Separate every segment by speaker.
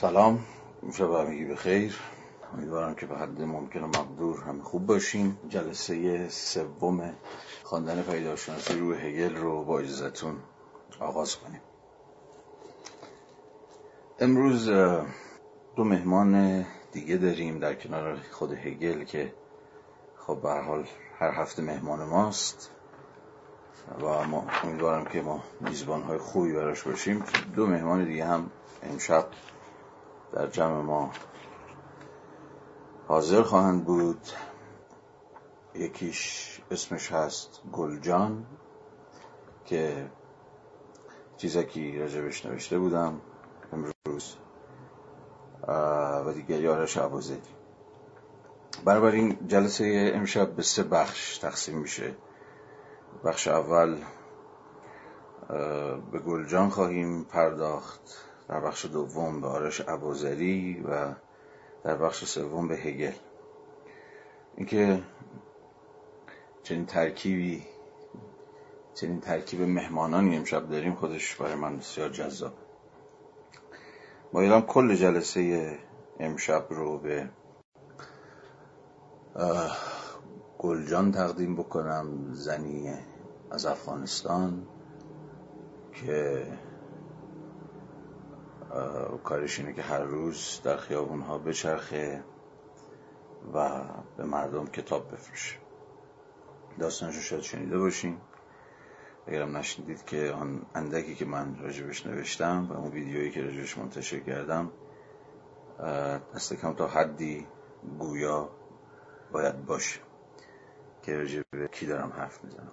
Speaker 1: سلام شب همگی بخیر امیدوارم که به حد ممکن و مقدور همه خوب باشیم جلسه سوم خواندن پیداشناسی روح هگل رو با اجازتون آغاز کنیم. امروز دو مهمان دیگه داریم در کنار خود هگل که خب به حال هر هفته مهمان ماست و ما امیدوارم که ما میزبان های خوبی براش باشیم. دو مهمان دیگه هم امشب در جمع ما حاضر خواهند بود. یکیش اسمش هست گلجان که چیزکی راجبش نوشته بودم امروز و دیگه یارش عبازدی. این جلسه امشب به سه بخش تقسیم میشه. بخش اول به گلجان خواهیم پرداخت. در بخش دوم به آرش ابوذری و در بخش سوم به هگل. اینکه چنین ترکیبی چنین ترکیب مهمانانی امشب داریم خودش برای من بسیار جذاب. ما کل جلسه امشب رو به گلجان تقدیم بکنم زنی از افغانستان که کارش اینه که هر روز در خیابون ها بچرخه و به مردم کتاب بفروشه. داستانشو شاید شنیده باشین. اگرم نشنیدید که آن اندکی که من راجبش نوشتم و اون ویدیویی که راجبش منتشر کردم دست کم تا حدی گویا باید باشه که راجب کی دارم حرف می‌زنم.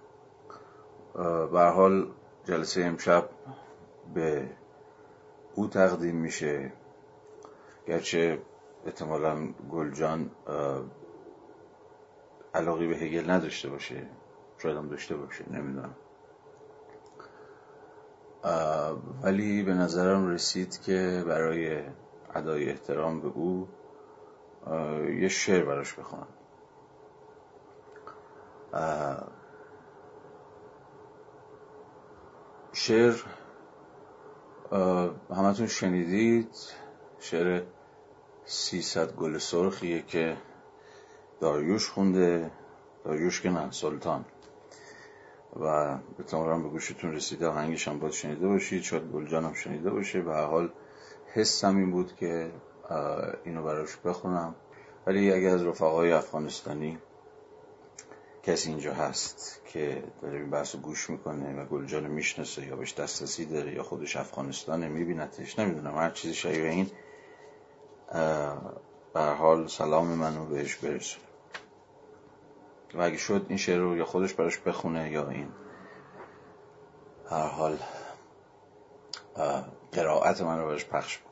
Speaker 1: به حال جلسه امشب به او تقدیم میشه. گرچه احتمالا گلجان علاقی به هگل نداشته باشه شاید هم داشته باشه نمی‌دونم. ولی به نظرم رسید که برای ادای احترام به او یه شعر براش بخونم. شعر همتون شنیدید شعر سیصد گل سرخیه که داریوش خونده. داریوش که نه سلطان. و به تمام به گوشتون رسیده آهنگش هم باید شنیده باشید. شاید گلجان هم شنیده باشه. به حال حسم این بود که اینو براش بخونم. ولی اگر از رفقای افغانستانی کسی اینجا هست که داره این بحث گوش می‌کنه و گلجان می‌شناسه یا بهش دسترسی داره یا خودش افغانستانه میبینتش نمی‌دونم هر چیزی شایع این به حال سلام منو بهش برسونه و اگه شد این شعر رو یا خودش براش بخونه یا این. هر حال قرائت من رو براش پخش بکن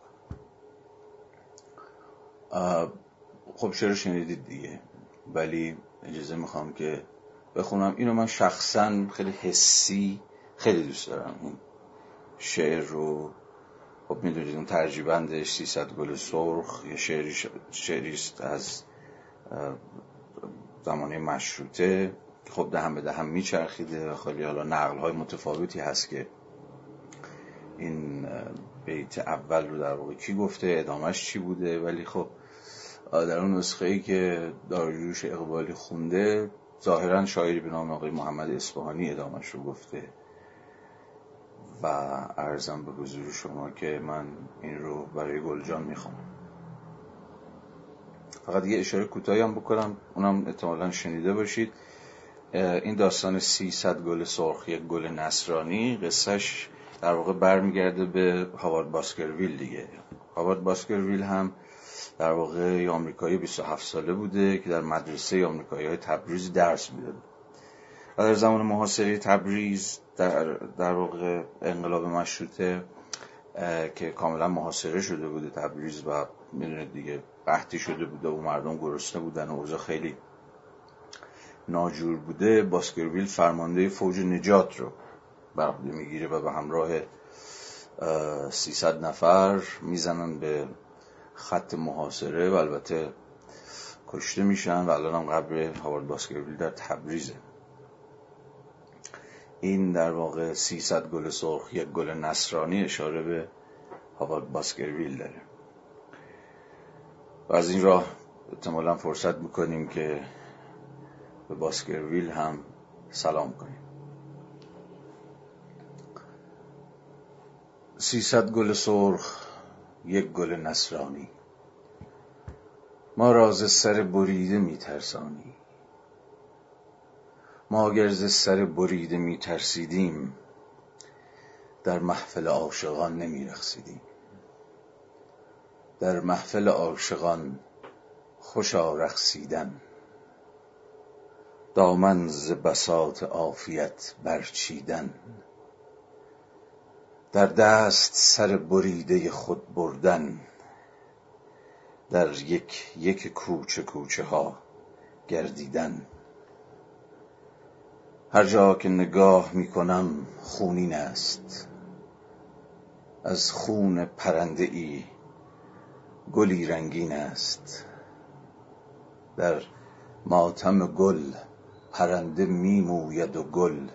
Speaker 1: خب شعر شنیدید دیگه ولی اجازه می‌خوام که بخونم. اینو من شخصا خیلی حسی خیلی دوست دارم. این شعر رو خب می‌دونید اون ترجیبندش 300 گل سرخ یه شعری شعریست از زمانه مشروطه خب دهم به دهم میچرخیده خیلی حالا نقل های متفاوتی هست که این بیت اول رو در واقع کی گفته ادامش چی بوده؟ ولی خب در اون نسخه ای که داریوش اقبالی خونده ظاهرا شاعری به نام آقای محمد اصفهانی ادامش رو گفته. و ارزم به حضور شما که من این رو برای گلجان می‌خوام. فقط یه اشاره کوتاهی هم بکنم. اونم احتمالا شنیده باشید. این داستان 300 گل سرخ یک گل نصرانی. قصهش در واقع برمیگرده به هاوارد باسکرویل دیگه. هاوارد باسکرویل هم در واقع یه آمریکایی 27 ساله بوده که در مدرسه آمریکایی های تبریز درس می‌داد و در زمان محاصره تبریز در, در واقع انقلاب مشروطه که کاملا محاصره شده بوده تبریز و می‌دونید دیگه قحطی شده بوده و مردم گرسنه بودن و اوضاع خیلی ناجور بوده باسکرویل فرمانده فوج نجات رو بر می‌گیره و به همراه 300 نفر می‌زنن به خط محاصره و البته کشته میشن و الان هم قبر هاوارد باسکرویل در تبریزه. این در واقع 300 گل سرخ یک گل نصرانی اشاره به هاوارد باسکرویل داره. و از این راه احتمالا فرصت می‌کنیم که به باسکرویل هم سلام کنیم. سیصد گل سرخ یک گل نصرانی ما راز سر بریده میترسانی. ما اگر سر بریده میترسیدیم در محفل عاشقان نمیرخصیدیم در محفل عاشقان خوشا رقصیدن دامن ز بساط عافیت برچیدن. در دست سر بریده خود بردن در یک یک کوچه کوچه ها گردیدن. هر جا که نگاه می کنم خونین است. از خون پرنده ای گلی رنگین است. در ماتم گل پرنده میموید و گل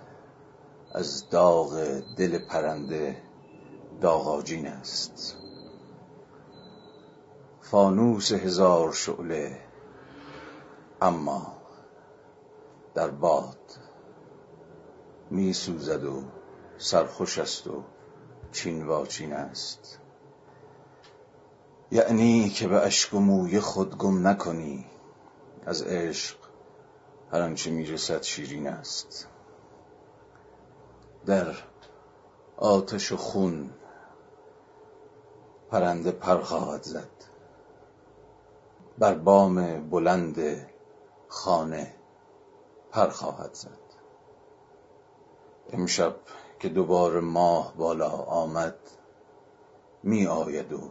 Speaker 1: از داغ دل پرنده داغاجین است. فانوس هزار شعله. اما در باد می سوزد و سرخوش است و چین واچین است. یعنی که به اشک و موی خود گم نکنی. از عشق هر آنچه می‌رسد شیرین است. در آتش و خون پرنده پر خواهد زد. بر بام بلند خانه پر خواهد زد. امشب که دوباره ماه بالا آمد می آید و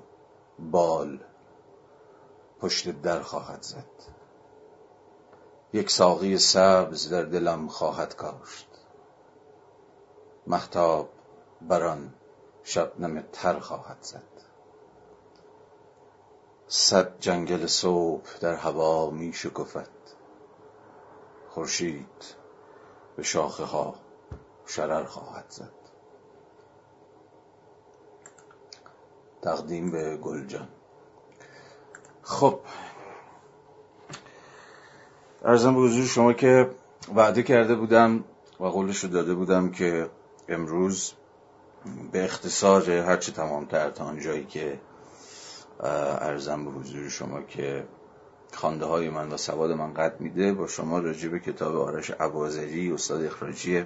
Speaker 1: بال پشت در خواهد زد. یک ساقی سبز در دلم خواهد کاشت. محتاب بران شبنم تر خواهد زد. صد جنگل صبح در هوا می شکفد خورشید به شاخه ها شرر خواهد زد. تقدیم به گلجان. خب ارزم به حضور شما که وعده کرده بودم و قولش رو داده بودم که امروز به اختصار هرچه تمامتر تا آنجایی که ارزم به حضور شما که خانده های من و سواد من قد میده. با شما راجع به کتاب آرش عبازری استاد اخراجی.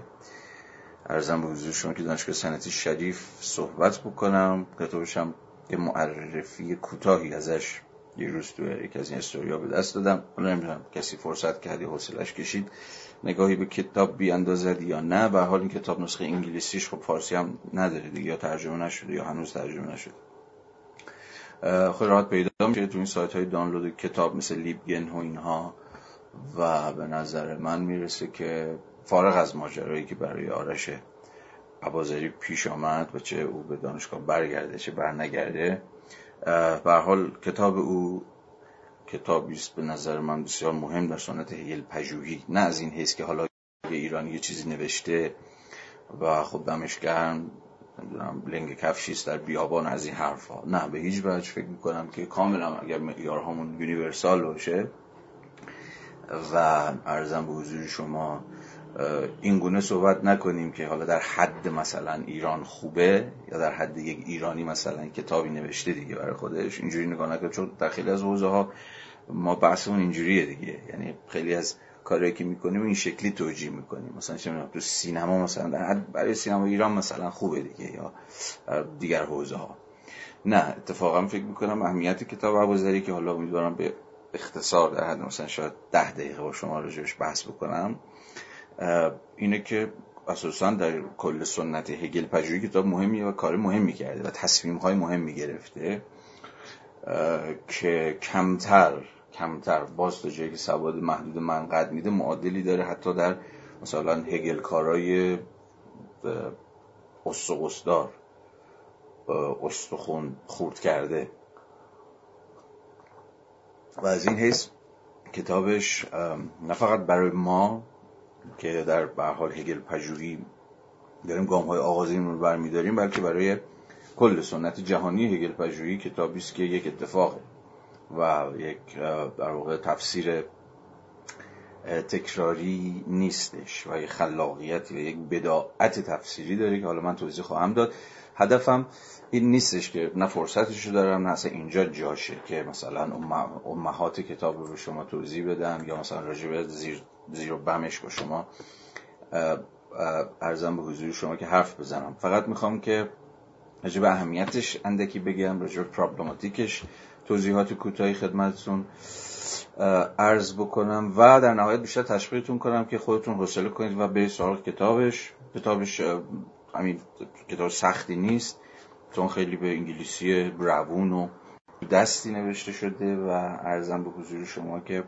Speaker 1: ارزم به حضور شما که دانشگاه سنتی شریف صحبت بکنم. کتابش هم یه معرفی کوتاهی ازش یه روز تو یکی از این استوریا به دست دادم. حالا نمی‌دونم کسی فرصت کردی حوصلش کشید. نگاهی به کتاب بیاندازد یا نه به حال این کتاب نسخه انگلیسیش خب فارسی هم نداره دیگه یا ترجمه نشده یا هنوز ترجمه نشده. خیلی راحت پیدا میشه تو این سایت های دانلود کتاب مثل لیبگن و اینها و به نظر من می‌رسه که فارغ از ماجرایی که برای آرش عبازری پیش آمد و چه او به دانشگاه برگرده چه برنگرده به حال کتاب او کتابی است به نظر من بسیار مهم در سنت هیل پژوهی نه از این حیث که حالا به ایران یه چیزی نوشته و خب دمش گرم نمی‌دونم لنگ کفشیست در بیابان از این حرفا. نه به هیچ وجه فکر می‌کنم که کاملا اگر معیارهامون یونیورسال باشه. و ارزم به حضور شما این گونه صحبت نکنیم که حالا در حد مثلا ایران خوبه یا در حد یک ایرانی مثلا کتابی نوشته دیگه برای خودش. اینجوری نگاه نکنیم چون در خیلی از حوزه ها ما بحثمون اینجوریه دیگه. یعنی خیلی از کاری که می‌کنیم این شکلی توجیه می‌کنیم. مثلا چه تو سینما مثلا در حد برای سینما ایران مثلا خوبه دیگه یا دیگر حوزه ها نه اتفاقا فکر می‌کنم اهمیت کتاب عبازری که حالا امیدوارم به اختصار در حد مثلا شاید ده دقیقه با شما راجعش بحث بکنم اینه که اساسا در کل سنت هگل پژوهی کتاب مهمیه و کار مهمی کرده و تصمیم های مهمی گرفته که کمتر کمتر باز تا جایی که سواد محدود من قد میده معادلی داره حتی در مثلا هگل کارای استخوصدار استخون خورد کرده. و از این حیث کتابش نه فقط برای ما که در به حال هگل پژوهی داریم گام های آغازین رو برمیداریم بلکه برای کل سنت جهانی هگل پژوهی کتابی است که یک اتفاقه. و یک در واقع تفسیر تکراری نیستش و یک خلاقیت و یک بداعت تفسیری داره که حالا من توضیح خواهم داد. هدفم این نیستش که نه فرصتش رو دارم نه اصلا اینجا جاشه که مثلا امهات کتاب رو به شما توضیح بدم یا مثلا راجع زیر, زیر بمش با شما ارزم به حضور شما که حرف بزنم. فقط می‌خوام که راجع اهمیتش اندکی بگم راجع پرابلماتیکش توضیحات کوتاهی خدمتتون عرض بکنم و در نهایت بیشتر تشویقتون کنم که خودتون حوصله کنید و به سراغ کتابش. کتابش همین کتاب سختی نیست چون خیلی به انگلیسی روون و دستی نوشته شده و ارزم به حضور شما که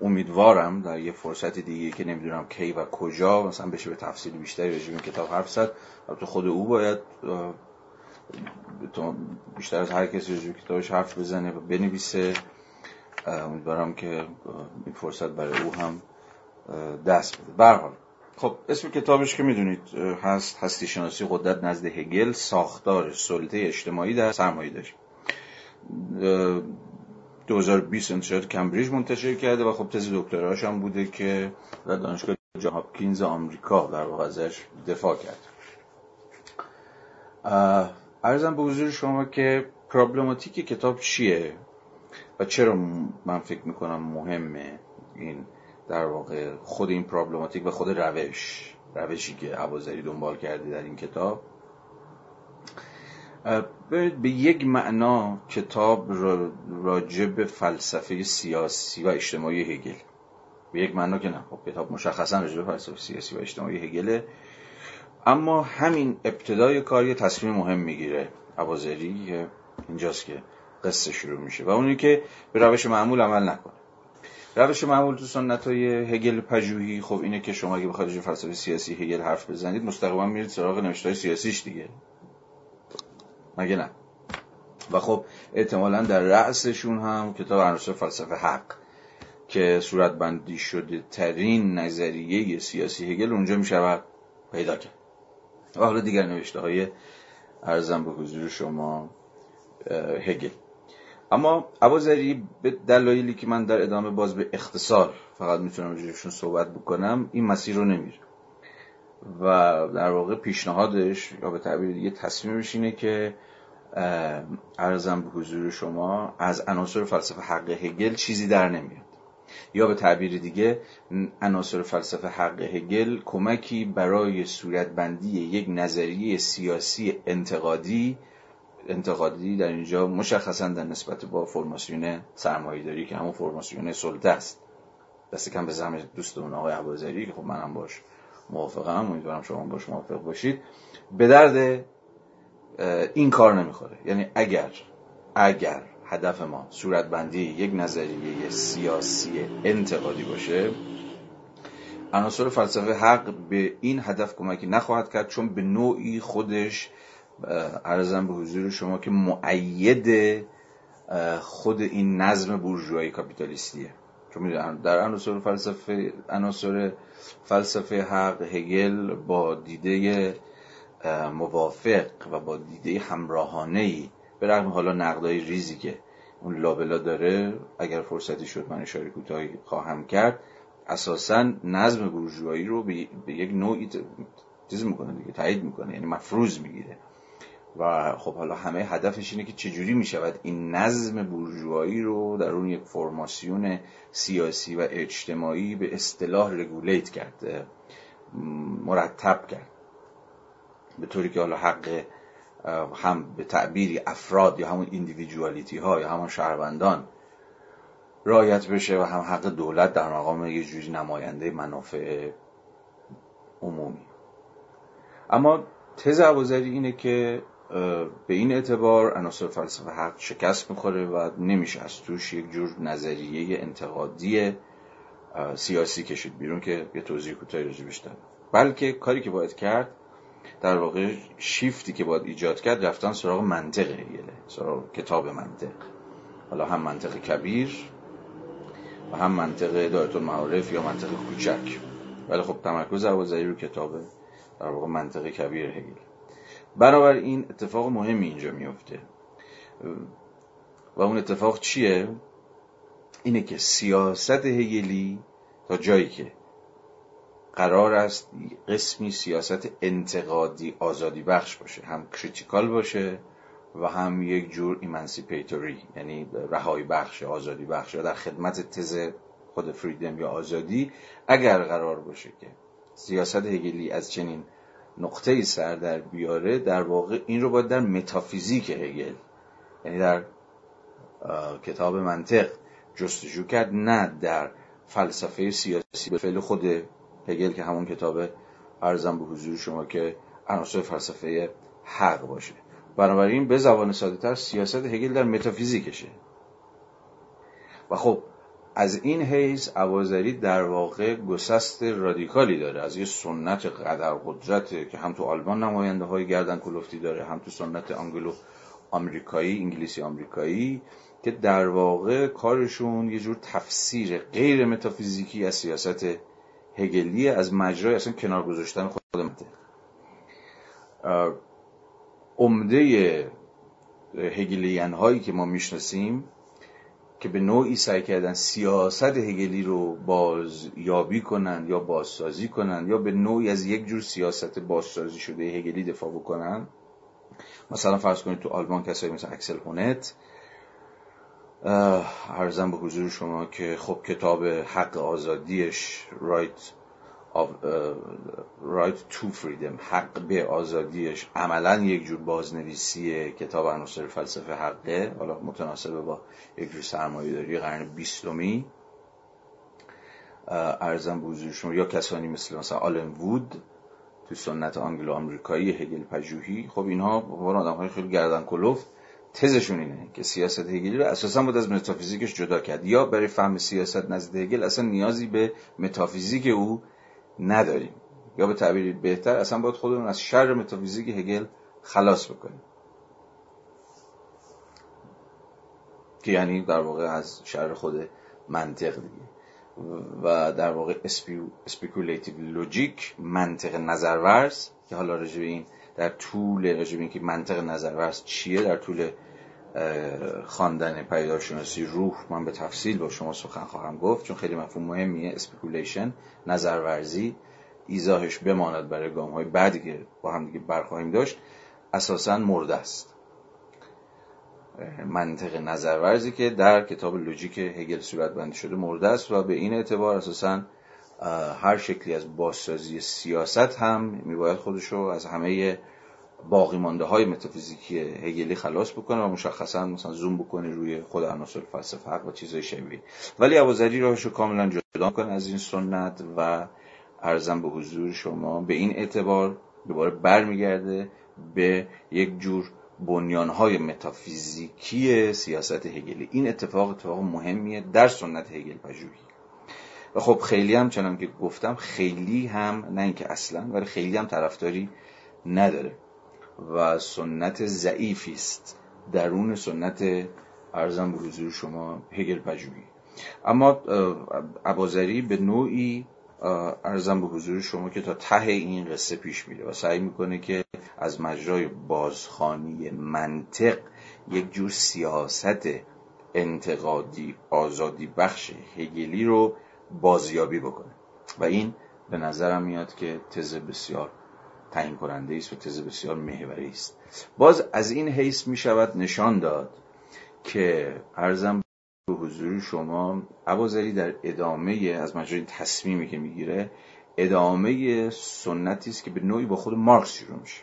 Speaker 1: امیدوارم در یه فرصت دیگه که نمی‌دونم کی و کجا مثلا بشه به تفصیل بیشتری این کتاب حرف زد. البته خود او باید بیشتر از هر کسی راجع کتابش حرف بزنه و بنویسه. امیدوارم که این فرصت برای او هم دست بده. برحال خب اسم کتابش که می‌دونید هست هستی شناسی قدرت نزد هگل ساختار سلطه اجتماعی در سرمایه داشت 2020 انتشارات کمبریج منتشر کرده و خب تز دکتراش هم بوده که در دانشگاه جان هاپکینز آمریکا در واقع ازش دفاع کرد ارزم به حضور شما که پرابلماتیک کتاب چیه و چرا من فکر می‌کنم مهمه این در واقع خود این پرابلماتیک و خود روش روشی که عبازری دنبال کرده در این کتاب؟ به یک معنا کتاب راجع فلسفه سیاسی و اجتماعی هگل. به یک معنا که نه خب کتاب مشخصا راجع به فلسفه سیاسی و اجتماعی هگله. اما همین ابتدای کار یه تصمیم مهم می‌گیره. عبازری اینجاست که قصه شروع میشه و اونی که به روش معمول عمل نکنه. روش معمول تو سنت های هگل پژوهی خب اینه که شما اگه بخواید فلسفه سیاسی هگل حرف بزنید مستقیما میرید سراغ نوشته سیاسیش دیگه. مگه نه؟ و خب احتمالا در رأسشون هم کتاب عناصر فلسفه حق که صورت بندی شده ترین نظریه سیاسی هگل اونجا میشه پیدا کرد. و حالا دیگر نوشته های ارزم به حضور شما هگل. اما ابوذری به دلایلی که من در ادامه باز به اختصار فقط می‌تونم راجعشون صحبت بکنم این مسیر رو نمیره. و در واقع پیشنهادش یا به تعبیر دیگه تصمیمش اینه که ارزم به حضور شما از عناصر فلسفه حق هگل چیزی در نمیاد. یا به تعبیر دیگه عناصر فلسفه حق هگل کمکی برای صورتبندی یک نظریه سیاسی انتقادی انتقادی در اینجا مشخصا در نسبت با فرماسیون سرمایه‌داری که همون فرماسیون سلطه است. دست کم به زمین دوستمون آقای عبازری که خب منم باش موافقم امیدوارم شما باش موافق باشید. به درد این کار نمی‌خوره. یعنی اگر اگر هدف ما صورتبندی یک نظریه سیاسی انتقادی باشه. عناصر فلسفه حق به این هدف کمکی نخواهد کرد چون به نوعی خودش ارزم به حضور شما که معید خود این نظم بورژوایی کاپیتالیستیه. چون در عناصر فلسفه عناصر فلسفه حق هگل با دیده موافق و با دیده همراهانه به رغم حالا نقدای ریزی که اون لابلا داره اگر فرصتی شد من اشاره کوتاهی خواهم کرد اساسا نظم بورژوایی رو به یک نوعی چیز می‌کنه دیگه تایید می‌کنه یعنی مفروض می‌گیره. و خب حالا همه هدفش اینه که چجوری می‌شود این نظم بورژوایی رو در اون یک فرماسیون سیاسی و اجتماعی به اصطلاح رگولیت کرد مرتب کرد. به طوری که حالا حق هم به تعبیری افراد یا همون ایندیویدوالیتی ها یا همون شهروندان رایت بشه و هم حق دولت در مقام یه جوری نماینده منافع عمومی. اما تز عوازری اینه که به این اعتبار عناصر فلسفه حق شکست می‌خوره و نمیشه از توش یک جور نظریه انتقادی سیاسی کشید بیرون که یه توضیح کوتاهی راجع دارم بلکه کاری که باید کرد در واقع شیفتی که باید ایجاد کرد رفتن سراغ منطق هگله سراغ کتاب منطق. حالا هم منطق کبیر و هم منطق دایرت المعارف یا منطق کوچک. ولی خب تمرکز عوضی رو کتاب در واقع منطق کبیر هگل این اتفاق مهمی اینجا میفته و اون اتفاق چیه؟ اینه که سیاست هگلی تا جایی که قرار است قسمی سیاست انتقادی آزادی بخش باشه. هم critical باشه و هم یک جور emancipatory یعنی رهایی بخش آزادی بخش. در خدمت تز خود فریدم یا آزادی اگر قرار باشه که سیاست هگلی از چنین نقطه سر در بیاره در واقع این رو باید در متافیزیک هگل یعنی در کتاب منطق جستجو کرد نه در فلسفه سیاسی. به فعل خود هگل که همون کتاب ارزم به حضور شما که عناصر فلسفه حق باشه. بنابراین به زبان ساده تر سیاست هگل در متافیزیکشه. و خب از این حیث عوازری در واقع گسست رادیکالی داره. از یه سنت قدر قدرت که هم تو آلمان نماینده های گردن کلفتی داره هم تو سنت انگلو آمریکایی انگلیسی آمریکایی که در واقع کارشون یه جور تفسیر غیر متافیزیکی از سیاست هگلی از مجرای اصلا کنار گذاشتن خود منطق عمده هگلیان هایی که ما می‌شناسیم که به نوعی سعی کردن سیاست هگلی رو بازیابی کنن یا بازسازی کنن یا به نوعی از یک جور سیاست بازسازی شده هگلی دفاع بکنن مثلا فرض کنید تو آلمان کسایی مثل اکسل هونت ارزم به حضور شما که خب کتاب حق آزادیش رایت رایت تو فریدم حق به آزادیش عملا یک جور بازنویسی کتاب عناصر فلسفه حقه. حالا متناسب با یک جور سرمایه داری قرن بیستمی. عرضم به حضور شما یا کسانی مثل مثلا آلن وود تو سنت آنگلو آمریکایی هگل پژوهی. خب اینها به آدم های خیلی گردن کلفت تزشون اینه که سیاست هگلی رو اساسا باید از متافیزیکش جدا کرد. یا برای فهم سیاست نزد هگل اصلا نیازی به متافیزیک او نداریم. یا به تعبیری بهتر اصلا باید خودمون از شر متافیزیک هگل خلاص بکنیم. که یعنی در واقع از شر خود منطق دیگه. و در واقع speculative logic منطق نظرورز که حالا راجب این در طول این که منطق نظرورز چیه در طول خواندن پدیدارشناسی روح من به تفصیل با شما سخن خواهم گفت چون خیلی مفهوم مهمیه speculation نظرورزی ایزاهش بماند برای گام های بعدی که با هم دیگه برخواهیم داشت اساسا مرده است. منطق نظرورزی که در کتاب لوجیک هگل صورت بندی شده مرده است و به این اعتبار اساسا هر شکلی از بازسازی سیاست هم میباید خودشو از همه باقی مانده های متافیزیکی هگلی خلاص بکنه و مشخصا مثلا زوم بکنه روی خود عناصر فلسفه حق و چیزهای شبیه. ولی ابوذری راهش رو کاملا جدا کنه از این سنت و ارزم به حضور شما به این اعتبار دوباره برمیگرده به یک جور بنیانهای متافیزیکی سیاست هگلی. این اتفاق اتفاق مهمیه در سنت هگل پژوهی. و خب خیلی هم چنان که گفتم خیلی هم نه اینکه اصلا ولی خیلی هم طرفداری نداره. و سنت ضعیفی است. درون سنت ارزم به حضور شما هگل پژوهی. اما ابازری به نوعی ارزم به حضور شما که تا ته این قصه پیش میره و سعی می‌کنه که از مجرای بازخانی منطق یک جور سیاست انتقادی آزادی بخش هگلی رو بازیابی بکنه. و این به نظرم میاد که تز بسیار تعیین کننده است و تز بسیار محوری است. باز از این حیث می شود نشان داد که ارزم به حضور شما عبازری در ادامه از مجرای تصمیمی که می‌گیره ادامه سنتی است که به نوعی با خود مارکس شروع میشه.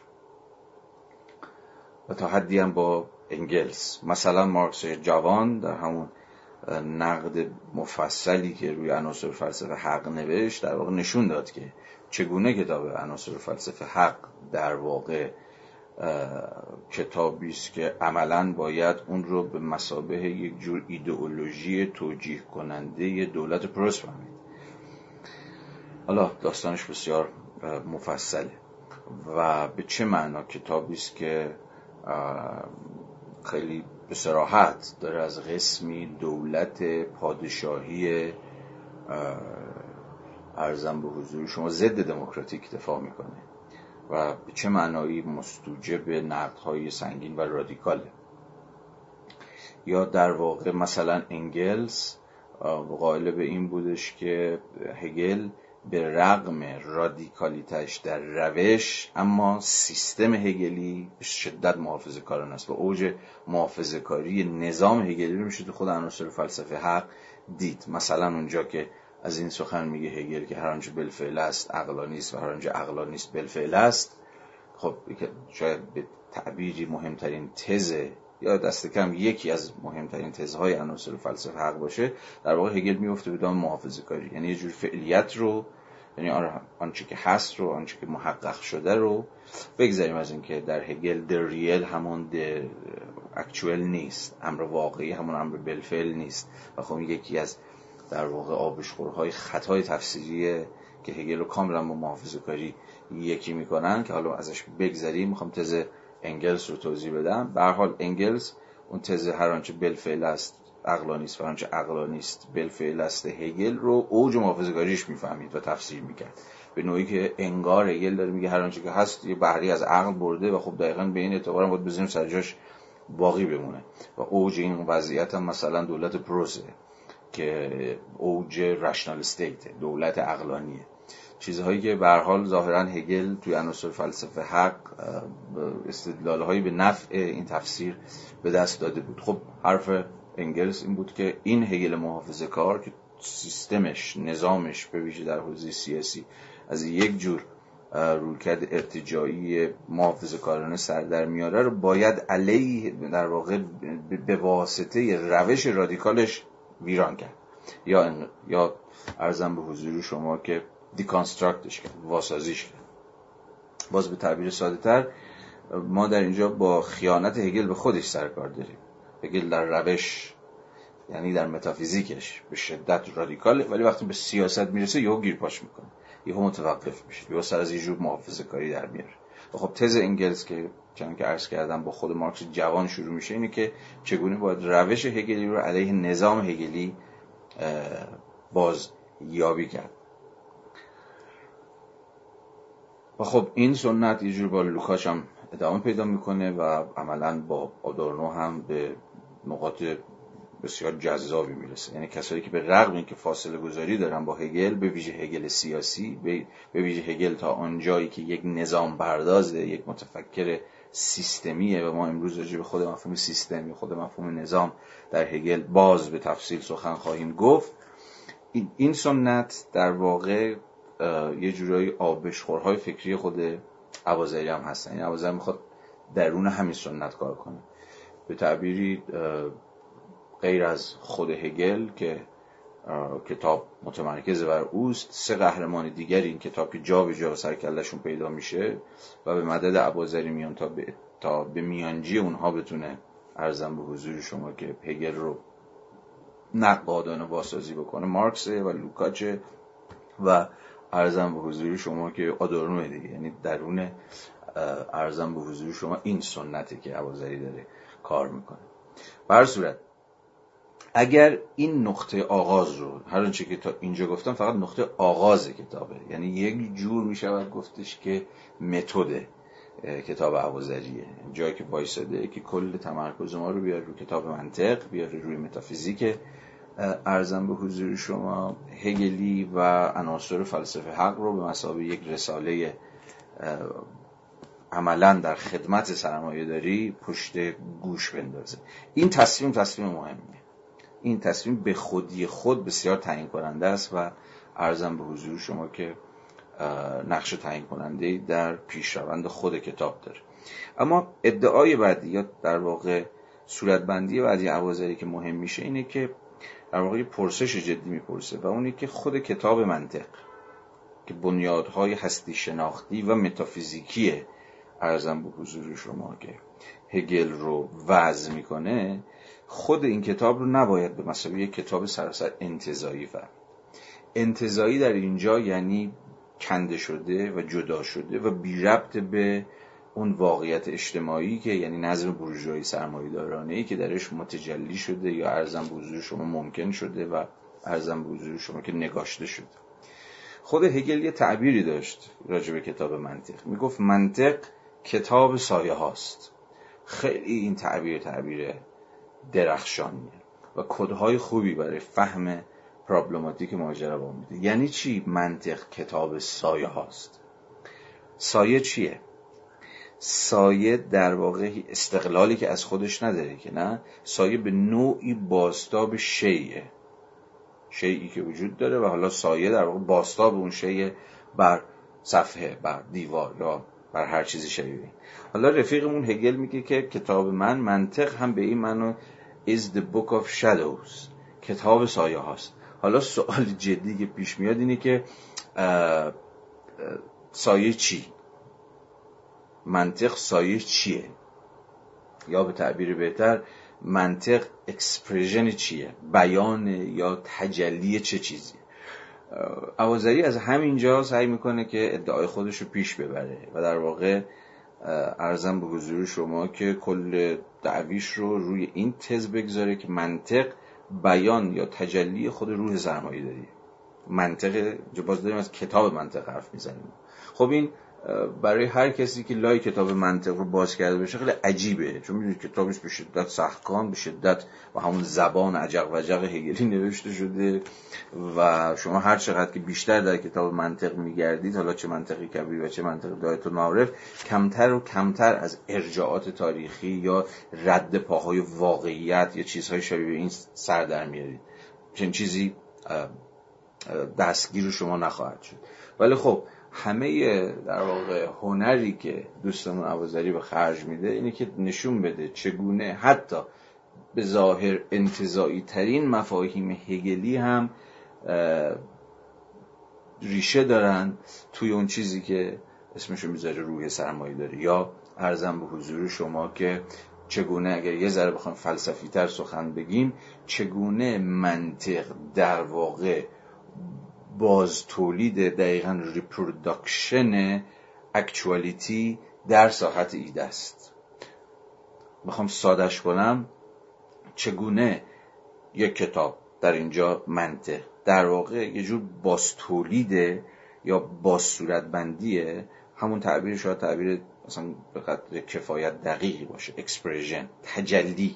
Speaker 1: و تا حدی هم با انگلس. مثلا مارکس جوان در همون نقد مفصلی که روی عناصر فلسفه حق نوشت در واقع نشون داد که چگونه کتاب عناصر فلسفه حق در واقع کتابی است که عملا باید اون رو به مسابه یک جور ایدئولوژی توجیه کننده دولت پروس فهمید. حالا داستانش بسیار مفصله و به چه معنا کتابی است که خیلی به سراحت داره از قسمی دولت پادشاهی ارزم به حضور شما ضد دموکراتیک دفاع می‌کنه و به چه معنایی مستوجب نقدهای سنگین و رادیکاله. یا در واقع مثلا انگلز قائل به این بودش که هگل به رغم رادیکالیتش در روش اما سیستم هگلی شدت محافظه کاران است. و اوج محافظه کاری نظام هگلی رو میشه تو خود عناصر فلسفه حق دید. مثلا اونجا که از این سخن میگه هگل که هر آنچه بالفعل است عقلانی است و هر آنچه عقلانی است بالفعل است. خب شاید به تعبیری مهمترین تز یا دست کم یکی از مهمترین تزهای عناصر فلسفه حق باشه در واقع هگل میفته به دام محافظه کاری. یعنی یه جور فعلیت رو یعنی آنچه که هست رو آنچه که محقق شده رو بگذاریم از اینکه در هگل در ریل همون در اکچوال نیست. امر واقعی همون امر بلفل نیست. و خب یکی از در واقع آبشخورهای خطای تفسیریه که هگل رو کاملا با محافظه کاری یکی می‌کنن که حالا ازش بگذریم. می‌خوام تز انگلس رو توضیح بدم. به حال انگلس اون تز هر آنچه بالفعل است عقلانی است و عقلانی است بالفعل است هگل رو اوج محافظه‌کاریش می‌فهمید و تفسیر می‌کرد. به نوعی که انگار هگل داره میگه هر که هست یه بحری از عقل برده و خب دقیقا به این اعتبار هم باید بزنیم سرجاش باقی بمونه. و اوج این وضعیت هم مثلا دولت پروسه که اوج رشنال استیت دولت عقلانیه. چیزهایی که به حال ظاهرا هگل توی عناصر فلسفه حق استدلالهایی به نفع این تفسیر به دست داده بود. خب حرف انگلس این بود که این هگل محافظه کار که سیستمش نظامش به ویژه در حوزه سیاسی از یک جور رویکرد ارتجاعی محافظه کارانه سر در میاره رو باید علیه در واقع به واسطه روش رادیکالش ویران کرد. یا یا ارزم به حضور شما که دیکانستراکتش کرد واسازیش کرد. باز به تعبیر ساده تر ما در اینجا با خیانت هگل به خودش سرکار داریم. هگل در روش یعنی در متافیزیکش به شدت رادیکاله ولی وقتی به سیاست می‌رسه یهو گیرپاش می‌کنه یهو متوقف میشه یهو سر از یه جور محافظه کاری در میاره. خب تز انگلز که چون که عرض کردم با خود مارکس جوان شروع میشه اینه که چگونه باید روش هگلی رو علیه نظام هگلی باز یابی کرد. و خب این سنت یه جور با لوکاش هم ادامه پیدا می‌کنه و عملا با آدورنو هم به نقاط بسیار جذابی می‌رسه. یعنی کسایی که به رغم اینکه فاصله گذاری دارن با هگل به ویژه هگل سیاسی به ویژه هگل تا آنجایی که یک نظام بردازه یک متفکر سیستمیه و ما امروز راجع به خود مفهوم سیستمی خود مفهوم نظام در هگل باز به تفصیل سخن خواهیم گفت. این سنت در واقع یه جورایی آبشخورهای فکری خود عوازری هم هستن. این عوازری می‌خواد درون همین سنت کار کنه. به تعبیری غیر از خود هگل که کتاب متمرکز بر اوست سه قهرمان دیگر این کتاب که جا به جا سرکلشون پیدا میشه و به مدد عبازری میان تا به, تا به میانجی اونها بتونه ارزم به حضور شما که هگل رو نقادانه باسازی بکنه. مارکسه و لوکاچه و ارزم به حضور شما که آدورنوه دیگه. یعنی درون ارزم به حضور شما این سنته که عبازری داره. کار می‌کنه. بر صورت اگر این نقطه آغاز رو هر آنچه که تا اینجا گفتم فقط نقطه آغاز کتابه. یعنی یک جور می‌شود گفتش که متد کتاب عوازریه جایی که وایساده که کل تمرکز ما رو بیاره روی کتاب منطق بیاره روی متافیزیک ارزم به حضور شما هگلی و عناصر فلسفه حق رو به مسابقه یک رساله عملا در خدمت سرمایه داری پشت گوش بندازه. این تصمیم تصمیم مهمیه. این تصمیم به خودی خود بسیار تعیین کننده است و ارزم به حضور شما که نقش تعیین کننده در پیشروند خود کتاب داره. اما ادعای بعدی یا در واقع صورتبندی بعدی عوازری که مهم میشه اینه که در واقع پرسش جدی می‌پرسه و اونی که خود کتاب منطق که بنیادهای هستی شناختی و متافیزیکی ارزم به حضور شما که هگل رو وضع می‌کنه خود این کتاب رو نباید به مسابقه کتاب سراسر انتظایی فهم انتظایی در اینجا یعنی کنده شده و جدا شده و بی ربط به اون واقعیت اجتماعی که یعنی نظم بورژوایی سرمایه دارانه ای که درش متجلی شده یا ارزم به حضور شما ممکن شده و ارزم به حضور شما که نگاشته شده. خود هگل یه تعبیری داشت راجع به کتاب منطق. می‌گفت منطق کتاب سایه هاست. خیلی این تعبیر تعبیر درخشانیه و کدهای خوبی برای فهم پرابلماتیک ماجرا با میده. یعنی چی منطق کتاب سایه هاست؟ سایه چیه؟ سایه در واقع استقلالی که از خودش نداره که نه؟ سایه به نوعی باستاب شیعه. شیعی که وجود داره و حالا سایه در واقع باستاب اون شیء بر صفحه بر دیوار یا بر هر چیزی شبیه حالا رفیقمون هگل میگه که کتاب من منطق هم به این منو is the book of shadows. کتاب سایه هاست. حالا سوال جدی که پیش میاد اینه که سایه چی؟ منطق سایه چیه؟ یا به تعبیر بهتر منطق اکسپریژن چیه؟ بیان یا تجلی چه چیزی؟ اوازری از همینجا سعی می‌کنه که ادعای خودش رو پیش ببره و در واقع ارزم به حضور شما که کل دعویش رو روی این تز بگذاره که منطق بیان یا تجلی خود روح سرمایه داری منطق باز داریم از کتاب منطق حرف می‌زنیم. خب این برای هر کسی که لای کتاب منطق رو باز کرده باشه خیلی عجیبه. چون می‌دونید کتابش به شدت سختکان به شدت و همون زبان عجق و جق هگلی نوشته شده و شما هر چقدر که بیشتر در کتاب منطق میگردید حالا چه منطقی کبیر و چه منطق دایت و معرف کمتر و کمتر از ارجاعات تاریخی یا رد پاهای واقعیت یا چیزهای شبیه این سر در میارید چنین چیزی دستگیر شما نخواهد شد. ولی خب همه در واقع هنری که دوستمون عوازری به خرج میده اینه که نشون بده چگونه حتی به ظاهر انتزاعی ترین مفاهیم هگلی هم ریشه دارن توی اون چیزی که اسمشو می‌ذاره روح سرمایه داری یا عرضم به حضور شما که چگونه اگر یه ذره بخوام فلسفی تر سخن بگیم چگونه منطق در واقع باز تولید دقیقا reproduction actuality در ساحت ایده است. می‌خوام سادش کنم. چگونه یک کتاب در اینجا منطق؟ در واقع یه جور باز تولیده یا باز صورت بندیه همون تعبیر شاید تعبیر مثلا به قدر کفایت دقیقی باشه. expression تجلی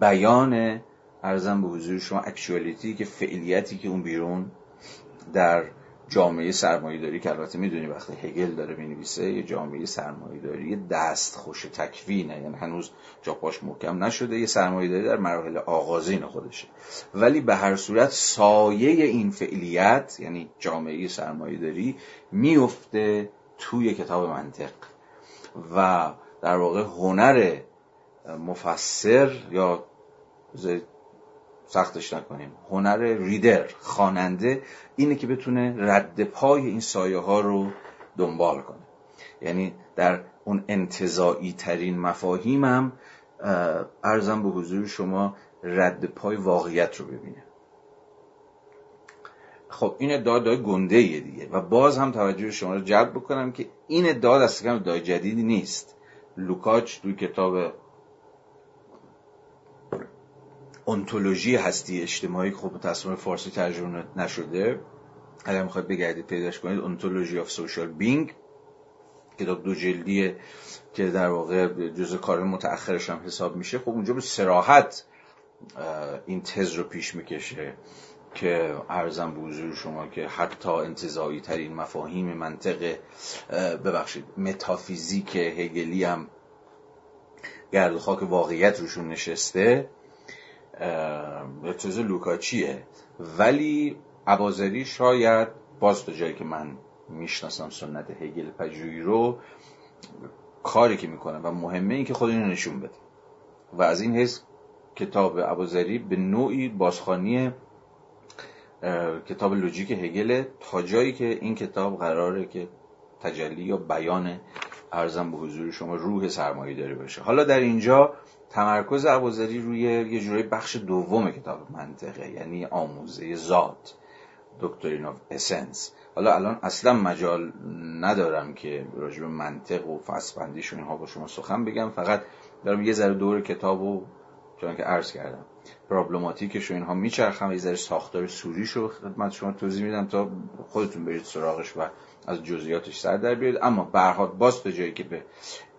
Speaker 1: بیان عرضم به حضور شما actuality که فعلیتی که اون بیرون در جامعه داری که البته می‌دونی وقتی هگل داره می‌نویسه یه جامعه داری دست خوش تکوینه. یعنی هنوز جاپاش محکم نشده یه داری در مراحل آغازین خودشه. ولی به هر صورت سایه این فعلیت یعنی جامعه داری میفته توی کتاب منطق. و در واقع هنر مفسر یا سختش نکنیم. هنر ریدر خواننده اینه که بتونه رد پای این سایه ها رو دنبال کنه. یعنی در اون انتظایی ترین مفاهیمم ارزم به حضور شما رد پای واقعیت رو ببینه. خب این ادعا ادعای گنده دیگه. و باز هم توجه شما رو جلب بکنم که این ادعا دست کم ادعای جدیدی نیست. لوکاچ توی کتاب انتولوژی هستی اجتماعی خب متاسفانه فارسی ترجمه نشده. اگر می‌خواید بگردید پیداش کنید Ontology of Social Being کتاب دو جلدیه که در واقع جزء کار متأخرش هم حساب میشه. خب اونجا به صراحت این تز رو پیش می‌کشه که عرضم به حضور شما که حتی انتزاعی ترین مفاهیم منطق ببخشید متافیزیک هگلی هم گرد خاک واقعیت روشون نشسته. ارتز لوکاچیه. ولی عبازری شاید باز تا جایی که من می‌شناسم سنت هگل پجویی رو کاری که می‌کنه و مهمه این که خود اینو نشون بده. و از این حیث کتاب عبازری به نوعی بازخانی کتاب لوجیک هگل تا جایی که این کتاب قراره که تجلی یا بیان ارزم به حضور شما روح سرمایه داری باشه. حالا در اینجا تمرکز عوازری روی یه جورای بخش دوم کتاب منطقه یعنی آموزه ذات دکترین آف اسنس. حالا الان اصلا مجال ندارم که راجع منطق و فسبندیش و اینها با شما سخن بگم. فقط دارم یه ذره دور کتاب و چون که عرض کردم پرابلماتیکش و اینها میچرخم یه ذره ساختار سوریش رو خدمت شما توضیح میدم تا خودتون برید سراغش و از جزئیاتش سر در بیارید. اما به باز به جایی که به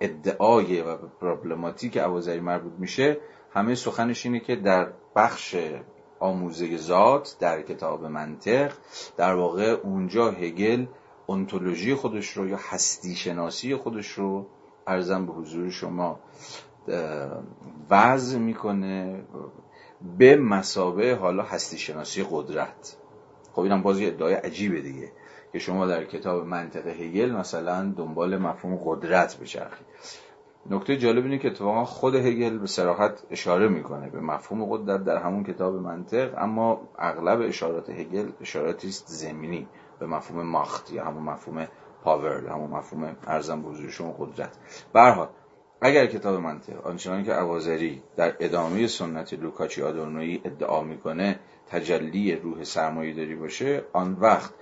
Speaker 1: ادعای و پرابلماتیک اوازری مربوط میشه همه سخنش اینه که در بخش آموزه ذات در کتاب منطق در واقع اونجا هگل انتولوژی خودش رو یا هستی شناسی خودش رو ارزم به حضور شما وضع می‌کنه به مسابه حالا هستی شناسی قدرت. خب اینم بازی ادعای عجیبه دیگه. که شما در کتاب منطق هگل مثلا دنبال مفهوم قدرت بچرخید. نکته جالب اینه که اتفاقا خود هگل به سراحت اشاره می‌کنه به مفهوم قدرت در همون کتاب منطق اما اغلب اشارات هگل اشاراتی است زمینی به مفهوم ماخت یا همون مفهوم پاور همون مفهوم ارزم بزرگ شما قدرت. برها اگر کتاب منطق آنچنانی که اوازری در ادامه سنت لوکاچی آدورنویی ادعا می‌کنه تجلی روح سرمایه داری باشه آن وقت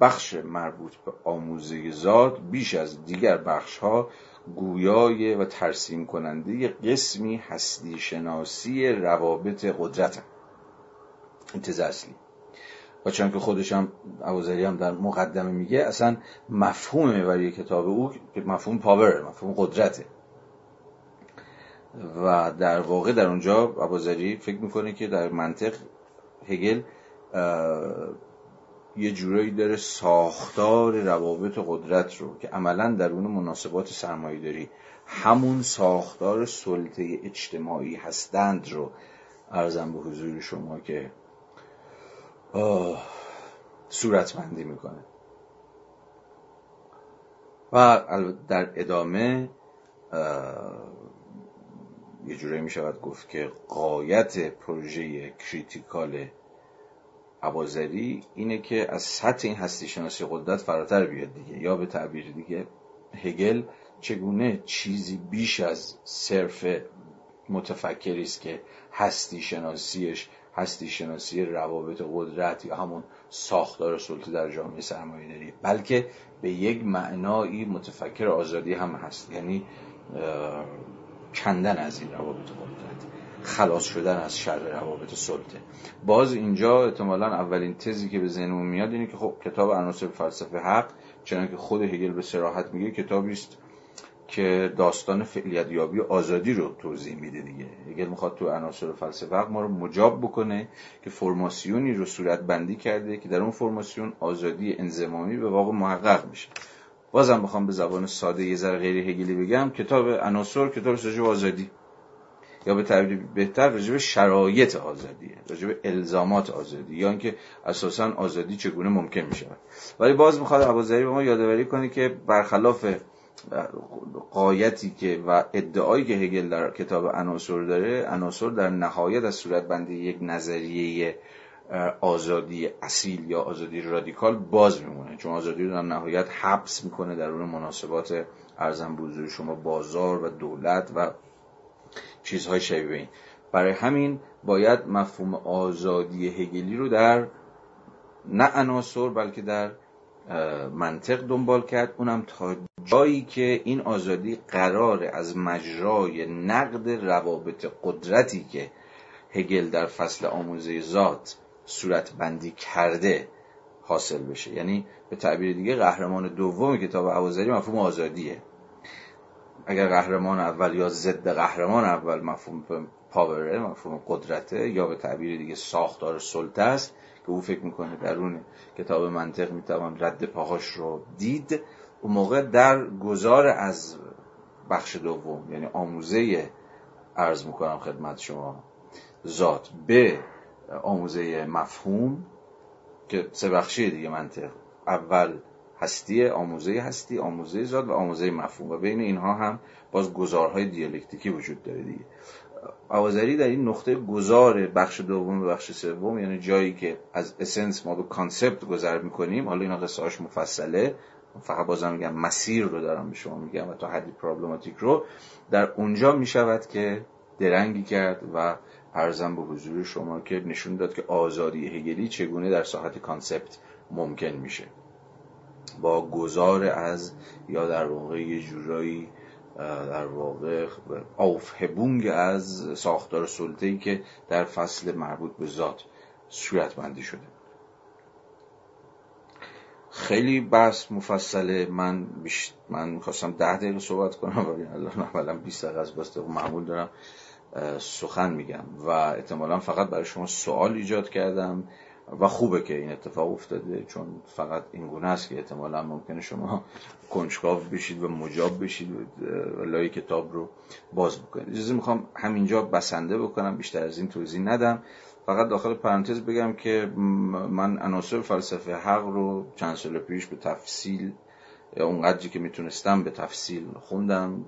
Speaker 1: بخش مربوط به آموزه زاد بیش از دیگر بخش ها گویای و ترسیم کننده قسمی هستی شناسی روابط قدرت هم. اصلی و چون که خودش هم هم در مقدمه میگه اصلا مفهوم محوری کتاب او مفهوم پاور مفهوم قدرته و در واقع در اونجا عوازری فکر می‌کنه که در منطق هگل یه جورایی داره ساختار روابط قدرت رو که عملا در اون مناسبات سرمایه داری همون ساختار سلطه اجتماعی هستند رو ارزم به حضور شما که صورتمندی می‌کنه. و در ادامه یه جورایی می‌شود گفت که قایت پروژه کریتیکال عوازری اینه که از سطح این هستی شناسی قدرت فراتر بیاد دیگه. یا به تعبیر دیگه هگل چگونه چیزی بیش از صرف متفکری است که هستی شناسیش هستی شناسی روابط قدرت یا همون ساختار سلطه در جامعه سرمایه داری. بلکه به یک معنایی متفکر آزادی هم هست. یعنی کندن از این روابط قدرت. خلاص شدن از شر روابط سلطه باز اینجا احتمالا اولین تزی که به ذهنمون میاد اینه که خب کتاب عناصر فلسفه حق چنانکه خود هگل به سراحت میگه کتابی است که داستان فعلیت یابی آزادی رو توضیح میده دیگه. هگل می‌خواد تو عناصر فلسفه حق ما رو مجاب بکنه که فرماسیونی رو صورت بندی کرده که در اون فرماسیون آزادی انزمامی به واقع محقق میشه. بازم بخوام به زبان ساده یه ذره غیر هگلی بگم. کتاب عناصر کتاب سجو آزادی. یا به تعبیر بهتر راجب شرایط آزادیه راجب الزامات آزادی یا اینکه اساسا آزادی چگونه ممکن میشه ولی باز می‌خواد عبازری به ما یادآوری کنه که برخلاف قایتی که و ادعایی که هگل در کتاب عناصر داره عناصر در نهایت از صورت بندی یک نظریه آزادی اصیل یا آزادی رادیکال باز میمونه. چون آزادی رو در نهایت حبس می‌کنه در اون مناسبات ارزم بزرگ شما بازار و دولت و چیزهای شبیه این. برای همین باید مفهوم آزادی هگلی رو در نه عناصر بلکه در منطق دنبال کرد. اونم تا جایی که این آزادی قرار از مجرای نقد روابط قدرتی که هگل در فصل آموزه ذات صورت بندی کرده حاصل بشه. یعنی به تعبیر دیگه قهرمان دوم کتاب عوازری مفهوم آزادیه. اگر قهرمان اول یا ضد قهرمان اول مفهوم پاوره مفهوم قدرته یا به تعبیر دیگه ساختار سلطه است که او فکر می‌کنه درون کتاب منطق می‌توان رد پاهاش رو دید اون موقع در گذار از بخش دوم یعنی آموزه ارز می‌کنم خدمت شما ذات به آموزه مفهوم که سه بخشی دیگه منطق. اول هستی آموزه هستی آموزه ذات و آموزه مفهوم و بین اینها هم باز گزارهای دیالکتیکی وجود داره دیگه. عوازری در این نقطه گذار بخش دوم و بخش سوم یعنی جایی که از essence ما به concept گذر می‌کنیم حالا اینا قصه هاش مفصله. فقط بازم میگم مسیر رو دارم به شما میگم و تا حدی problematic رو. در اونجا می‌شود که درنگی کرد و عرضم به حضور شما که نشون داد که آزادی هگلی چگونه در ساحت concept ممکن میشه. با گذار از یا در واقع یه جورایی در واقع آفهبونگ از ساختار سلطه‌ای که در فصل مربوط به ذات صورت بندی شده. خیلی بحث مفصله. من بیش... من می‌خواستم ده دقیقه صحبت کنم ولی الان اولا 20 دقیقه از باست معمول دارم سخن میگم. و احتمالا فقط برای شما سوال ایجاد کردم. و خوبه که این اتفاق افتاده چون فقط این گونه است که احتمالا ممکنه شما کنجکاو بشید و مجاب بشید و لای کتاب رو باز بکنید. اجازه می‌خوام همینجا بسنده بکنم بیشتر از این توضیح ندم. فقط داخل پرانتز بگم که من عناصر فلسفه حق رو چند سال پیش به تفصیل اونقدری که می‌تونستم به تفصیل خوندم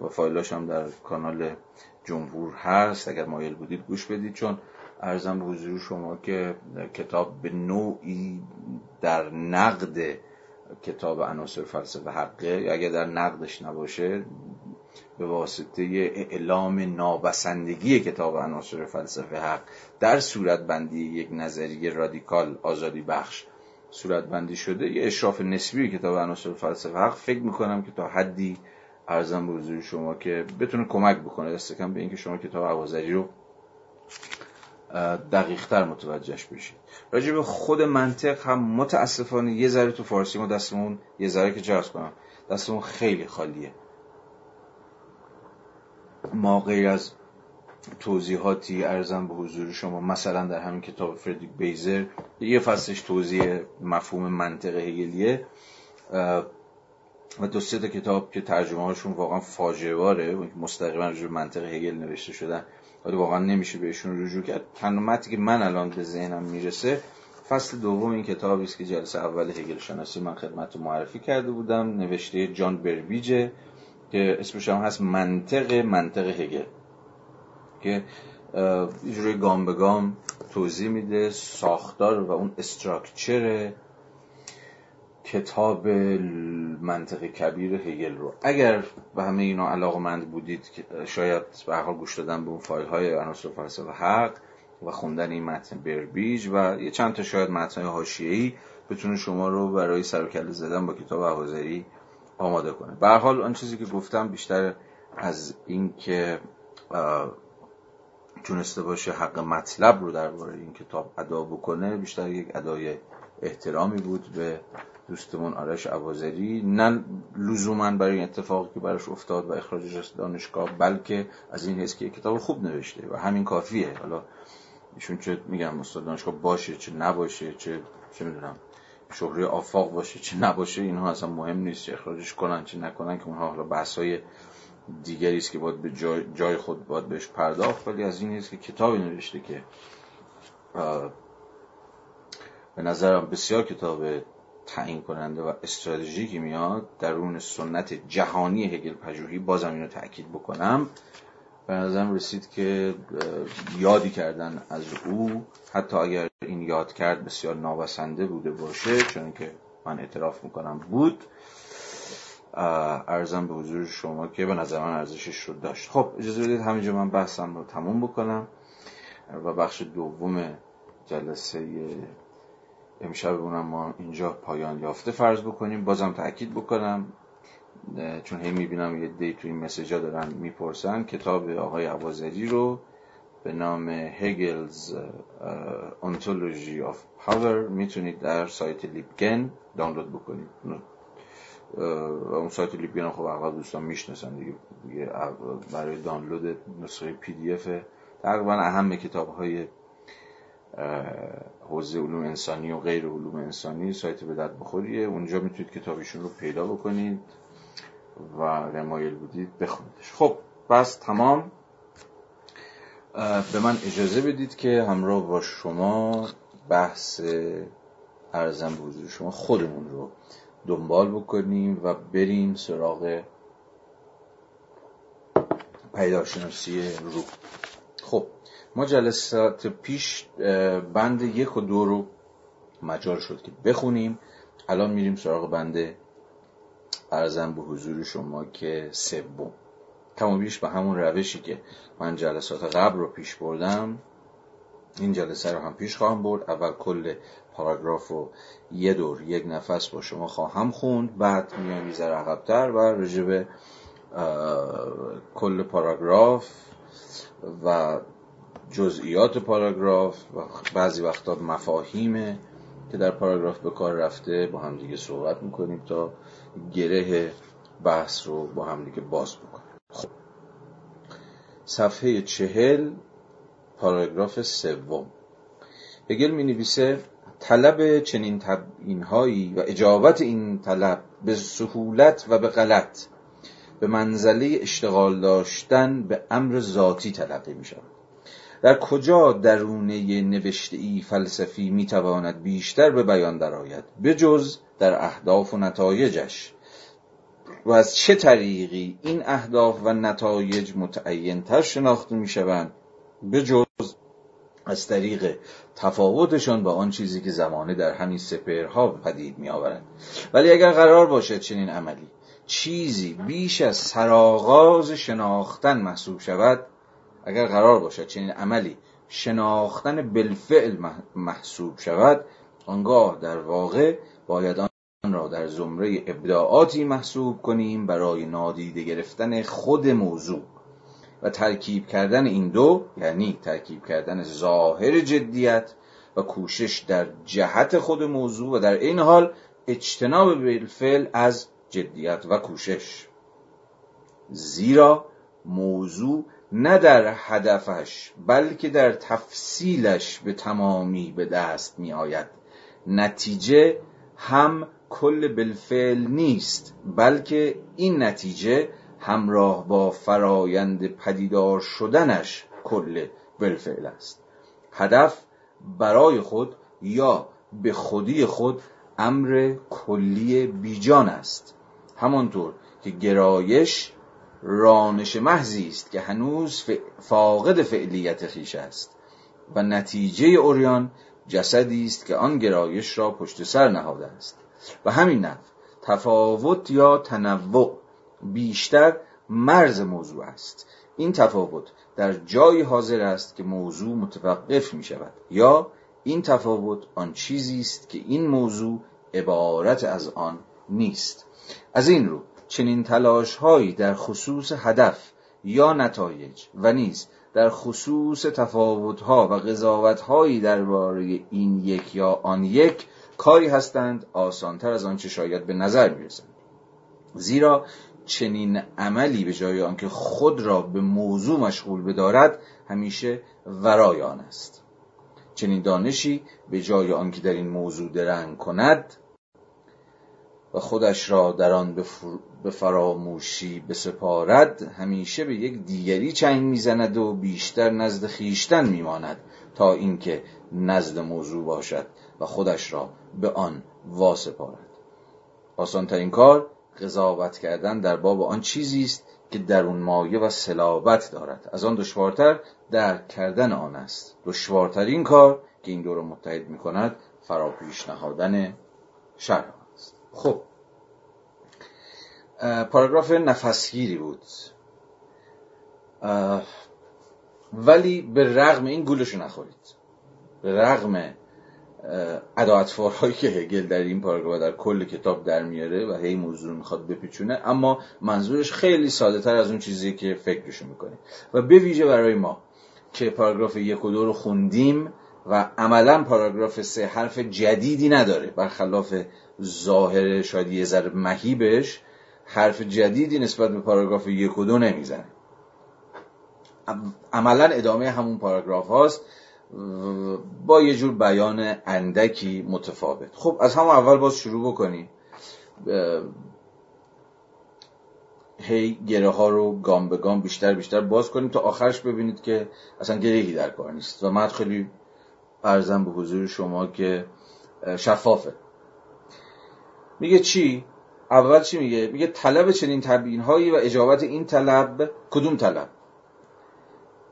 Speaker 1: و فایلاش هم در کانال جمهور هست. اگر مایل بودید گوش بدید چون ارزم به حضور شما که کتاب به نوعی در نقد کتاب عناصر فلسفه حقه. اگر در نقدش نباشه به واسطه اعلام نابسندگی کتاب عناصر فلسفه حق در صورت بندی یک نظریه رادیکال آزادی بخش صورت بندی شده یه اشراف نسبی کتاب عناصر فلسفه حق فکر می‌کنم که تا حدی ارزم به حضور شما که بتونه کمک بکنه دست کم به اینکه شما کتاب عوازری رو دقیقتر متوجهش بشید. راجع به خود منطق هم متاسفانه یه ذره تو فارسی ما دستمون یه ذره که جرس کنم. دستمون خیلی خالیه. ما غیر از توضیحاتی ارزم به حضور شما مثلا در همین کتاب فردریک بیزر یه فصلش توضیح مفهوم منطق هگلیه. و دو سه کتاب که ترجمه هاشون واقعا فاجعه واره مستقیما راجع منطق هگل نوشته شدن. ولی واقعا نمیشه بهشون رجوع کرد. تنها که من الان به ذهنم می‌رسه فصل دوم این کتابی است که جلسه اول هگل شناسی من خدمت معرفی کرده بودم نوشته جان بربیجه که اسمش هم هست منطق منطق هگل که یه گام به گام توضیح میده ساختار و اون استراکچر کتاب منطق کبیر هگل رو. اگر به همه اینا علاقمند بودید شاید به حال گوش دادن به اون فایل های عناصر فلسفه حق و خوندن این متن بربیج و یه چند تا شاید متن حاشیه‌ای بتونه شما رو برای سر و زدن با کتاب احوازری آماده کنه. به حال آن چیزی که گفتم بیشتر از این که تونسته باشه حق مطلب رو درباره این کتاب ادا بکنه بیشتر یک ادای احترامی بود به دوستمون آرش عوازری نه لزوما برای این اتفاقی که براش افتاد و اخراجش از دانشگاه بلکه از این حس که کتاب خوب نوشته و همین کافیه. حالا ایشون چه میگم استاد دانشگاه باشه چه نباشه چه چه می‌دونم شهره آفاق باشه چه نباشه اینها اصلا مهم نیست چه اخراجش کنن چه نکنن که اونها حالا بحثای دیگری است که باید به جای, جای خود باید بهش پرداخت. ولی از این نیست که کتابی نوشته که به نظرم بسیار کتاب تعیین کننده و استراتژیکی میاد. درون سنت جهانی هگل پژوهی بازم اینو تاکید بکنم. به نظرم رسید که یادی کردن از او حتی اگر این یاد کرد بسیار نابسنده بوده باشه چون که من اعتراف می‌کنم بود. ارزم به حضور شما که به نظر من ارزشش رو داشت. خب اجازه بدید همینجا من بحثم رو تموم بکنم و بخش دوم جلسه امشب ما اینجا پایان یافته فرض بکنیم. بازم تاکید بکنم چون هی می‌بینم یه عده‌ای تو این message ا دارن می‌پرسن کتاب آقای عوازری رو به نام Hegel's Ontology of Power می‌تونید در سایت Libgen دانلود بکنید. اون سایت Libgen خب اغلب دوستان می‌شناسن دیگه, برای دانلود نسخه پی دی اف. تقریبا اهم کتاب های حوزه علوم انسانی و غیر علوم انسانی سایت به درد بخوریه. اونجا می‌تونید کتابشون رو پیدا بکنید و رمایل بودید بخونیدش خب بس تمام. به من اجازه بدید که همراه با شما بحث ارزم به حضور شما خودمون رو دنبال بکنیم و بریم سراغ پیداشناسی رو. خب. ما جلسات پیش بند یک و دو رو مجال شد که بخونیم. الان میریم سراغ بند ارزم به حضور شما که سوم. بیش به همون روشی که من جلسات قبل رو پیش بردم. این جلسه رو هم پیش خواهم برد. اول کل پاراگراف رو یه دور یک نفس با شما خواهم خوند. بعد میام یه ذره عقبتر و رجب کل پاراگراف و جزئیات پاراگراف و بعضی وقتا مفاهیم که در پاراگراف به کار رفته با هم دیگه صحبت می‌کنیم تا گره بحث رو با هم دیگه باز بکنیم. خب. صفحه چهل پاراگراف سوم. هگل می نویسه طلب چنین تبیینهایی و اجابت این طلب به سهولت و به غلط به منزله اشتغال داشتن به امر ذاتی تلقی می شود در کجا درونه نوشته ای فلسفی می تواند بیشتر به بیان درآید؟ بجز در اهداف و نتایجش. و از چه طریقی این اهداف و نتایج متعینتر شناخته می شوند بجز از طریق تفاوتشان با آن چیزی که زمانه در همین سپرها پدید می آورند ولی اگر قرار باشد چنین عملی چیزی بیش از سرآغاز شناختن محسوب شود اگر قرار باشد چنین عملی شناختن بالفعل محسوب شود آنگاه در واقع باید آن را در زمره ابداعاتی محسوب کنیم برای نادیده گرفتن خود موضوع. و ترکیب کردن این دو یعنی ترکیب کردن ظاهر جدیت و کوشش در جهت خود موضوع و در این حال اجتناب بالفعل از جدیت و کوشش. زیرا موضوع نه در هدفش بلکه در تفصیلش به تمامی به دست می آید نتیجه هم کل بالفعل نیست بلکه این نتیجه همراه با فرایند پدیدار شدنش کل بالفعل است. هدف برای خود یا به خودی خود امر کلی بیجان است. همانطور که گرایش رانش محضی است که هنوز فاقد فعلیت خیش است و نتیجه اوریان جسدی است که آن گرایش را پشت سر نهاده است. و همین نحو تفاوت یا تنوع بیشتر مرز موضوع است. این تفاوت در جای حاضر است که موضوع متوقف می شود یا این تفاوت آن چیزی است که این موضوع عبارت از آن نیست. از این رو چنین تلاش هایی در خصوص هدف یا نتایج و نیز در خصوص تفاوت ها و قضاوت هایی درباره این یک یا آن یک کاری هستند آسانتر از آنچه شاید به نظر می‌رسند زیرا چنین عملی به جای آنکه خود را به موضوع مشغول بدارد همیشه ورای آن است. چنین دانشی به جای آنکه در این موضوع درنگ کند و خودش را در آن به فراموشی بسپارد همیشه به یک دیگری چنگ می‌زند و بیشتر نزد خیشتن میماند تا اینکه نزد موضوع باشد و خودش را به آن واسپارد. آسانترین کار قضاوت کردن در باب آن چیزی است که درون مایه و سلابت دارد. از آن دشوارتر درک کردن آن است. دشوارترین کار که این دو را متحد می کند فراپیش نهادن شرح است. خب پاراگراف نفسگیری بود. ولی به رغم این گولشو نخورید. به رغم اداعتفارهایی که هگل در این پاراگراف در کل کتاب در میاره و هی موضوع می‌خواد بپیچونه اما منظورش خیلی ساده تر از اون چیزی که فکرشو می‌کنه. و به ویژه برای ما که پاراگراف یک و دو رو خوندیم و عملا پاراگراف سه حرف جدیدی نداره برخلاف ظاهر شاید یه ذره مهیبش حرف جدیدی نسبت به پاراگراف یک و دو نمی‌زنه. عملا ادامه همون پاراگراف هاست. با یه جور بیان اندکی متفاوت. خب از همون اول باز شروع بکنیم. هی گره ها رو گام به گام بیشتر بیشتر باز کنیم تا آخرش ببینید که اصلا گرهی در کار نیست. و من خیلی ارزم به حضور شما که شفافه. میگه چی؟ اول چی میگه؟ میگه طلب چنین تبیین هایی و اجابت این طلب کدوم طلب؟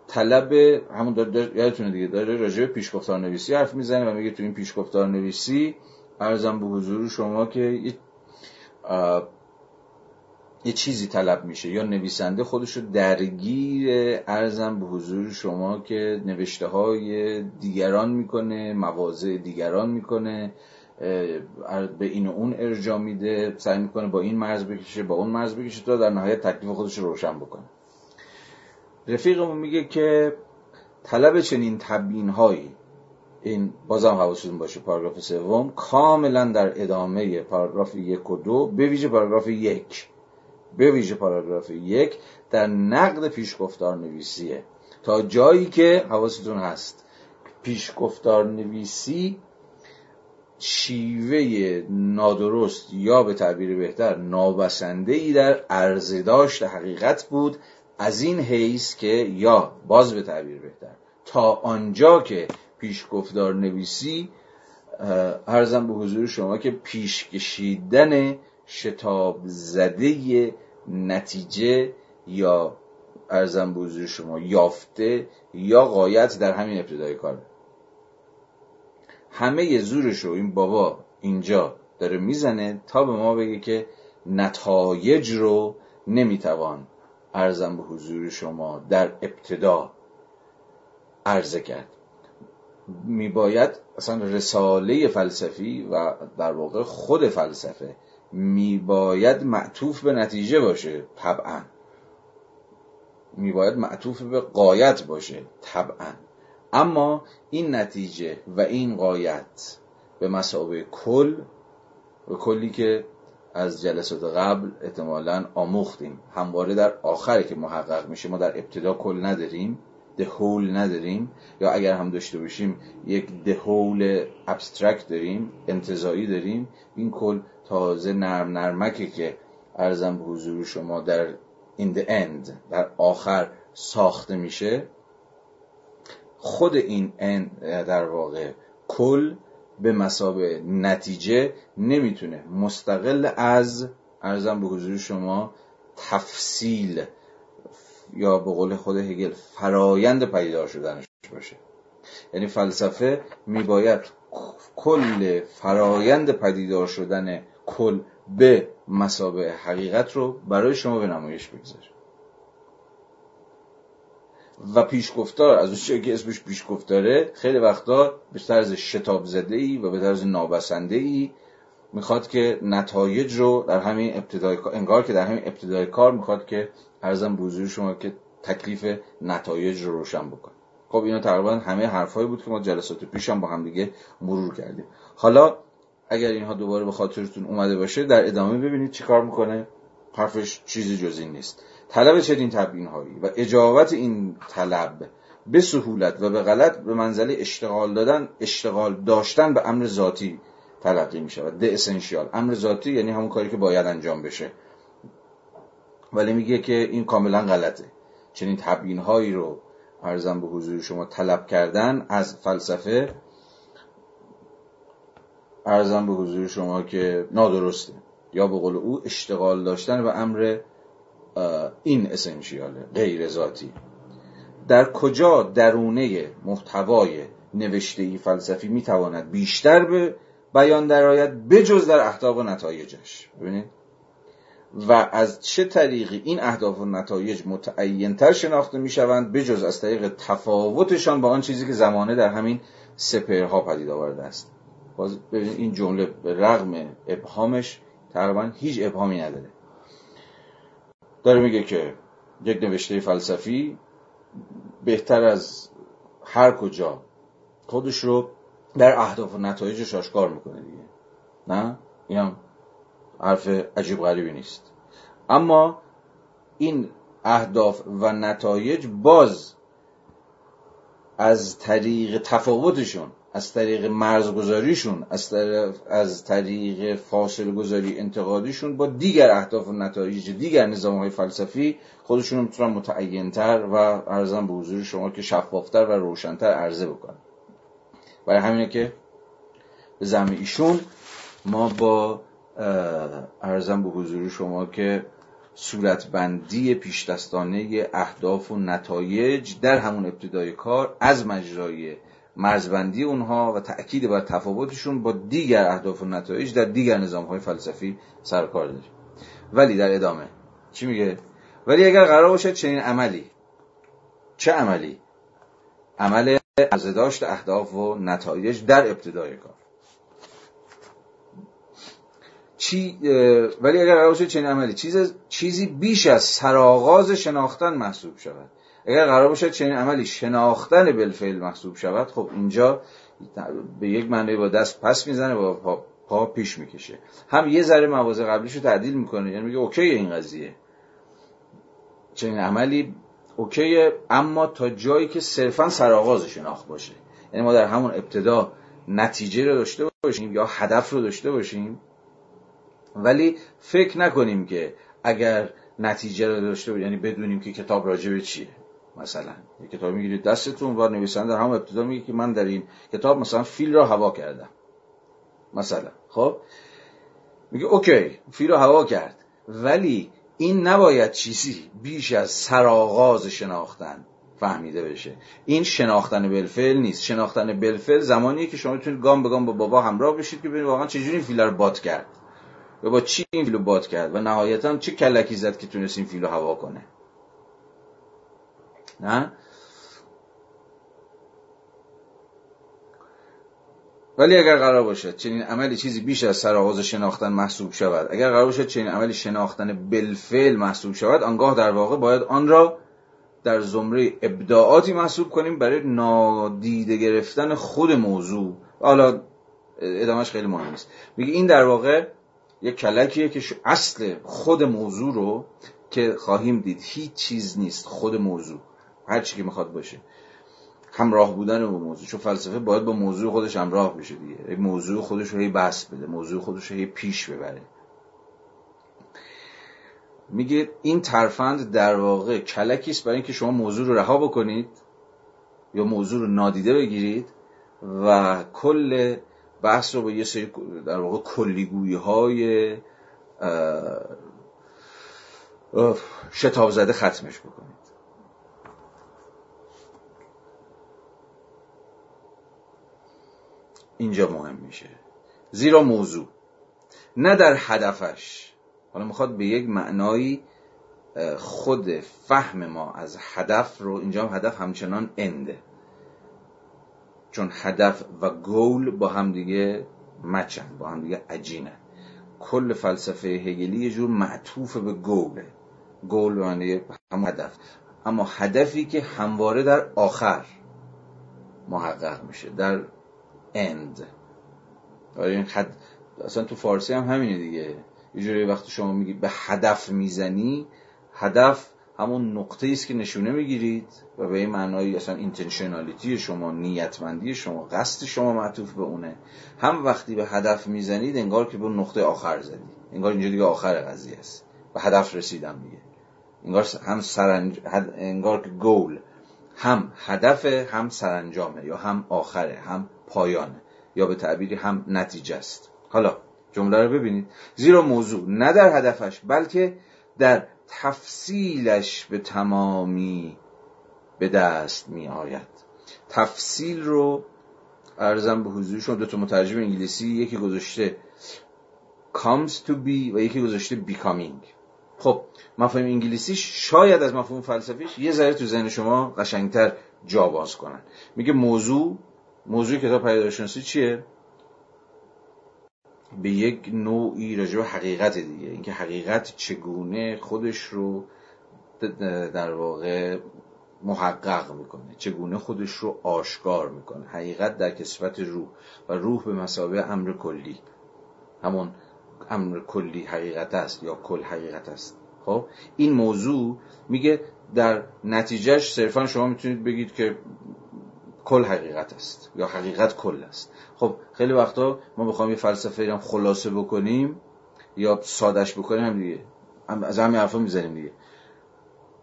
Speaker 1: طلب همون داره یادتونه دیگه داره راجع به پیشگفتار نویسی حرف می‌زنه و میگه تو این پیشگفتار نویسی ارزم به حضور شما که یه, یه چیزی طلب میشه یا نویسنده خودش رو درگیر ارزم به حضور شما که نوشته های دیگران می‌کنه مواضع دیگران می‌کنه به این و اون ارجا میده سعی می‌کنه با این مرز بکشه با اون مرز بکشه تا در نهایت تکلیف خودش رو روشن بکنه. رفیقمون میگه که طلب چنین تبیین هایی این بازم حواستون باشه پاراگراف سوم کاملا در ادامه پاراگراف یک و دو به ویژه پاراگراف یک. به ویژه پاراگراف یک در نقد پیشگفتار نویسیه تا جایی که حواستون هست پیشگفتار نویسی شیوه نادرست یا به تعبیر بهتر نابسنده ای در ارزداشت حقیقت بود از این حیث که یا باز به تعبیر بهتر تا آنجا که پیشگفتار نویسی ارزم به حضور شما که پیش کشیدن شتاب زده نتیجه یا ارزم به حضور شما یافته یا قایت در همین ابتدای کار. همه زورش رو این بابا اینجا داره می‌زنه تا به ما بگه که نتایج رو نمی‌توان ارزم به حضور شما در ابتدا عرضه کرد. میباید اصلا رساله فلسفی و در واقع خود فلسفه میباید معطوف به نتیجه باشه طبعا. میباید معطوف به قایت باشه طبعا. اما این نتیجه و این قایت به مسابه کل و کلی که از جلسات قبل احتمالا آموختیم. همواره در آخری که محقق میشه ما در ابتدا کل نداریم دهول نداریم. یا اگر هم داشته باشیم یک دهول ابسترکت داریم انتظایی داریم. این کل تازه نرم نرمکه که ارزم به حضور شما در in the end در آخر ساخته میشه. خود این در واقع کل به مسابه نتیجه نمی‌تونه. مستقل از ارزم به حضور شما تفصیل یا به قول خود هگل فرایند پدیدار شدنش باشه. یعنی فلسفه میباید کل فرایند پدیدار شدن کل به مسابه حقیقت رو برای شما به نمایش بگذاره. و پیشگفتار از اون که اسمش پیشگفتاره خیلی وقتا به طرز شتاب زده ای و به طرز نابسنده ای می‌خواد که نتایج رو در همین ابتدای انگار که در همین ابتدای کار می‌خواد که ارزم بزرگ شما که تکلیف نتایج رو روشن بکن خب اینا تقریبا همه حرفایی بود که ما جلسات پیش هم با هم دیگه مرور کردیم. حالا اگر اینها دوباره به خاطرتون اومده باشه در ادامه ببینید چی کار می‌کنه. حرفش چیزی جز این نیست. طلب چنین تبیین هایی و اجابت این طلب به سهولت و به غلط به منزله اشتغال دادن اشتغال داشتن به امر ذاتی تلقی می شود ده اسنشیال امر ذاتی یعنی همون کاری که باید انجام بشه. ولی میگه که این کاملا غلطه. چنین تبیین هایی رو ارزم به حضور شما طلب کردن از فلسفه ارزم به حضور شما که نادرسته. یا به قول او اشتغال داشتن به امر این اسنشیاله غیر ذاتی. در کجا درونه محتوای نوشته ای فلسفی می‌تواند بیشتر به بیان درآید بجز در اهداف و نتایجش؟ ببینید. و از چه طریقی این اهداف و نتایج متعینتر شناخته می‌شوند بجز از طریق تفاوتشان با آن چیزی که زمانه در همین سپرها پدید آورده است؟ باز این جمله رغم ابهامش تقریبا هیچ ابهامی نداره. داره میگه که یک نوشته فلسفی بهتر از هر کجا خودش رو در اهداف و نتایجش آشکار می‌کنه دیگه. نه؟ این هم حرف عجیب غریبی نیست. اما این اهداف و نتایج باز از طریق تفاوتشون از طریق مرزگذاریشون از طریق, از طریق فاصله گذاری انتقادیشون با دیگر اهداف و نتایج دیگر نظام های فلسفی خودشون می‌تونن متعینتر و ارزم به حضور شما که شفافتر و روشنتر عرضه بکنن. برای همینه که به زمین ایشون ما با ارزم به حضور شما که صورتبندی پیشدستانه اهداف و نتایج در همون ابتدای کار از مجرای مرزبندی اونها و تأکید بر تفاوتشون با دیگر اهداف و نتایج در دیگر نظام های فلسفی سرکار داریم. ولی در ادامه چی میگه؟ ولی اگر قرار باشد چنین عملی چه عملی؟ عمل ارزداشت اهداف و نتایج در ابتدای کار. چی ولی اگر قرار باشد چنین عملی چیز چیزی بیش از سرآغاز شناختن محسوب شود. اگر قرار باشد چنین عملی شناختن بالفعل محسوب شود خب اینجا به یک معنی با دست پس می‌زنه و پا, پا پیش می‌کشه. هم یه ذره مواضع قبلیش رو تعدیل می‌کنه یعنی میگه اوکی این قضیه. چنین عملی اوکیه اما تا جایی که صرفا سرآغاز شناخت باشه. یعنی ما در همون ابتدا نتیجه رو داشته باشیم یا هدف رو داشته باشیم ولی فکر نکنیم که اگر نتیجه رو داشته باشیم یعنی بدونیم که کتاب راجع به چیه. مثلا. یه کتاب می‌گیرید دستتون و نویسنده همون ابتدا میگه که من در این کتاب مثلا فیل را هوا کردم. مثلا. خب؟ میگه اوکی فیل رو هوا کرد. ولی این نباید چیزی بیش از سرآغاز شناختن فهمیده بشه. این شناختن بالفعل نیست. شناختن بالفعل زمانیه که شما می‌تونید گام به گام با بابا همراه بشید که ببینید واقعا چجوری این فیل رو باد کرد. و با چی این فیلو باد کرد؟ و نهایتا چه کلکی زد که تونست این فیلو هوا کنه؟ نه؟ ولی اگر قرار باشد چنین عملی چیزی بیش از سرآغاز شناختن محسوب شود اگر قرار باشد چنین عملی شناختن بالفعل محسوب شود آنگاه در واقع باید آن را در زمره ابداعاتی محسوب کنیم برای نادیده گرفتن خود موضوع. حالا ادامهش خیلی مهم است میگه این در واقع یک کلکیه که اصل خود موضوع رو که خواهیم دید هیچ چیز نیست خود موضوع. هر چی که می‌خواد باشه. همراه بودن با موضوع. چون فلسفه باید با موضوع خودش همراه بشه دیگه. موضوع خودش رو هی بس بده. موضوع خودش رو هی پیش ببره. میگه این ترفند در واقع کلکی است برای اینکه شما موضوع رو رها بکنید یا موضوع رو نادیده بگیرید و کل بحث رو با یه سری در واقع کلیگویی های شتاب زده ختمش بکنید. اینجا مهم میشه. زیرا موضوع. نه در هدفش. حالا می‌خواد به یک معنایی خود فهم ما از هدف رو اینجا هدف همچنان انده چون هدف و گول با هم دیگه مچن با هم دیگه عجینه. کل فلسفه هگلی یه جور معطوف به گوله. گول معنی هم هدف. اما هدفی که همواره در آخر محقق میشه در اند این خد... اصلا تو فارسی هم همینه دیگه. یه جوری وقتی شما میگی به هدف می‌زنی هدف همون نقطه است که نشونه می‌گیرید و به این معنای اصلا اینتنشنالیتی شما نیتمندی شما قصد شما معطوف به اونه. هم وقتی به هدف می‌زنید انگار که به نقطه آخر زدید انگار اینجا دیگه آخر قضیه است. به هدف رسیدم دیگه. انگار هم سرنج... انگار که گول هم هدف هم سرانجامه یا هم آخره هم پایانه یا به تعبیری هم نتیجه است. حالا جمله رو ببینید. زیرا موضوع نه در هدفش بلکه در تفصیلش به تمامی به دست می آید. تفصیل رو ارزم به حضور شما دو تا مترجم انگلیسی یکی گذاشته comes to be و یکی گذاشته becoming. خب مفهوم انگلیسی شاید از مفهوم فلسفیش یه ذره تو ذهن شما قشنگتر جا باز کنن. میگه موضوع موضوع کتاب پیدایشناسی چیه؟ به یک نوعی راجع به حقیقت دیگه. اینکه حقیقت چگونه خودش رو در واقع محقق می‌کنه چگونه خودش رو آشکار می‌کنه. حقیقت در کسفت روح و روح به مسابقه امر کلی. همون امر کلی حقیقت است یا کل حقیقت است. خب؟ این موضوع میگه در نتیجهش صرفا شما می‌تونید بگید که کل حقیقت است یا حقیقت کل است. خب خیلی وقتا ما بخوایم یه فلسفه هم خلاصه بکنیم یا سادش بکنیم هم دیگه از همین حرفا می‌زنیم دیگه.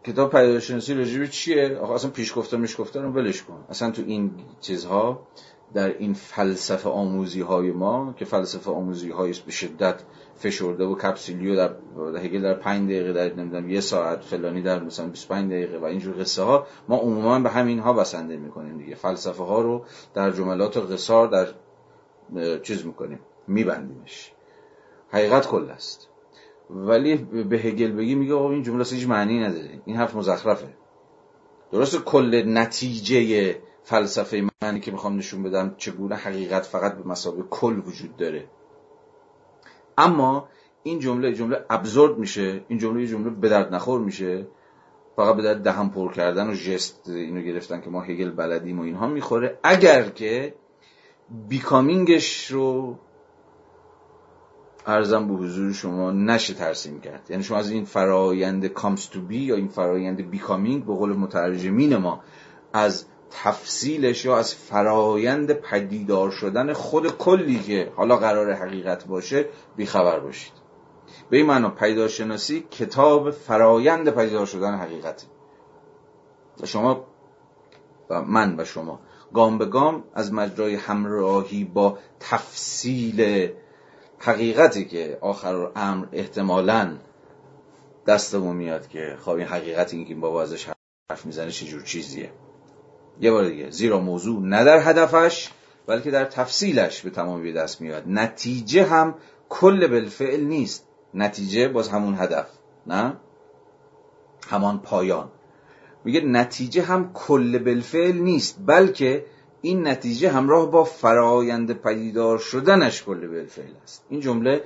Speaker 1: کتاب پیدایشناسی راجع چیه؟ آخه اصلا پیش گفتم میش گفتم رو ولش کن. اصلا تو این چیزها در این فلسفه آموزی های ما که فلسفه آموزی های به شدت فشرده و کپسولیو در هگل در 5 دقیقه در نمی‌دونم یه ساعت فلانی در مثلا 25 دقیقه و اینجور قصه ها ما عموما به همین ها بسنده می‌کنیم دیگه. فلسفه ها رو در جملات قصار در چیز می‌کنیم میبندیمش. حقیقت کل است. ولی به هگل بگی میگه این جمله هیچ معنی نداره. این حرف مزخرفه. درست کل نتیجه فلسفه منی که می‌خوام نشون بدم چگونه حقیقت فقط به مسابقه کل وجود داره. اما این جمله جمله ابزورد میشه این جمله جمله به درد نخور میشه. فقط به درد دهن پر کردن و جست اینو گرفتن که ما هگل بلدیم و اینها می‌خوره. اگر که بیکامینگش رو ارزم به حضور شما نشه ترسیم کرد. یعنی شما از این فرایند کامز تو بی یا این فرایند بیکامینگ به قول مترجمین ما از تفصیلش یا از فرایند پدیدار شدن خود کلی که حالا قرار حقیقت باشه بیخبر باشید. به این معنا پیداشناسی کتاب فرایند پدیدار شدن حقیقت. و شما و من و شما گام به گام از مجرای همراهی با تفصیل حقیقتی که آخر امر احتمالا دستمون میاد که خب این حقیقتی این که بابا ازش حرف می‌زنه چه چیزیه. یه بار دیگه. زیرا موضوع نه در هدفش بلکه در تفصیلش به تمامی دست میاد. نتیجه هم کل بالفعل نیست. نتیجه باز همون هدف نه؟ همان پایان. میگه نتیجه هم کل بالفعل نیست بلکه این نتیجه همراه با فرایند پدیدار شدنش کل بالفعل است. این جمله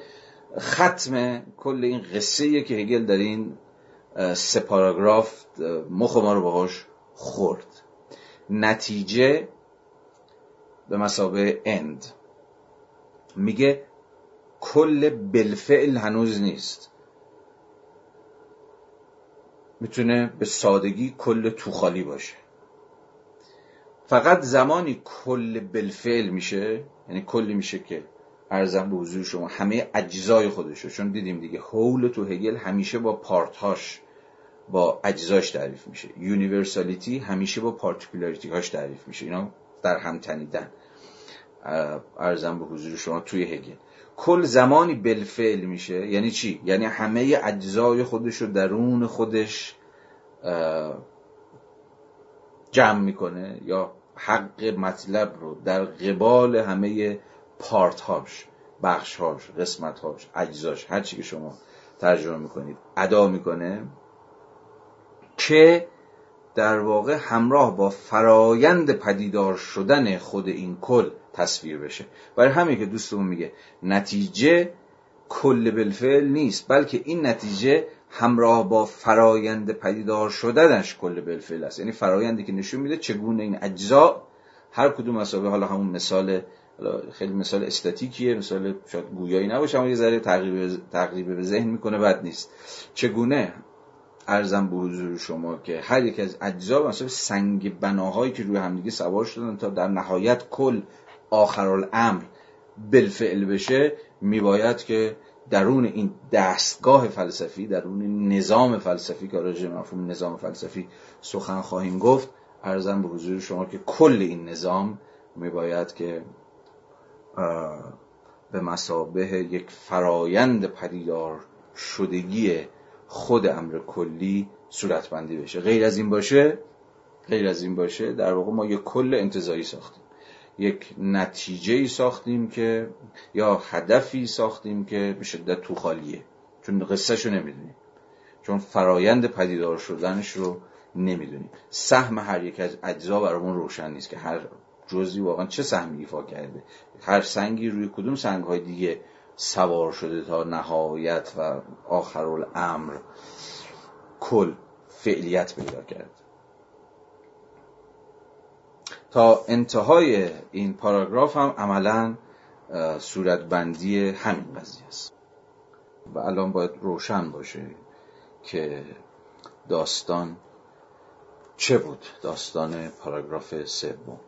Speaker 1: ختم کل این قصه که هگل در این سه پاراگراف مخ ما رو باهاش خورد. نتیجه به مسابه اند میگه کل بالفعل هنوز نیست. می‌تونه به سادگی کل توخالی باشه. فقط زمانی کل بالفعل میشه یعنی کلی میشه که ارزم به حضور شما همه اجزای خودشو چون دیدیم دیگه هول تو هگل همیشه با پارتهاش با اجزاش تعریف میشه. universality همیشه با particularity هاش تعریف میشه. اینا در هم تنیدن. عرضم به حضور شما توی هگل کل زمانی بالفعل میشه. یعنی چی؟ یعنی همه اجزای خودش رو درون خودش جمع می‌کنه یا حق مطلب رو در قبال همه part هاش بخش هاش قسمت هاش اجزاش هر چی که شما ترجمه می‌کنید ادا می‌کنه. که در واقع همراه با فرایند پدیدار شدن خود این کل تصویر بشه. برای همین که دوستمون میگه نتیجه کل بالفعل نیست بلکه این نتیجه همراه با فرایند پدیدار شدنش کل بالفعل است. یعنی فرایندی که نشون میده چگونه این اجزا هر کدوم مسابقه حالا همون مثال خیلی مثال استاتیکیه مثال شاید گویایی نباشه اما یه ذره تقریب به ذهن می‌کنه بد نیست. چگونه ارزم به حضور شما که هر یک از اجزا مثلا سنگ بناهایی که روی همدیگه سوار شدن تا در نهایت کل آخر الامر بالفعل بشه میباید که درون این دستگاه فلسفی درون نظام فلسفی که راجع مفهوم نظام فلسفی سخن خواهیم گفت ارزم به حضور شما که کل این نظام میباید که به مسابه یک فرایند پدیدار شدگی خود امر کلی صورتبندی بشه. غیر از این باشه غیر از این باشه در واقع ما یک کل انتظایی ساختیم. یک نتیجه ای ساختیم که یا هدفی ساختیم که به شدت تو خالیه. چون قصهشو نمی‌دونیم. چون فرایند پدیدار شدنش رو نمی‌دونیم. سهم هر یک از اجزا برامون روشن نیست که هر جزی واقعا چه سهمی ایفا کرده. هر سنگی روی کدوم سنگ های دیگه سوار شده تا نهایت و آخر الامر کل فعلیت پیدا کرد. تا انتهای این پاراگراف هم عملا صورتبندی همین قضیه است. و الان باید روشن باشه که داستان چه بود؟ داستان پاراگراف سوم.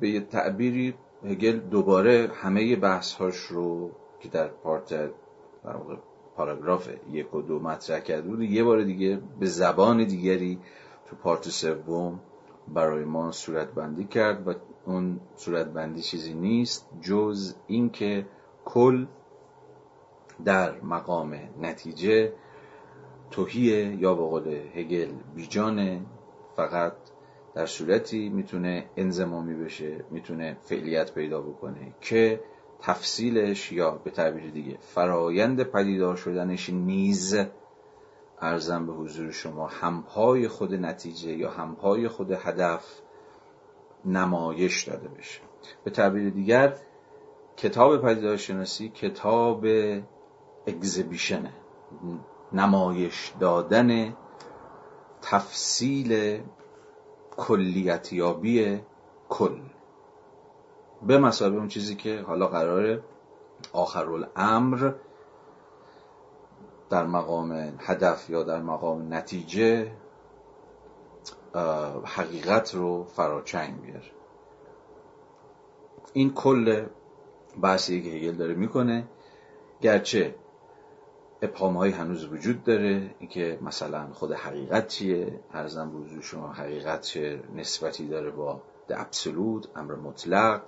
Speaker 1: به یه تعبیری هگل دوباره همه بحثهاش رو که در پارت پاراگراف یک و دو مطرح کرده بود. یه بار دیگه به زبان دیگری تو پارت سوم برای ما صورت بندی کرد و اون صورت بندی چیزی نیست جز اینکه کل در مقام نتیجه توهیه یا به قول هگل بیجانه فقط در صورتی می‌تونه انزمامی بشه می‌تونه فعلیت پیدا بکنه که تفصیلش یا به تعبیر دیگه فرایند پدیدار شدنش نیز ارزم به حضور شما همپای خود نتیجه یا همپای خود هدف نمایش داده بشه. به تعبیر دیگر کتاب پدیدارشناسی کتاب اگزیبیشنه نمایش دادن تفصیل کلیتیابی کل. به مسابقه اون چیزی که حالا قراره آخرالامر در مقام هدف یا در مقام نتیجه حقیقت رو فراچنگ بیاره. این کل بحثی که هگل داره می‌کنه. گرچه ابهام های هنوز وجود داره اینکه مثلا خود حقیقت چیه؟ ارزم بزرگ شما حقیقت چه نسبتی داره با د ابسولوت امر مطلق.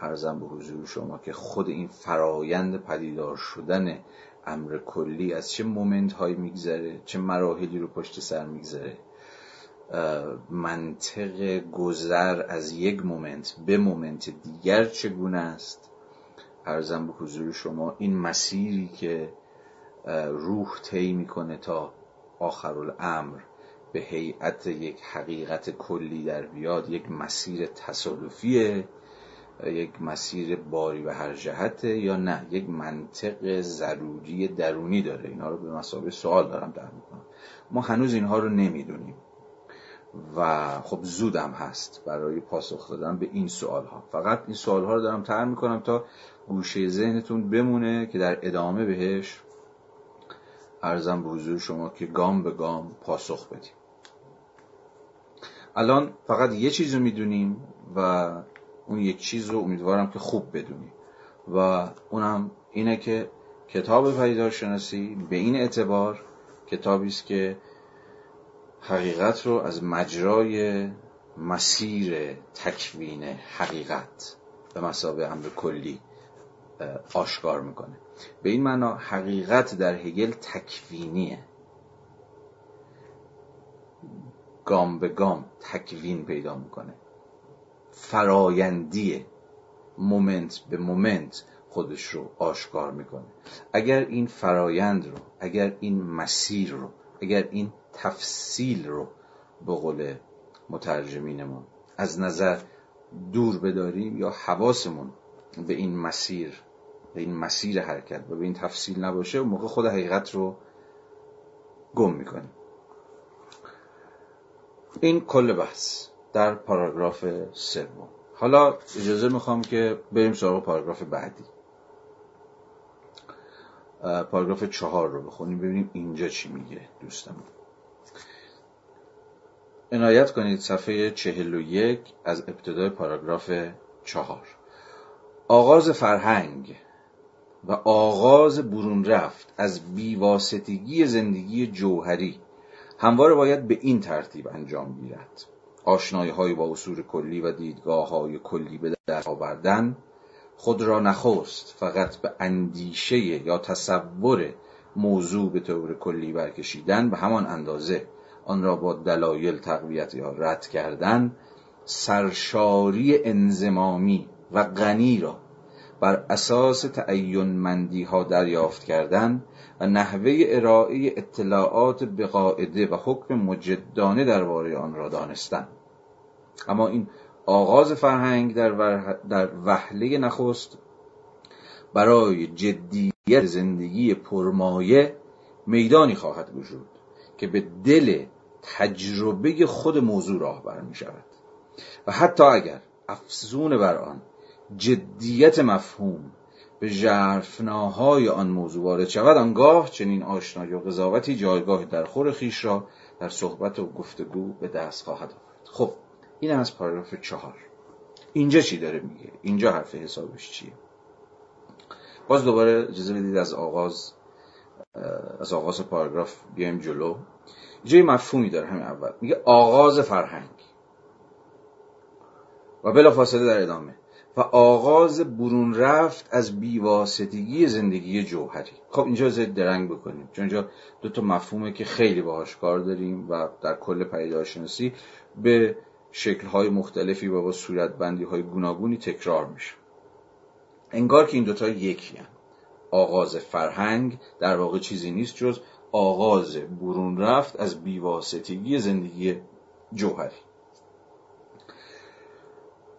Speaker 1: ارزم به حضور شما که خود این فرایند پدیدار شدن امر کلی از چه مومنت هایی میگذره چه مراحلی رو پشت سر میگذره. منطق گذر از یک moment به moment دیگر چگونه است؟ عرضم به حضور شما این مسیری که روح طی می‌کنه تا آخر الامر به هیئت یک حقیقت کلی در بیاد یک مسیر تصادفیه. یک مسیر باری به هر جهته یا نه؟ یک منطق ضروری درونی داره. اینا رو به مثابه سوال دارم طرح می‌کنم ما هنوز اینها رو نمی‌دونیم. و خب زودم هست برای پاسخ دادن به این سوال ها فقط این سوال ها رو دارم تر می‌کنم تا گوشه ذهنتون بمونه که در ادامه بهش ارزم به حضور شما که گام به گام پاسخ بدیم. الان فقط یه چیز رو می‌دونیم و اون یک چیز رو امیدوارم که خوب بدونیم و اونم اینه که کتاب پدیدارشناسی به این اعتبار کتابی است که حقیقت رو از مجرای مسیر تکوین حقیقت به مسابه امر کلی آشکار می‌کنه. به این معنا حقیقت در هگل تکوینیه. گام به گام تکوین پیدا می‌کنه. فرایندیه مومنت به مومنت خودش رو آشکار می‌کنه. اگر این فرایند رو اگر این مسیر رو اگر این تفصیل رو به قول مترجمینمون از نظر دور بداریم یا حواسمون به این مسیر به این مسیر حرکت و به این تفصیل نباشه اون موقع خود حقیقت رو گم می‌کنیم. این کل بحث. در پاراگراف سوم. حالا اجازه می‌خوام که بریم سراغ پاراگراف بعدی. پاراگراف چهار رو بخونیم ببینیم اینجا چی میگه دوستمون. عنایت کنید صفحه چهل و یک از ابتدای پاراگراف چهار. آغاز فرهنگ و آغاز برون رفت از بیواسطگی زندگی جوهری همواره باید به این ترتیب انجام گیرد آشنایی های با اصول کلی و دیدگاه های کلی به دست آوردن خود را نخست فقط به اندیشه یا تصور موضوع به طور کلی برکشیدن به همان اندازه آن را با دلایل تقویت یا رد کردن سرشاری انزمامی و غنی را بر اساس تعین مندی ها دریافت کردن و نحوه ارائه اطلاعات به قاعده و حکم مجدانه درباره آن را دانستن. اما این آغاز فرهنگ در, در وحله نخست برای جدیت زندگی پرمایه میدانی خواهد وجود که به دل تجربه خود موضوع راه می شود و حتی اگر افزون بر آن جدیت مفهوم به جرفناهای آن موضوع وارد شود آنگاه چنین آشنایی و قضاوتی جایگاه در خور خیش را در صحبت و گفتگو به دست خواهد آورد. خب این از پاراگراف چهار. اینجا چی داره میگه؟ اینجا حرف حسابش چیه؟ باز دوباره اجازه بدید از آغاز از آغاز پاراگراف بیایم جلو. اینجا مفهومی داره همین اول. میگه آغاز فرهنگ. و بلا فاصله در ادامه. و آغاز برون رفت از بیواسطگی زندگی جوهری. خب اینجا زد درنگ بکنیم. چون اینجا دو تا مفهومه که خیلی باهاش کار داریم و در کل پیداشناسی به شکلهای مختلفی و با صورتبندی های گوناگونی تکرار میشه. انگار که این دوتا یکی هم. آغاز فرهنگ در واقع چیزی نیست جز آغاز برون رفت از بیواسطگی زندگی جوهری.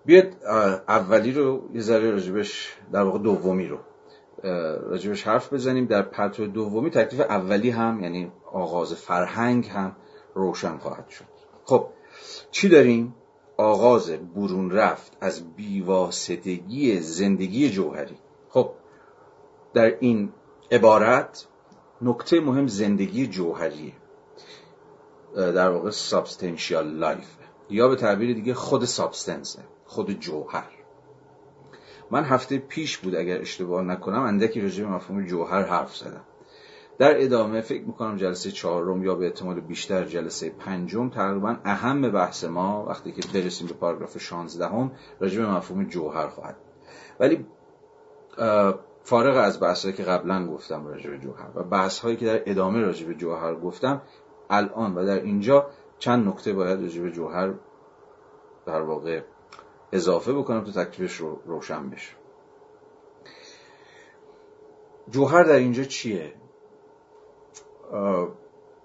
Speaker 1: بیاد اولی رو یه ذره راجبش در واقع دومی رو راجبش حرف بزنیم. در پرتو دومی تکلیف اولی هم یعنی آغاز فرهنگ هم روشن خواهد شد. خب چی داریم؟ آغاز برون رفت از بیواسطگی زندگی جوهری. خب در این عبارت نکته مهم زندگی جوهریه. در واقع substantial life یا به تعبیر دیگه خود substance ه خود جوهر. من هفته پیش بود اگر اشتباه نکنم اندکی راجع به مفهوم جوهر حرف زدم. در ادامه فکر می‌کنم جلسه چهارم یا به احتمال بیشتر جلسه پنجم تقریبا اعم بحث ما وقتی که برسیم به پاراگراف 16 هم راجع به مفهوم جوهر خواهد. ولی فارغ از بحثایی که قبلا گفتم راجع به جوهر و بحث هایی که در ادامه راجع به جوهر گفتم الان و در اینجا چند نکته باید راجع به جوهر در واقع اضافه بکنم تا تکلیفش رو روشن بشه. جوهر در اینجا چیه؟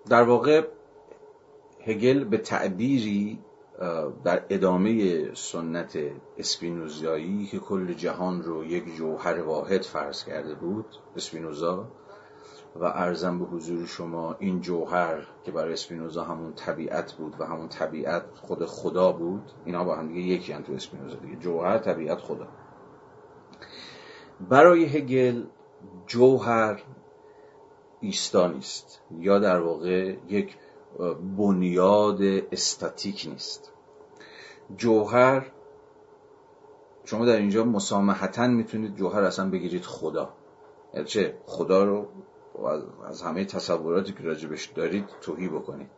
Speaker 1: در واقع هگل به تعبیری در ادامه سنت اسپینوزیایی که کل جهان رو یک جوهر واحد فرض کرده بود اسپینوزا و ارزم به حضور شما این جوهر که برای اسپینوزا همون طبیعت بود و همون طبیعت خود خدا بود اینا با هم دیگه یکی هم تو اسپینوزا دیگه. جوهر طبیعت خدا. برای هگل جوهر ایستا نیست یا در واقع یک بنیاد استاتیک نیست. جوهر شما در اینجا مسامحتا می‌تونید جوهر اصلا بگیرید خدا. یعنی چه؟ خدا رو از همه تصوراتی که راجبش دارید توهی بکنید.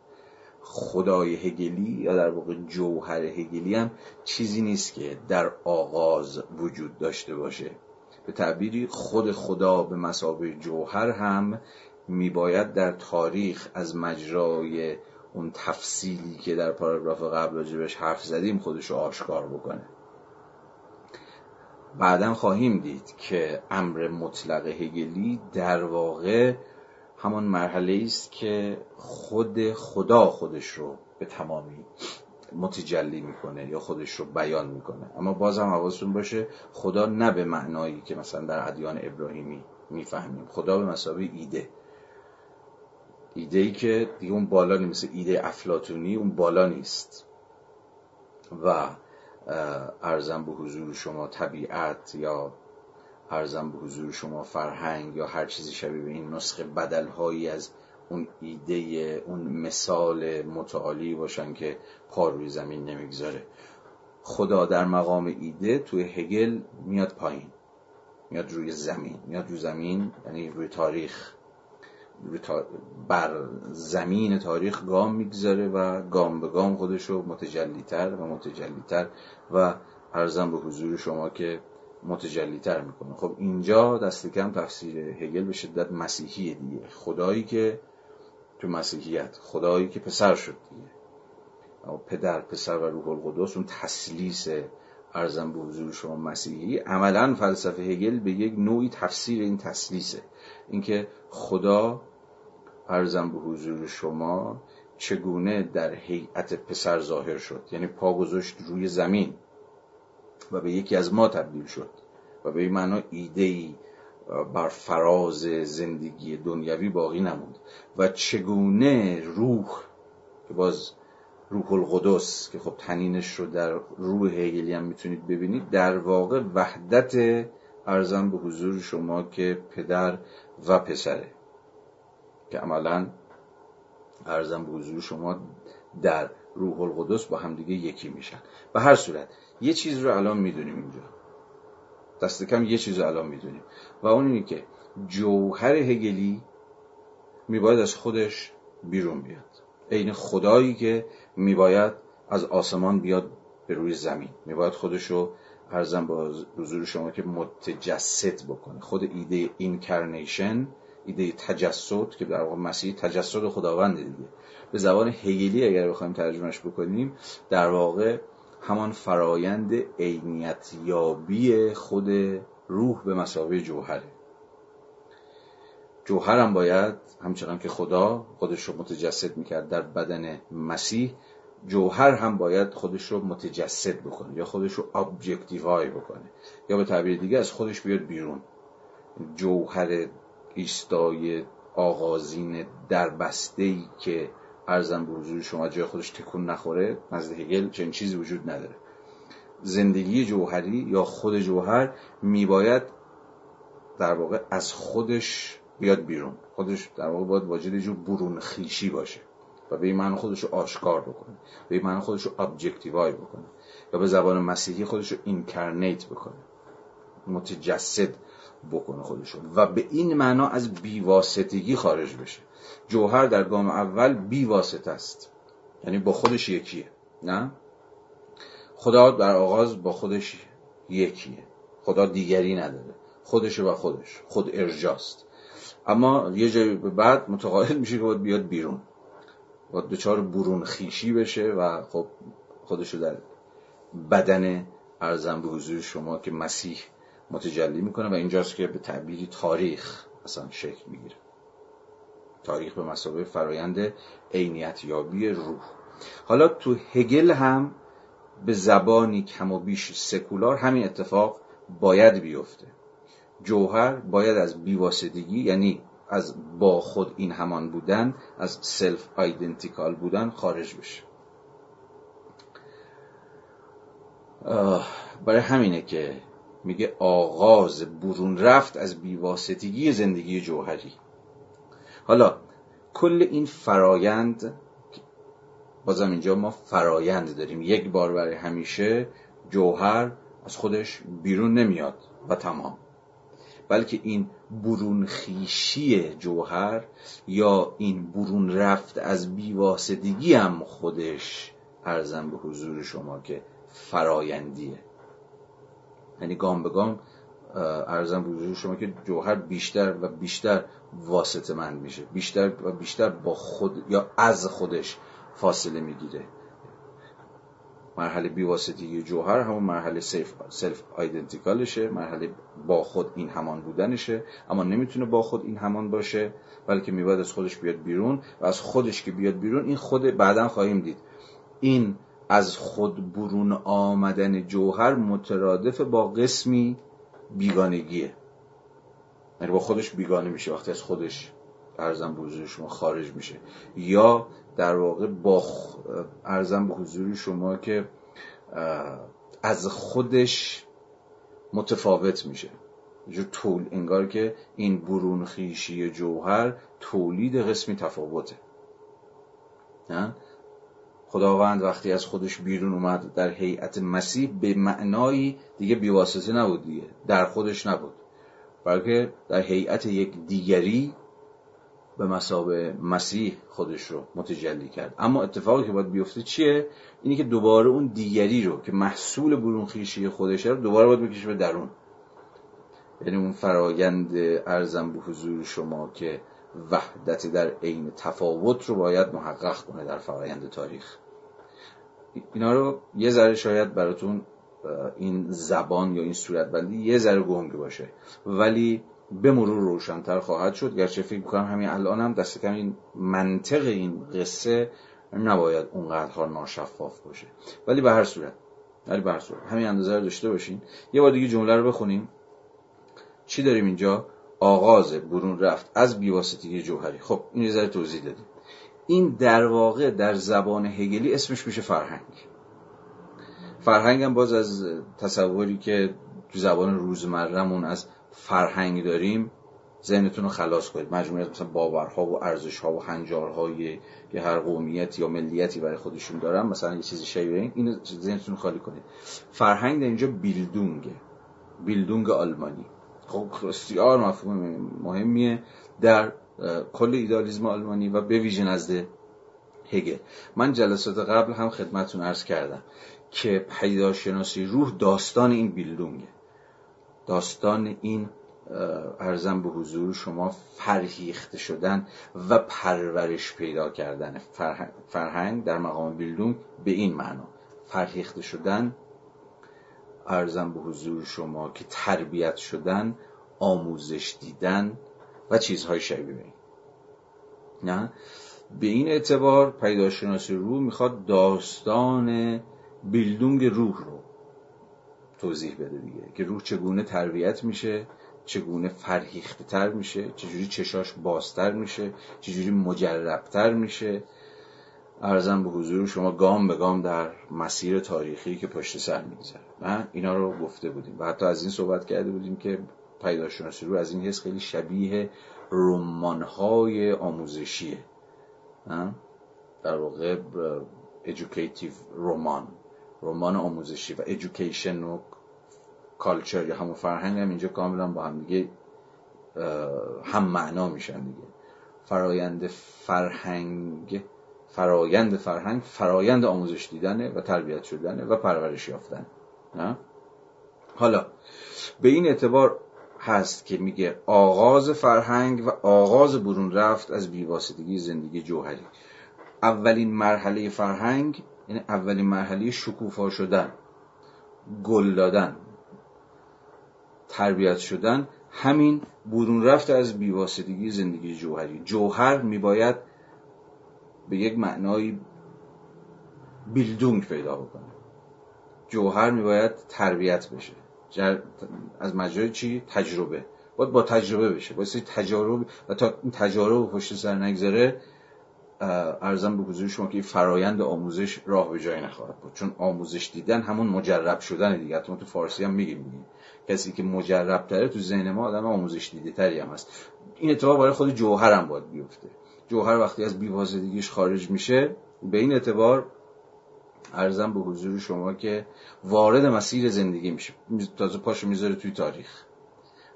Speaker 1: خدای هگلی یا در واقع جوهر هگلی هم چیزی نیست که در آغاز وجود داشته باشه. به تعبیری خود خدا به مسابه جوهر هم میباید در تاریخ از مجرای اون تفصیلی که در پاراگراف قبل راجبش حرف زدیم خودش رو آشکار بکنه. بعدا خواهیم دید که امر مطلق هگلی در واقع همان مرحله است که خود خدا خودش رو به تمامی متجلی می‌کنه یا خودش رو بیان می‌کنه. اما باز هم حواستون باشه خدا نه به معنایی که مثلا در ادیان ابراهیمی می‌فهمیم. خدا به مسابقه ایده. ایده ای که دیگه اون بالا مثل ایده افلاتونی اون بالا نیست. و ارزم به حضور شما طبیعت یا ارزم به حضور شما فرهنگ یا هر چیزی شبیه به این نسخه بدلهایی از اون ایده اون مثال متعالی باشن که پا روی زمین نمی‌گذاره. خدا در مقام ایده توی هگل میاد پایین میاد روی زمین میاد روی زمین یعنی روی تاریخ. بر زمین تاریخ گام می‌گذاره و گام به گام خودش رو متجلیتر و متجلیتر و ارزم به حضور شما که متجلیتر می‌کنه. خب اینجا دست کم تفسیر هگل به شدت مسیحی دیگه. خدایی که تو مسیحیت خدایی که پسر شد دیگه. پدر پسر و روح القدس اون تسلیس ارزم به حضور شما مسیحی. عملا فلسفه هگل به یک نوعی تفسیر این تسلیسه. اینکه خدا ارزم به حضور شما چگونه در هیئت پسر ظاهر شد. یعنی پا گذاشت روی زمین و به یکی از ما تبدیل شد و به این معنا ایده ای بر فراز زندگی دنیوی باقی نموند. و چگونه روح که باز روح القدس که خب تنینش رو در روح هگلی هم می‌تونید ببینید در واقع وحدت ارزم به حضور شما که پدر و پسره که عملا ارزم به حضور شما در روح القدس با همدیگه یکی میشن. به هر صورت یه چیز رو الان می‌دونیم اینجا. دست کم یه چیز رو الان می‌دونیم. و اون اینه که جوهر هگلی میباید از خودش بیرون بیاد. عین خدایی که میباید از آسمان بیاد به روی زمین. میباید خودش رو عرضم به حضور شما که متجسد بکنه. خود ایده incarnation ایده تجسد که در واقع مسیح تجسد خداوند دیگه. به زبان هگلی اگر بخوایم ترجمهش بکنیم در واقع همان فرایند عینیت یابی خود روح به مسابقه جوهره. جوهر هم باید همچنان که خدا خودش رو متجسد می‌کرد در بدن مسیح جوهر هم باید خودش رو متجسد بکنه یا خودش رو ابجکتیوای بکنه یا به تعبیر دیگه از خودش بیاد بیرون. جوهر ایستای آغازین در بسته ای که ارزم به حضور شما جای خودش تکون نخوره نزد هگل چنین چیزی وجود نداره. زندگی جوهری یا خود جوهر میباید در واقع از خودش بیاد بیرون. خودش در واقع باید واجد جور برون خیشی باشه. و به این معنی خودش رو آشکار بکنه. به این معنی خودش رو ابجکتیوای بکنه. یا به زبان مسیحی خودش رو اینکرنیت بکنه. متجسد بکنه خودش و به این معنا از بیواسطگی خارج بشه. جوهر در گام اول بیواسطه است. یعنی با خودش یکیه. نه؟ خدا در آغاز با خودش یکیه. خدا دیگری نداره. خودش و خودش. خود ارجاست. اما یه جای بعد متقاعد میشه که باید بیاد بیرون. باید دچار برون خیشی بشه و خب خودشو در بدن ارزم به حضور شما که مسیح متجلی می‌کنه و اینجاست که به تعبیری تاریخ اصلا شکل می‌گیره. تاریخ به مثابه فرایند عینیت یابی روح. حالا تو هگل هم به زبانی کم و بیش سکولار همین اتفاق باید بیفته. جوهر باید از بیواسطگی یعنی از با خود این همان بودن از self-identical بودن خارج بشه. برای همینه که میگه آغاز برون رفت از بیواسطگی زندگی جوهری. حالا کل این فرایند بازم اینجا ما فرایند داریم. یک بار برای همیشه جوهر از خودش بیرون نمیاد و تمام. بلکه این برون خیشی جوهر یا این برون رفت از بیواسطگی هم خودش ارزم به حضور شما که فرایندیه. یعنی گام به گام عرضم به حضور شما که جوهر بیشتر و بیشتر واسطه‌مند میشه. بیشتر و بیشتر با خود یا از خودش فاصله می‌گیره. مرحله بیواسطگی جوهر همون مرحله self, self-identical شه مرحله با خود این همان بودنشه اما نمی‌تونه با خود این همان باشه بلکه میباید از خودش بیاد بیرون و از خودش که بیاد بیرون این خود بعدا خواهیم دید. این از خود برون آمدن جوهر مترادف با قسمی بیگانگیه. یعنی با خودش بیگانه میشه وقتی از خودش ارزم حضور شما خارج میشه. یا در واقع با ارزم به حضور شما که از خودش متفاوت میشه. جو طول انگار که این برون خیشی جوهر تولید قسمی تفاوته. خداوند وقتی از خودش بیرون اومد در هیئت مسیح به معنایی دیگه بیواسطه نبود دیگه. در خودش نبود. بلکه در هیئت یک دیگری به مسابه مسیح خودش رو متجلی کرد. اما اتفاقی که باید بیفته چیه؟ اینی که دوباره اون دیگری رو که محصول برون خیشی خودشه رو دوباره باید بکشه به درون. یعنی اون فرایند ارزم به حضور شما که وحدت در عین تفاوت رو باید محقق کنه در فرایند تاریخ. اینا رو یه ذره شاید براتون این زبان یا این صورتبندی یه ذره گنگ باشه. ولی به مرور روشنتر خواهد شد. گرچه فکر کنم همین الان هم دست کم این منطق این قصه نباید اونقدرها ناشفاف باشه. ولی به هر صورت ولی به هر صورت. همین اندازه رو داشته باشین. یه بار دیگه جمله رو بخونیم. چی داریم اینجا؟ آغاز برون رفت از بیواسطگی جوهری. خب این یه ذره توضیح دادیم. این در واقع در زبان هگلی اسمش میشه فرهنگ. فرهنگ هم باز از تصوری که تو زبان روزمرهمون از فرهنگ داریم ذهنتون رو خلاص کنید. مجموعه مثلا باورها و ارزشها و هنجارهای که هر قومیت یا ملیتی برای خودشون دارن مثلا یه چیزی شبیه این ذهنتون خالی کنید. فرهنگ در اینجا بیلدونگه. بیلدونگ آلمانی. خب بسیار مفهوم مهمیه. در کل ایدالیزم آلمانی و به ویژه نزد هگل من جلسات قبل هم خدمتون عرض کردم که پیداشناسی روح داستان این بیلدونگه. داستان این ارزم به حضور شما فرهیخته شدن و پرورش پیدا کردن فرهنگ در مقام بیلدونگ به این معنا. فرهیخته شدن ارزم به حضور شما که تربیت شدن آموزش دیدن و چیزهای شبیه این. نه؟ به این اعتبار پیداشناسی روح می‌خواد داستان بیلدونگ روح رو توضیح بده دیگه. که روح چگونه تربیت میشه چگونه فرهیخته تر میشه چجوری چشاش بازتر میشه چجوری مجربتر میشه. ارزم به حضور شما گام به گام در مسیر تاریخی که پشت سر میگذره اینا رو گفته بودیم و حتی از این صحبت کرده بودیم که پیداشناسی رو از این حس خیلی شبیه رمانهای آموزشیه در واقع educative رمان رمان آموزشی و education و کالچر یا همون فرهنگ هم اینجا کاملا با هم دیگه هم معنا میشن دیگه. فرایند فرهنگ فرایند فرهنگ فرایند آموزش دیدنه و تربیت شدنه و پرورش یافتن. حالا به این اعتبار هست که میگه آغاز فرهنگ و آغاز برون رفت از بیواسطگی زندگی جوهری. اولین مرحله فرهنگ یعنی اولین مرحله شکوفا شدن گل دادن. تربیت شدن همین برون رفت از بیواسطگی زندگی جوهری. جوهر میباید به یک معنای بیلدونگ پیدا بکنه. جوهر میباید تربیت بشه. از مجرای چی؟ تجربه. باید با تجربه بشه. باید تجارب و تا این تجارب پشت سر نگذره ارزم به حضور شما که فرایند آموزش راه به جای نخواهد بود. چون آموزش دیدن همون مجرب شدن دیگه. تو فارسی هم میگیم کسی که مجرب تره تو ذهن ما آدم آموزش دیده تری هم هست. این اتفاق برای خود جوهر هم باید بیفته. جوهر وقتی از بیواسطگیش خارج میشه به این اعتبار ارزم به حضور شما که وارد مسیر زندگی میشه. تازه پاشو می‌ذاره توی تاریخ.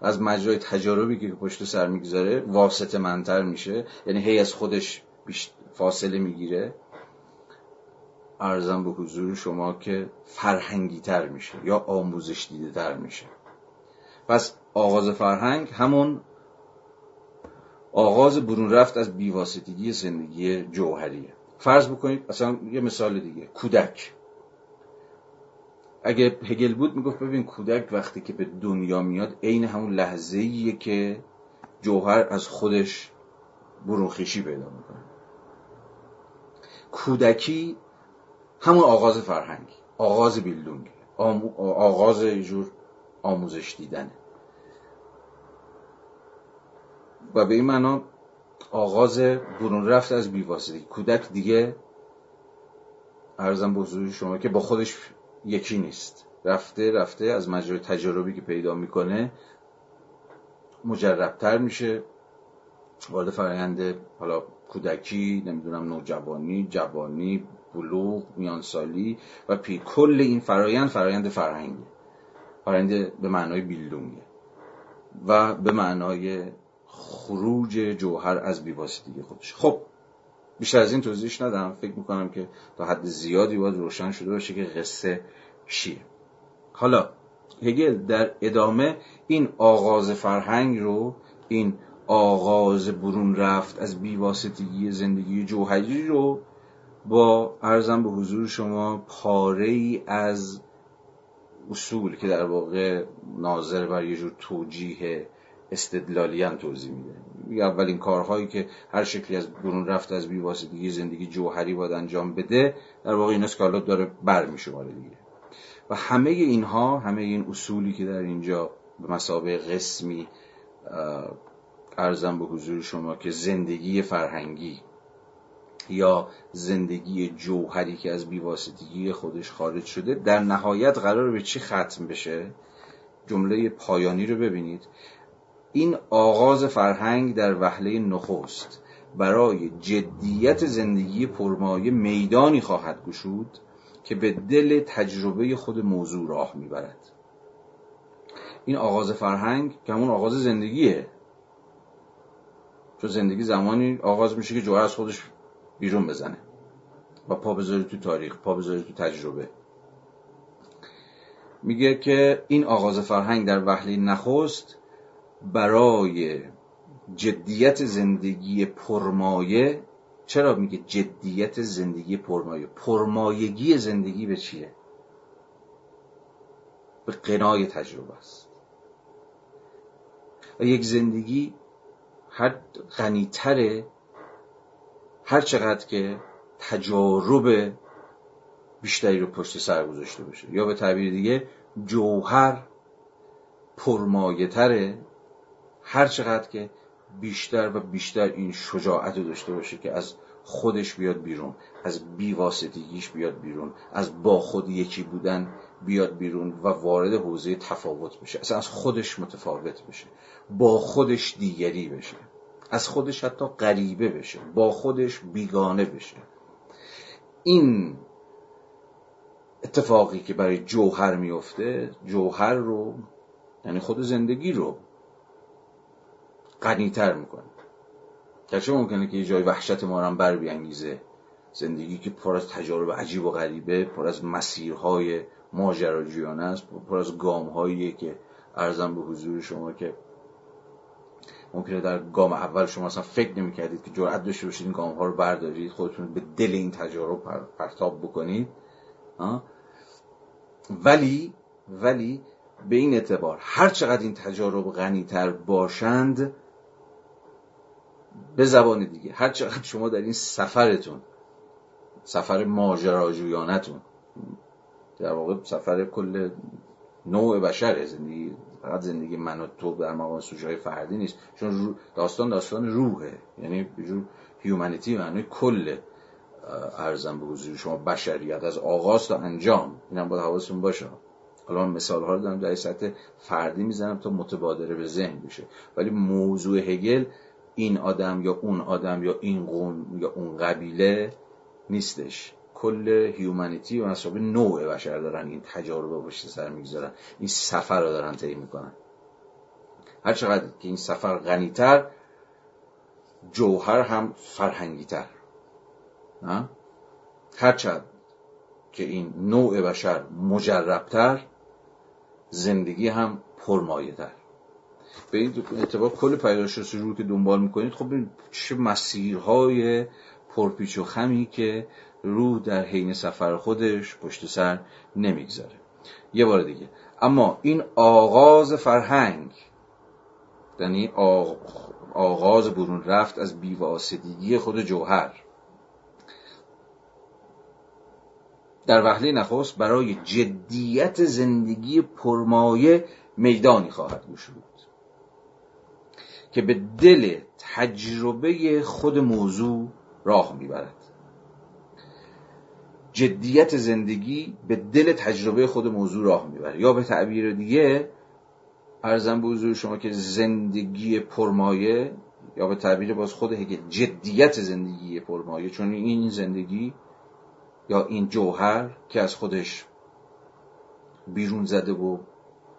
Speaker 1: از مجرای تجاربی که پشت سر می‌گذاره واسطه منتر میشه. یعنی هی از خودش فاصله می‌گیره. ارزم به حضور شما که فرهنگی تر میشه یا آموزش دیده تر میشه. پس آغاز فرهنگ همون آغاز برون رفت از بیواسطگی زندگی جوهریه. فرض بکنید اصلا یه مثال دیگه کودک. اگه هگل بود می‌گفت ببین کودک وقتی که به دنیا میاد عین همون لحظه ایه که جوهر از خودش برونخیشی پیدا می‌کنه. کودکی همون آغاز فرهنگ آغاز بیلدونگ آغاز جور آموزش دیدنه و به این معنا آغاز برون رفت از بیواسطگی کودک دیگه ارزم به شما که با خودش یکی نیست. رفته رفته از مجرای تجاربی که پیدا می‌کنه مجربتر میشه. وارد فرایند حالا کودکی نمی‌دونم نوجوانی جوانی بلوغ میانسالی و پی کل این فرایند فرایند فرهنگه فرایند به معنای بیلدونگه و به معنای خروج جوهر از بیواسطگی خودش. خب بیشتر از این توضیحش ندم. فکر می‌کنم که تا حد زیادی باید روشن شده باشه که قصه چیه. حالا هگل در ادامه این آغاز فرهنگ رو این آغاز برون رفت از بیواسطگی زندگی جوهری رو با ارزم به حضور شما پاره ای از اصول که در واقع ناظر بر یه جور توجیه استدلالی هم توضیح میده. اولین کارهایی که هر شکلی از برون رفت از بیواسطگی زندگی جوهری باید انجام بده در واقع این که داره بر میشماره دیگه. و همه اینها همه این اصولی که در اینجا به مسابقه قسمی ارزم به حضور شما که زندگی فرهنگی یا زندگی جوهری که از بیواسطگی خودش خارج شده در نهایت قرار به چی ختم بشه؟ جمله پایانی رو ببینید. این آغاز فرهنگ در وهله نخست برای جدیت زندگی پرمایه میدانی خواهد گشود که به دل تجربه خود موضوع راه می‌برد. این آغاز فرهنگ که همون آغاز زندگیه. چون زندگی زمانی آغاز میشه که جوهر از خودش بیرون بزنه. و پا بذاره تو تاریخ پا بذاره تو تجربه. میگه که این آغاز فرهنگ در وحلی نخست برای جدیت زندگی پرمایه چرا میگه جدیت زندگی پرمایه؟ پرمایگی زندگی به چیه؟ به قنای تجربه است. و یک زندگی هر غنیتره هر چقدر که تجارب بیشتری رو پشت سر گذاشته باشه. یا به تعبیر دیگه جوهر پرمایه تره هر چقدر که بیشتر و بیشتر این شجاعت رو داشته باشه که از خودش بیاد بیرون از بیواسطگیش بیاد بیرون از با خود یکی بودن بیاد بیرون و وارد حوزه تفاوت بشه اصلا از خودش متفاوت بشه با خودش دیگری بشه. از خودش حتی غریبه بشه با خودش بیگانه بشه. این اتفاقی که برای جوهر میفته جوهر رو یعنی خود زندگی رو غنیتر می‌کنه. گرچه ممکنه که یه جای وحشت ما رو هم بر بیانگیزه. زندگی که پر از تجارب عجیب و غریبه پر از مسیرهای ماجراجویانه است پر از گامهایی که ارزم به حضور شما که ممکنه در گام اول شما اصلا فکر نمی کردید که جرأت داشته باشید این گام ها رو بردارید خودتون به دل این تجارب پرتاب بکنید ولی ولی به این اعتبار هر چقدر این تجارب غنیتر باشند به زبان دیگه هر چقدر شما در این سفرتون سفر ماجراجویانتون در واقع سفر کل نوع بشر زندگی فقط زندگی من و تو در مقام سوژه فردی نیست. چون داستان داستان روحه. یعنی جور هیومانیتی معنی کل ارزم به حضور شما بشریت از آغاز تا انجام. اینم باید حواستون باشه. حالا مثال ها رو دارم در سطح فردی می‌زنم تا متبادره به ذهن بشه. ولی موضوع هگل این آدم یا اون آدم یا این قوم یا اون قبیله نیستش. کل هیومانیتی و مسابقه نوع بشر دارن. این تجارب رو پشت سر می‌گذارن. این سفر رو دارن طی می‌کنن. هر چقدر که این سفر غنیتر جوهر هم فرهنگیتر. هرچند که این نوع بشر مجربتر زندگی هم پرمایه تر به این اعتبار کل پیداشناسی رو که دنبال می‌کنید. خب چه مسیرهای پرپیچ و خمی که روح در حین سفر خودش پشت سر نمی‌گذاره. یه بار دیگه. اما این آغاز فرهنگ یعنی آغاز برون رفت از بیواسطگی خود جوهر در وهله نخست برای جدیت زندگی پرمایه میدانی خواهد گشود که به دل تجربه خود موضوع راه می‌برد. جدیت زندگی به دل تجربه خود موضوع راه می‌بره. یا به تعبیر دیگه ارزم به حضور شما که زندگی پرمایه یا به تعبیر باز خود هگل جدیت زندگی پرمایه چون این زندگی یا این جوهر که از خودش بیرون زده و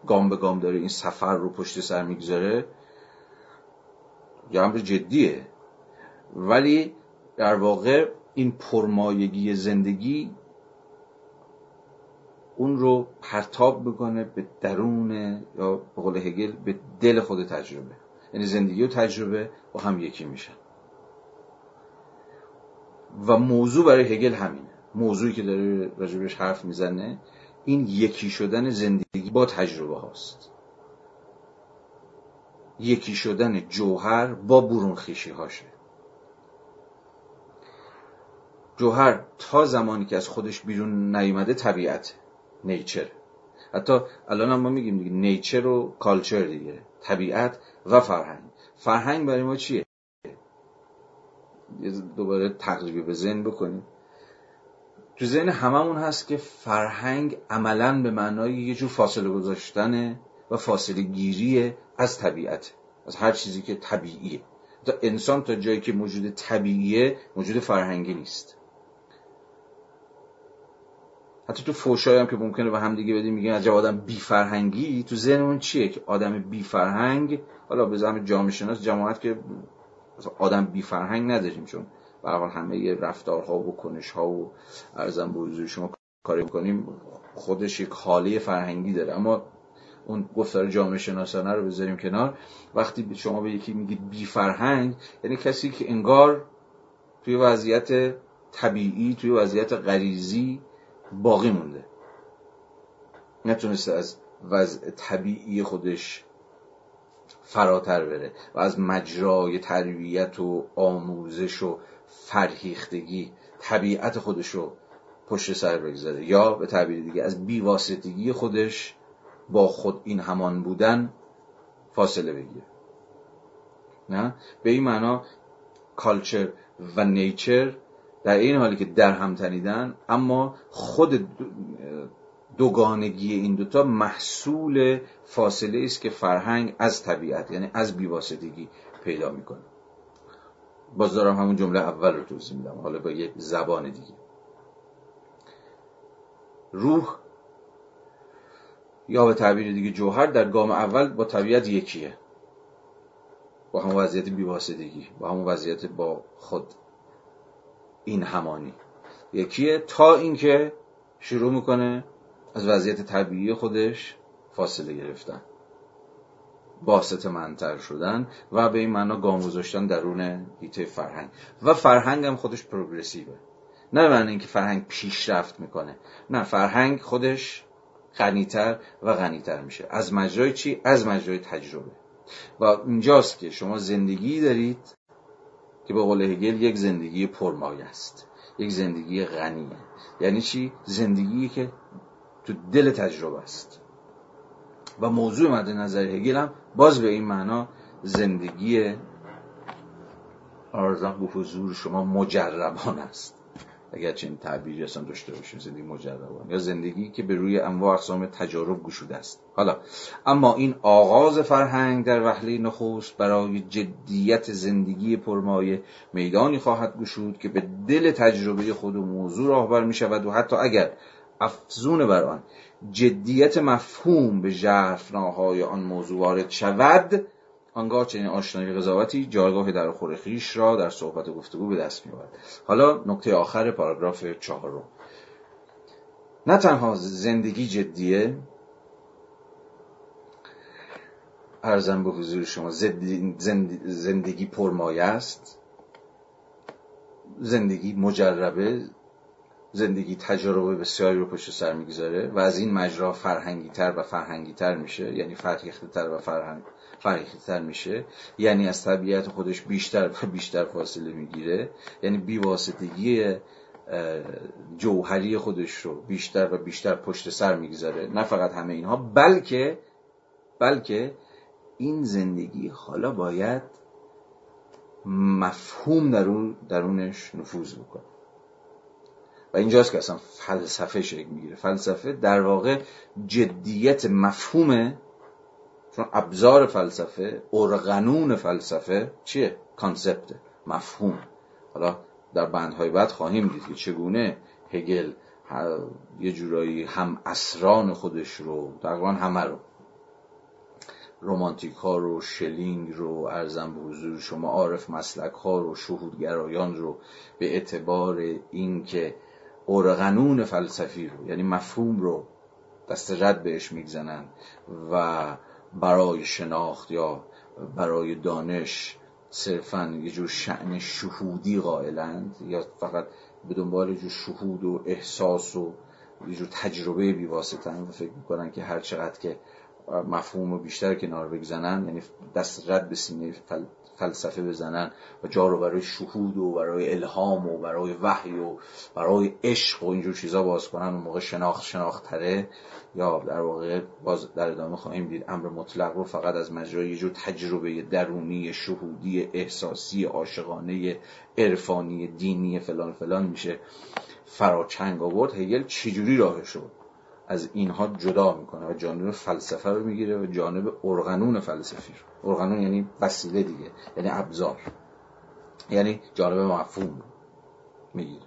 Speaker 1: گام به گام داره این سفر رو پشت سر می‌گذاره یا امر جدیه. ولی در واقع این پرمایگی زندگی اون رو پرتاب بکنه به درون یا به قول هگل به دل خود تجربه. یعنی زندگی و تجربه با هم یکی میشن. و موضوع برای هگل همینه. موضوعی که داره راجبش حرف می‌زنه این یکی شدن زندگی با تجربه هاست. یکی شدن جوهر با برون خیشی هاشه. جوهر تا زمانی که از خودش بیرون نیومده طبیعت نیچر. حتی الان هم ما میگیم دیگه نیچر و کالچر دیگه. طبیعت و فرهنگ. فرهنگ برای ما چیه؟ دوباره تقریبی به ذهن بکنیم. تو ذهن هممون هست که فرهنگ عملا به معنای یه جور فاصله گذاشتن و فاصله گیری از طبیعت از هر چیزی که طبیعیه. تا انسان تا جایی که موجود طبیعیه موجود فرهنگی نیست. حتی تو فوشایی هم که ممکنه به هم دیگه بدیم میگن عجب آدم بی فرهنگی تو ذهنمون چیه که آدم بی فرهنگ حالا به زعم جامعه شناس جماعت که آدم بی فرهنگ نداریم چون به همه رفتارها و کنش ها و ارزم به حضور شما کاری کنیم خودش یک حاله فرهنگی داره. اما اون گفتار جامعه شناسانه رو بذاریم کنار. وقتی شما به یکی میگید بی فرهنگ یعنی کسی که انگار توی وضعیت طبیعی توی وضعیت غریزی باقی مونده. نتونسته از وضع طبیعی خودش فراتر بره و از مجرای تربیت و آموزش و فرهیختگی طبیعت خودش رو پشت سر بگذاره. یا به تعبیر دیگه از بیواسطگی خودش با خود این همان بودن فاصله بگیره. نه؟ به این معنا کالچر و نیچر در این حالی که در هم تنیدن اما خود دوگانگی این دوتا محصول فاصله است که فرهنگ از طبیعت یعنی از بیواسطگی پیدا می‌کنه. باز دارم همون جمله اول رو توضیح میدم حالا با یک زبان دیگه. روح یا به تعبیر دیگه جوهر در گام اول با طبیعت یکیه. با همون وضعیت بیواسطگی با همون وضعیت با خود. این همانی. یکیه تا اینکه شروع می‌کنه از وضعیت طبیعی خودش فاصله گرفتن. باسط منتر شدن و به این معنا گام گذاشتن درون هیته فرهنگ. و فرهنگ هم خودش پروگرسیوه. نه معنی اینکه فرهنگ پیشرفت می‌کنه. نه فرهنگ خودش غنیتر و غنیتر میشه. از مجرای چی؟ از مجرای تجربه. و اینجاست که شما زندگی دارید که به قول هگل یک زندگی پرمایه است. یک زندگی غنیه. یعنی چی؟ زندگی که تو دل تجربه است. و موضوع مد نظر هگل هم باز به این معنا زندگی آرزان به حضور شما مجربان است. اگر چنین تعبیری اصلا داشته باشیم زندگی مجربان یا زندگی که به روی انواع اقسام تجارب گشوده است. حالا اما این آغاز فرهنگ در وهله نخست برای جدیت زندگی پرمایه میدانی خواهد گشود که به دل تجربه خود و موضوع راهبر می شود و حتی اگر افزون بر آن جدیت مفهوم به ژرفناهای آن موضوع وارد شود آنگاه چنین آشنایی قضاوتی جایگاه در خور خیش را در صحبت و گفتگو به دست میآورد. حالا نکته آخر پاراگراف چهارم. نه تنها زندگی جدیه ارزم به حضور شما زندگی پرمایه است زندگی مجربه زندگی تجربه بسیاری رو پشت سر می‌گذاره و از این مجرا فرهنگی تر و فرهنگی تر میشه یعنی فرهیخته تر و فرهنگ فرهیخته میشه. یعنی از طبیعت خودش بیشتر و بیشتر فاصله می‌گیره. یعنی بیواسطگی جوهری خودش رو بیشتر و بیشتر پشت سر می‌گذاره. نه فقط همه اینها بلکه بلکه این زندگی حالا باید مفهوم درون درونش نفوذ بکنه. و اینجاست که اصلا فلسفه شکل می‌گیره. فلسفه در واقع جدیت مفهومه چون ابزار فلسفه ارغنون فلسفه چیه؟ کانسپت مفهوم. حالا در بندهای بعد خواهیم دید که چگونه هگل یه جورایی هم اسران خودش رو تقریبا همه رو رومانتیک ها رو شلینگ رو ارزم به حضور شما عارف مسلک ها رو شهودگرایان رو به اعتبار اینکه ارغنون فلسفی رو یعنی مفهوم رو دست رد بهش میگزنن و برای شناخت یا برای دانش صرفا یه جور شعن شهودی قائلند یا فقط به دنبال یه جور شهود و احساس و یه جور تجربه بیواسطن و فکر می‌کنن که هر چقدر که مفهوم رو بیشتر کنار بگذنن یعنی دست رد به سینه فلسفه بزنن و جا رو برای شهود و برای الهام و برای وحی و برای عشق و اینجور چیزا باز کنن و موقع شناخت شناخت تره یا در واقع باز در ادامه خواهیم دید امر مطلق رو فقط از مجرای یه جور تجربه درونی شهودی احساسی عاشقانه عرفانی دینی فلان فلان میشه. فراچنگ آورد هگل چجوری راهش شد از اینها جدا می‌کنه و جانب فلسفه رو می‌گیره و جانب ارغنون فلسفی رو. ارغنون یعنی وسیله دیگه یعنی ابزار. یعنی جانب مفهوم می‌گیره.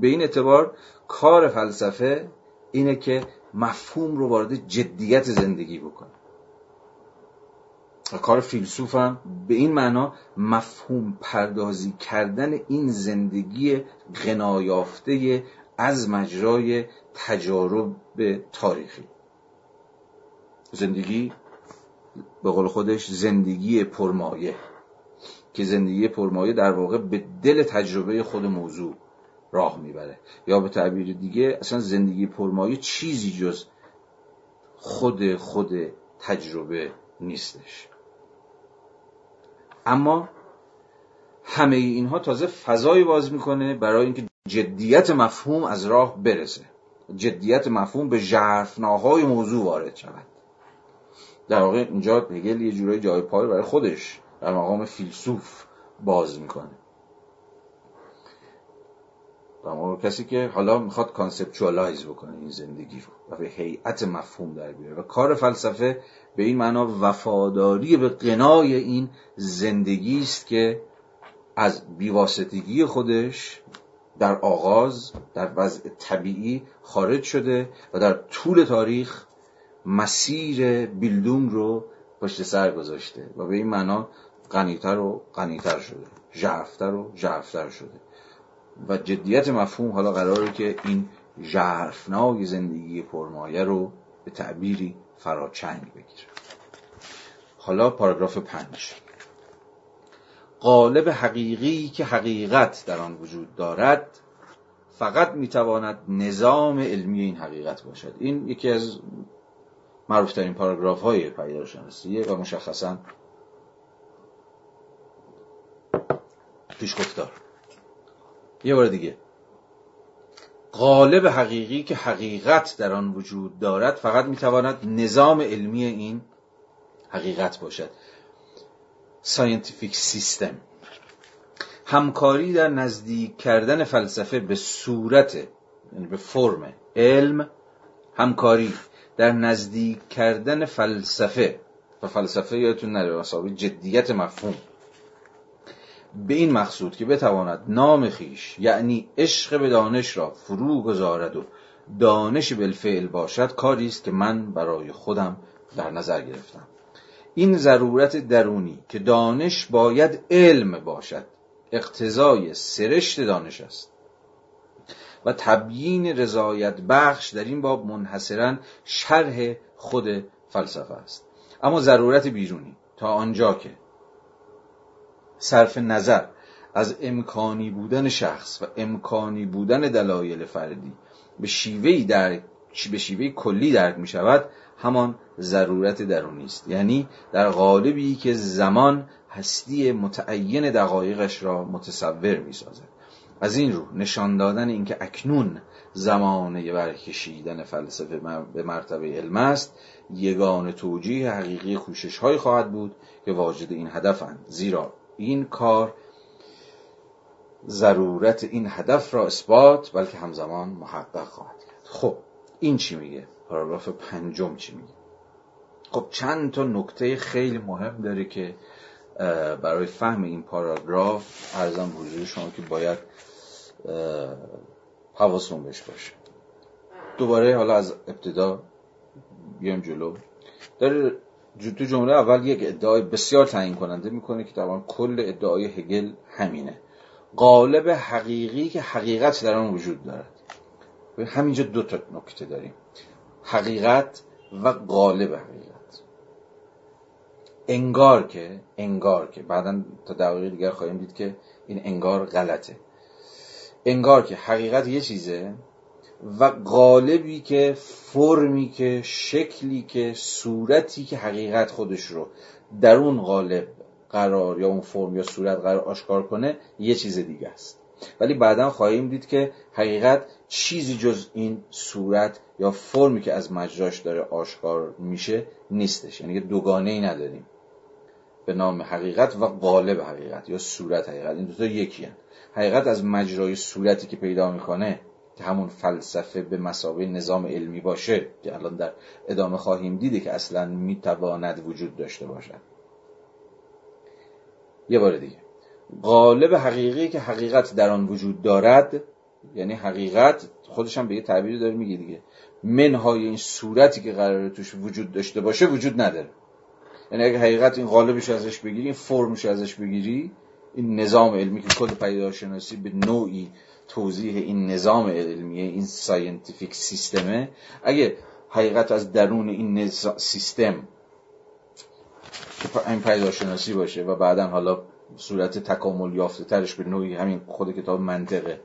Speaker 1: به این اعتبار کار فلسفه اینه که مفهوم رو وارد جدیت زندگی بکنه. کار فیلسوف هم به این معنا مفهوم پردازی کردن این زندگی غنایافته از مجرای تجارب تاریخی. زندگی به قول خودش زندگی پرمایه که زندگی پرمایه در واقع به دل تجربه خود موضوع راه می‌بره. یا به تعبیر دیگه اصلا زندگی پرمایه چیزی جز خود خود تجربه نیستش. اما همه اینها تازه فضایی باز می‌کنه برای اینکه جدیت مفهوم از راه برسه. جدیت مفهوم به ژرفناهای موضوع وارد شود. در واقع اینجا هگل یه جورای جای پای برای خودش در مقام فیلسوف باز می‌کنه. کسی که حالا می‌خواد conceptualize بکنه این زندگی رو و به هیئت مفهوم در بیاره و کار فلسفه به این معنا وفاداری به غنای این زندگی است که از بیواسطگی خودش در آغاز در وضع طبیعی خارج شده و در طول تاریخ مسیر Bildung رو پشت سر گذاشته و به این معنا غنیتر و غنیتر شده ژرفتر و ژرفتر شده. و جدیت مفهوم حالا قراره که این ژرفنای زندگی پرمایه رو به تعبیری فراچنگ بگیره. حالا پاراگراف پنج. قالب حقیقی که حقیقت در آن وجود دارد فقط می‌تواند نظام علمی این حقیقت باشد. این یکی از معروفترین پاراگراف های پیدارشناسیه و مشخصا پیشگفتار. یه بار دیگه. قالب حقیقی که حقیقت در آن وجود دارد فقط می‌تواند نظام علمی این حقیقت باشد. scientific system همکاری در نزدیک کردن فلسفه به صورت یعنی به فرم علم همکاری در نزدیک کردن فلسفه و فلسفه یادتون نره مسابقه جدیت مفهوم به این مقصود که بتواند نام خیش یعنی عشق به دانش را فرو گذارد و دانش بالفعل باشد کاری است که من برای خودم در نظر گرفتم. این ضرورت درونی که دانش باید علم باشد. اقتضای سرشت دانش است. و تبیین رضایت بخش در این باب منحصرا شرح خود فلسفه است. اما ضرورت بیرونی تا آنجا که صرف نظر از امکانی بودن شخص و امکانی بودن دلایل فردی به شیوهی در به شیوه کلی درک می شود همان ضرورت درونی است. یعنی در قالبی که زمان هستی متعین دقایقش را متصور می سازد از این رو نشان دادن اینکه اکنون زمانه برکشیدن فلسفه به مرتبه علم است یگان توجیه حقیقی کوشش های خواهد بود که واجد این هدفند زیرا این کار ضرورت این هدف را اثبات بلکه همزمان محقق خواهد کرد. خب این چی میگه؟ پاراگراف پنجم چی میگه؟ خب چند تا نکته خیلی مهم داره که برای فهم این پاراگراف ارزم حضور شما که باید حواستون بهش باشه. دوباره حالا از ابتدا بیایم جلو. داره تو جمله اول یک ادعای بسیار تعیین کننده می‌کنه که طبعا کل ادعای هگل همینه. قالب حقیقی که حقیقت در آن وجود دارد. همینجا دو تا نکته داریم. حقیقت و قالب حقیقت. انگار که انگار که. بعدا تا دقایق دیگر خواهیم دید که این انگار غلطه. انگار که حقیقت یه چیزه و قالبی که فرمی که شکلی که صورتی که حقیقت خودش رو در اون قالب قرار یا اون فرم یا صورت قرار آشکار کنه یه چیز دیگه است. ولی بعدا خواهیم دید که حقیقت چیزی جز این صورت یا فرمی که از مجراش داره آشکار میشه نیستش. یعنی دوگانه ای نداریم. به نام حقیقت و قالب حقیقت یا صورت حقیقت. این دوتا یکی هن. حقیقت از مجرای صورتی که پیدا می‌کنه که همون فلسفه به مسابقه نظام علمی باشه که الان در ادامه خواهیم دیده که اصلا می‌تواند وجود داشته باشد. یه بار دیگه. قالب حقیقی که حقیقت در آن وجود دارد یعنی حقیقت خودش هم به یه تعبیری داره میگه دیگه منهای این صورتی که قراره توش وجود داشته باشه وجود نداره. یعنی اگه حقیقت این قالبش ازش بگیری این فرمش ازش بگیری این نظام علمی که کل پدیدارشناسی به نوعی توضیح این نظام علمی این scientific system ه اگه حقیقت از درون این سیستم که این پدیدارشناسی باشه و بعدا حالا صورت تکامل یافته ترش به نوعی همین خود کتاب منطقه.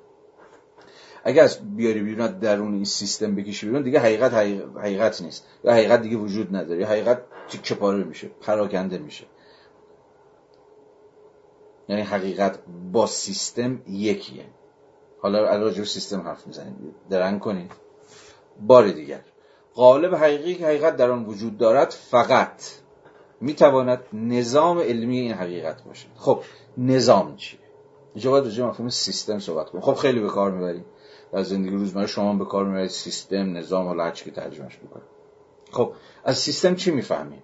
Speaker 1: اگه از بیاری بیرون درون این سیستم بکشی بیرون دیگه حقیقت حقیقت نیست. یا حقیقت دیگه وجود نداره. حقیقت تیکه پاره میشه پراکنده میشه. یعنی حقیقت با سیستم یکیه. حالا علاوه سیستم حرف می‌زنیم. درنگ کنید بار دیگر. قالب حقیقی که حقیقت در آن وجود دارد فقط. می‌تواند نظام علمی این حقیقت باشه. خب نظام چیه اینجا باید راجع مفهوم سیستم صحبت کنیم. خب خیلی به کار می‌بریم. در زندگی روزمره شما به کار می‌برید. سیستم نظام حالا هر که ترجمهش می‌کنه خب از سیستم چی می‌فهمیم؟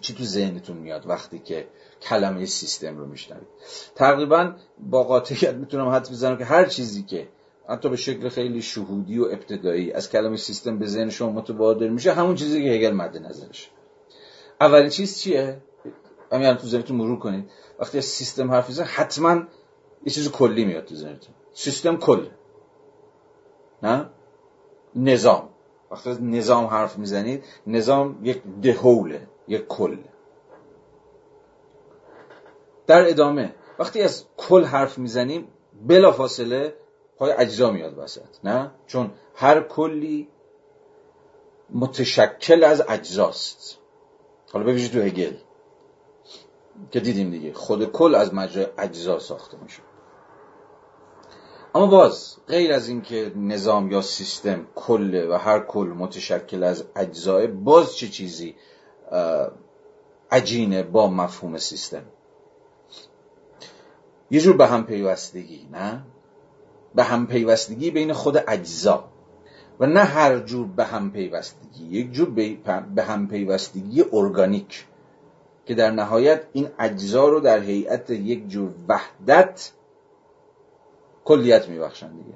Speaker 1: چی تو ذهنتون میاد وقتی که کلمه سیستم رو میشنوید؟ تقریبا با قاطعیت می‌تونم حد بزنم که هر چیزی که حتی به شکل خیلی شهودی و ابتدایی از کلمه سیستم به ذهن شما متبادر میشه همون چیزی که هگل مد نظرش اولین چیز چیه؟ همین تو ذهنتون مرور کنید. وقتی از سیستم حرف می‌زنید حتما یه چیز کلی میاد تو ذهنتون. سیستم کل. نه؟ نظام. وقتی از نظام حرف می‌زنید نظام یک دهوله یک کل در ادامه وقتی از کل حرف می‌زنیم بلا فاصله پای اجزا میاد وسط. نه؟ چون هر کلی متشکل از اجزاست. حالا ببینید تو هگل. که دیدیم دیگه. خود کل از مجرای اجزا ساخته میشه. اما باز غیر از اینکه نظام یا سیستم کله و هر کل متشکل از اجزای باز چه چیزی عجینه با مفهوم سیستم؟ یه جور به هم پیوستگی نه؟ به هم پیوستگی بین خود اجزا. و نه هر جور به هم پیوستگی یک جور به هم پیوستگی ارگانیک که در نهایت این اجزا رو در هیئت یک جور وحدت کلیت میبخشن دیگه.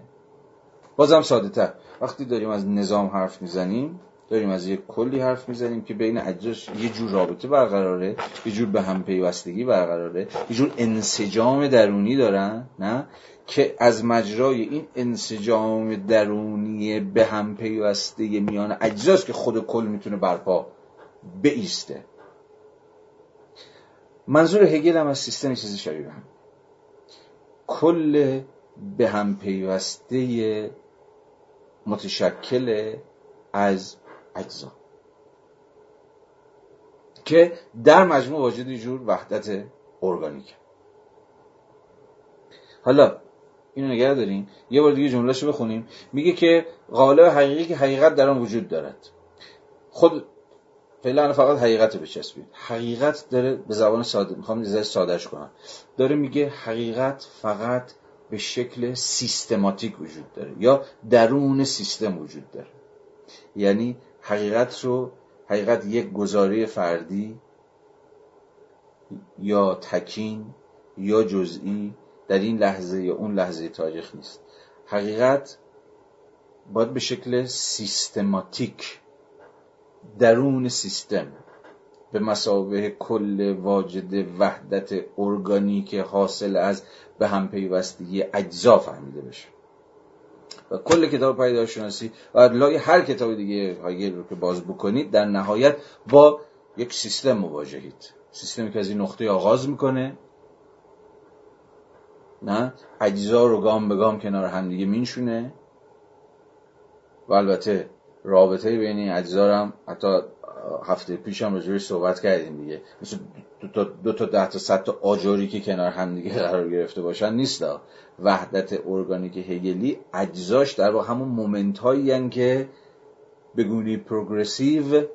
Speaker 1: بازم ساده تر وقتی داریم از نظام حرف می‌زنیم داریم از یک کلی حرف می‌زنیم که بین اجزاش یه جور رابطه برقراره یه جور به هم پیوستگی برقراره یه جور انسجام درونی دارن نه؟ که از مجرای این انسجام درونی به هم پیوسته میان اجزاست که خود کل می‌تونه برپا بیسته. منظور هگل هم از سیستم چیزی شبیه هم. کل به هم پیوسته متشکل از اجزا. که در مجموع واجد جور وحدت ارگانیک حالا اینو نگه داریم یه بار دیگه جملهشو بخونیم. میگه که قالب حقیقی که حقیقت در آن وجود دارد. خود فعلا فقط حقیقت بچسبید. حقیقت داره به زبان ساده می‌خوام یه سادهش کنم. داره میگه حقیقت فقط به شکل سیستماتیک وجود داره یا درون سیستم وجود داره. یعنی حقیقت رو حقیقت یک گزاره فردی یا تکین یا جزئی در این لحظه یا اون لحظه تاریخ نیست. حقیقت باید به شکل سیستماتیک درون سیستم به مسابه کل واجد وحدت ارگانیک حاصل از به هم پیوستگی اجزا فهمیده بشه. و کل کتاب پیداشناسی و لای هر کتاب دیگه هایگل رو که باز بکنید در نهایت با یک سیستم مواجهید. سیستمی که از این نقطه آغاز می‌کنه. نه؟ اجزا رو گام به گام کنار هم دیگه مینشونه. و البته رابطه بین این اجزا هم حتی هفته پیش هم راجعش صحبت کردیم دیگه. مثل دو تا, دو تا ده تا صد تا آجاری که کنار هم دیگه قرار گرفته باشن نیست وحدت ارگانیک هگلی اجزاش در واقع همون مومنت هایی که بگونی پروگرسیو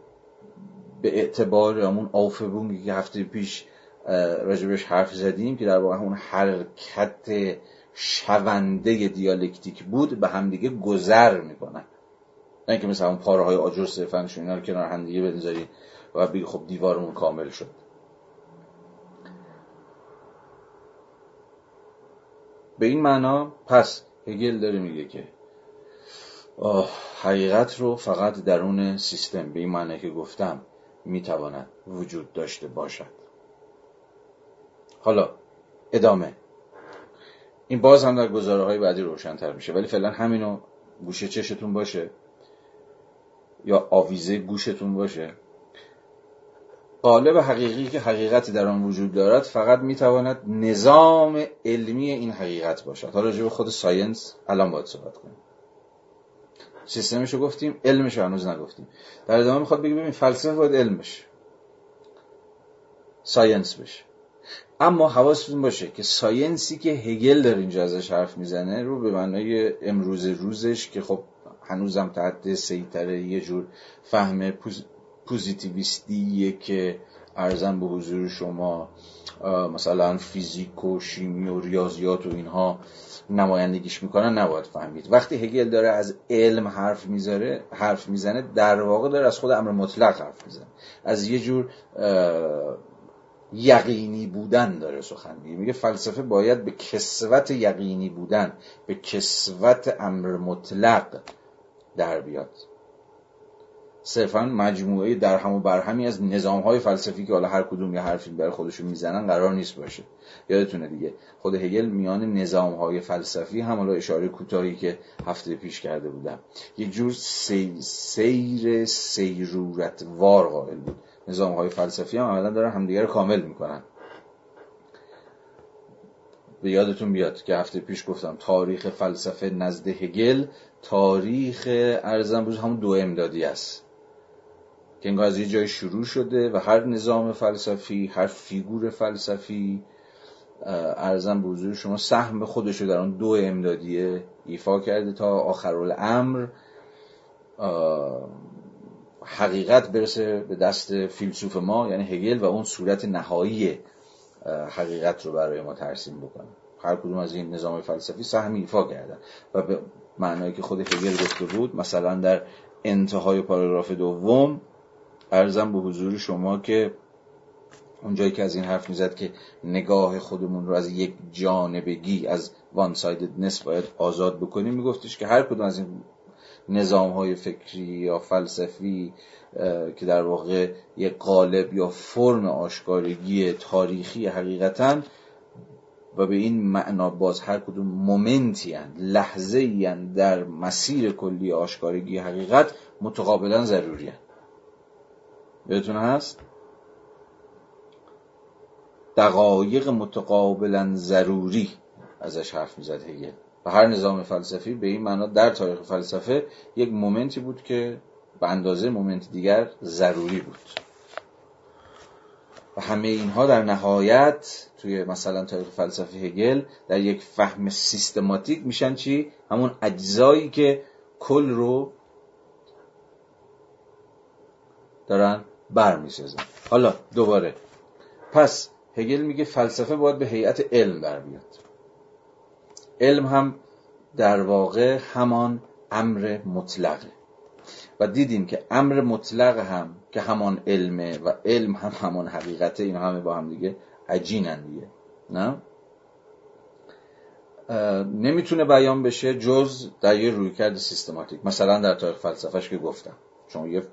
Speaker 1: به اعتبار همون آفبونگی که هفته پیش راجبش حرف زدیم که در واقع همون حرکت شونده دیالکتیک بود به همدیگه گذر می‌کنن نه اینکه مثل اون پاره های آجر صرفا اینا رو کنار هم دیگه بنذاری و بگی خب دیوارمون کامل شد. به این معنا پس هگل داره میگه که حقیقت رو فقط درون سیستم به این معنی که گفتم می‌تواند وجود داشته باشد. حالا ادامه. این باز هم در گزاره های بعدی روشنتر میشه ولی فعلا همینو گوشه چشتون باشه یا آویزه گوشتون باشه. قالب حقیقی که حقیقتی در آن وجود دارد فقط می‌تواند نظام علمی این حقیقت باشد. حالا راجع به خود ساینس الان باید صحبت کنیم. سیستمش رو گفتیم علمش رو هنوز نگفتیم. در ادامه می‌خواد بگیم ببین فلسفه باید علم بشه science بشه. اما حواستون باشه که science ی که هگل در اینجا ازش حرف می‌زنه رو به معنای امروز روزش که خب هنوزم تحت سیطره یه جور فهم پوزیتیویستیه که عرضم به حضور شما مثلا فیزیک و شیمی و ریاضیات و اینها نمایندگیش می‌کنن نباید فهمید. وقتی هگل داره از علم حرف می‌ذاره حرف می‌زنه در واقع داره از خود امر مطلق حرف می‌زنه. از یه جور یقینی بودن داره سخن میگه. میگه فلسفه باید به کسوت یقینی بودن به کسوت امر مطلق در بیاد. صرفا مجموعه در هم و برهمی از نظام های فلسفی که حالا هر کدوم یه حرفی برای خودشون می‌زنن قرار نیست باشه. یادتونه دیگه خود هگل میان نظام های فلسفی هم حالا اشاره کوتاهی که هفته پیش کرده بودم. یه جور سیر سیرورت وار قائل بود. نظام های فلسفی هم عملا دارن همدیگه رو کامل می‌کنن. به یادتون بیاد که هفته پیش گفتم تاریخ فلسفه نزد هگل تاریخ ارزم روز همون دو امدادی است. که انگار از یه جای شروع شده و هر نظام فلسفی هر فیگور فلسفی ارزم به شما سهم خودش رو در اون دو امدادیه ایفا کرده تا آخر الامر حقیقت برسه به دست فیلسوف ما یعنی هگل و اون صورت نهایی حقیقت رو برای ما ترسیم بکنه. هر کدوم از این نظام فلسفی سهم ایفا کردن و به معنایی که خود هگل گفته بود مثلا در انتهای پاراگراف دوم ارزم به حضور شما که اونجایی که از این حرف می‌زد که نگاه خودمون رو از یک جانبگی از وان سایددنس باید آزاد بکنیم میگفتش که هر کدوم از این نظام های فکری یا فلسفی که در واقع یک قالب یا فرم آشکارگی تاریخی حقیقتا و به این معنا باز هر کدوم مومنتی هن لحظه در مسیر کلی آشکارگی حقیقت متقابلا ضروری هن. بهتون هست دقایق متقابلا ضروری ازش حرف می‌زد هر نظام فلسفی به این معنا در تاریخ فلسفه یک مومنتی بود که به اندازه مومنت دیگر ضروری بود. و همه اینها در نهایت توی مثلا تاریخ فلسفه هگل در یک فهم سیستماتیک میشن چی؟ همون اجزایی که کل رو دارن برمیسازن. حالا دوباره. پس هگل میگه فلسفه باید به هیئت علم بر بیاد. علم هم در واقع همان امر مطلقه و دیدیم که امر مطلق هم که همان علمه و علم هم همان حقیقته این همه با هم دیگه عجینن دیگه. نه؟ نمی‌تونه بیان بشه جز در یه رویکرد سیستماتیک. مثلا در تاریخ فلسفهش که گفتم. چون یه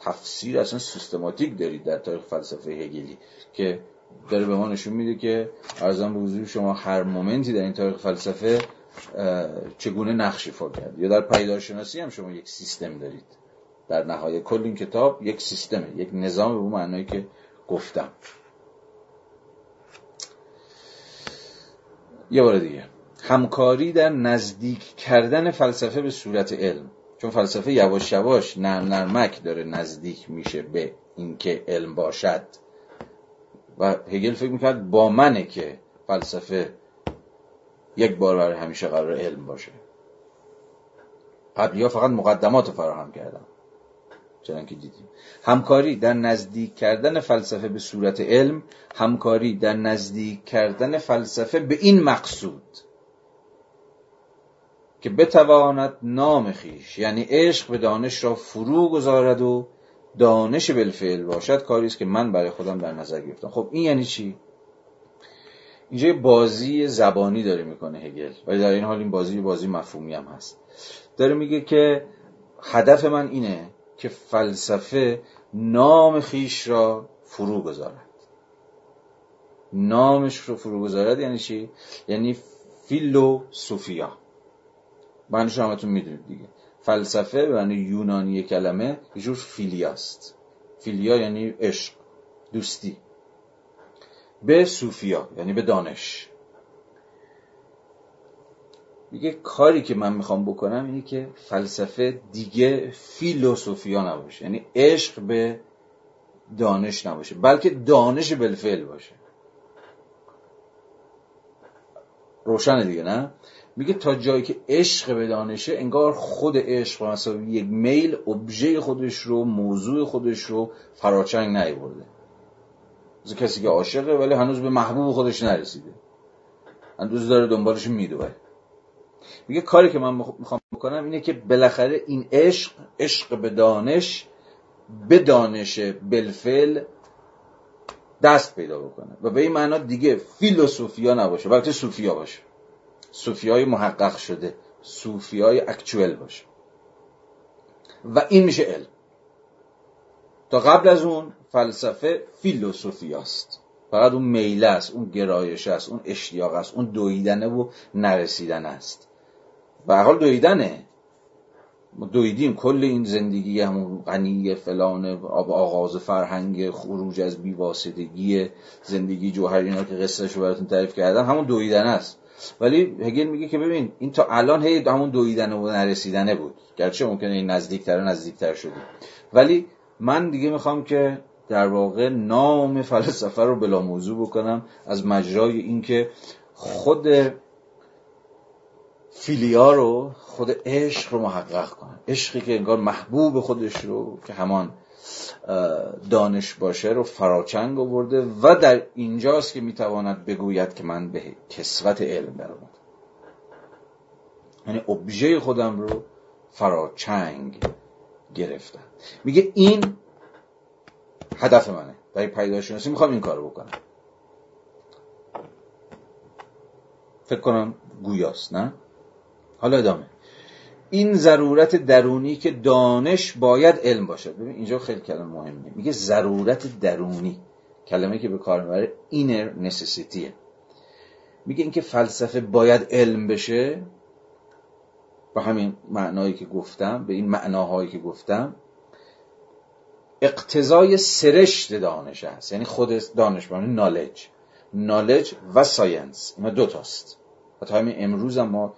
Speaker 1: تفسیر اصلا سیستماتیک دارید در تاریخ فلسفه هگلی که داره به ما نشون میده که ارزم به حضور شما هر مومنتی در این تاریخ فلسفه چگونه نقش ایفا کرد. یا در پیدارشناسی هم شما یک سیستم دارید. در نهایت کل این کتاب یک سیستمه یک نظام به اون معنایی که گفتم. یه بار دیگه. همکاری در نزدیک کردن فلسفه به صورت علم. چون فلسفه یواش یواش نرم نرمک داره نزدیک میشه به اینکه علم باشد. و هگل فکر می‌کرد با منه که فلسفه یک بار برای همیشه قرار علم باشه. قبلی ها فقط مقدمات فراهم کردن چنان که دیدیم. همکاری در نزدیک کردن فلسفه به صورت علم همکاری در نزدیک کردن فلسفه به این مقصود که بتواند نام خیش یعنی عشق به دانش را فرو گذارد و دانش بالفعل باشد کاری است که من برای خودم در نظر گرفتم. خب این یعنی چی؟ اینجا بازی زبانی داره می‌کنه هگل ولی در این حال این بازی بازی مفهومی هم هست. داره میگه که هدف من اینه که فلسفه نام خیش را فرو گذارد. نامش رو فرو گذارد یعنی چی؟ یعنی فیلوسوفیا. شما همتون می‌دونید دیگه. فلسفه به یونانی کلمه یه جور فیلیاست فیلیا یعنی عشق دوستی. به صوفیا یعنی به دانش. میگه کاری که من می‌خوام بکنم اینه که فلسفه دیگه فیلوسوفیا نباشه. یعنی عشق به دانش نباشه بلکه دانش بالفعل باشه. روشن دیگه نه؟ میگه تا جایی که عشق به دانشه انگار خود عشق مثلا یک میل ابژه خودش رو موضوع خودش رو فراچنگ نیورده. مثل کسی که عاشقه ولی هنوز به محبوب خودش نرسیده. هنوز داره دنبالش میدوه. میگه کاری که من می‌خوام بکنم اینه که بالاخره این عشق عشق به دانش به دانش بلفل دست پیدا بکنه. و به این معنا دیگه فیلوسوفیا نباشه بلکه صوفیا باشه. صوفیای محقق شده صوفیای اکچوئل باشه. و این میشه علم. تا قبل از اون فلسفه فیلوسوفیاست فقط اون میله است اون گرایش است اون اشتیاق است اون دویدنه و نرسیدن است. به حال دویدنه. ما دویدیم کل این زندگی همون غنی فلان آغاز فرهنگ خروج از بیواسطگی زندگی جوهر اینا که قصه براتون تعریف کردم. همون دویدن است. ولی هگل میگه که ببین این تا الان هی همون دویدن و نرسیدنه بود. گرچه ممکنه این نزدیکتر و نزدیکتر شده. ولی من دیگه می‌خوام که در واقع نام فلسفه رو بلا موضوع بکنم از مجرای اینکه خود فیلیا رو خود عشق رو محقق کنم. عشقی که انگار محبوب خودش رو که همان دانش باشه رو فراچنگ آورده و در اینجاست که می‌تواند بگوید که من به کسوت علم درآمد یعنی ابژه خودم رو فراچنگ گرفتم. میگه این هدف منه. در پیداشناسی می‌خوام این کارو بکنم. فکر کنم گویاست نه؟ حالا ادامه. این ضرورت درونی که دانش باید علم باشد. ببین اینجا خیلی کلمه مهمه. میگه ضرورت درونی. کلمه که به کار می‌بره inner necessity میگه اینکه فلسفه باید علم بشه. با همین معنایی که گفتم به این معناهایی که گفتم. اقتضای سرشت دانش است. یعنی خود دانش یعنی knowledge knowledge و science اینا دو تاست. حتی همین امروز هم ما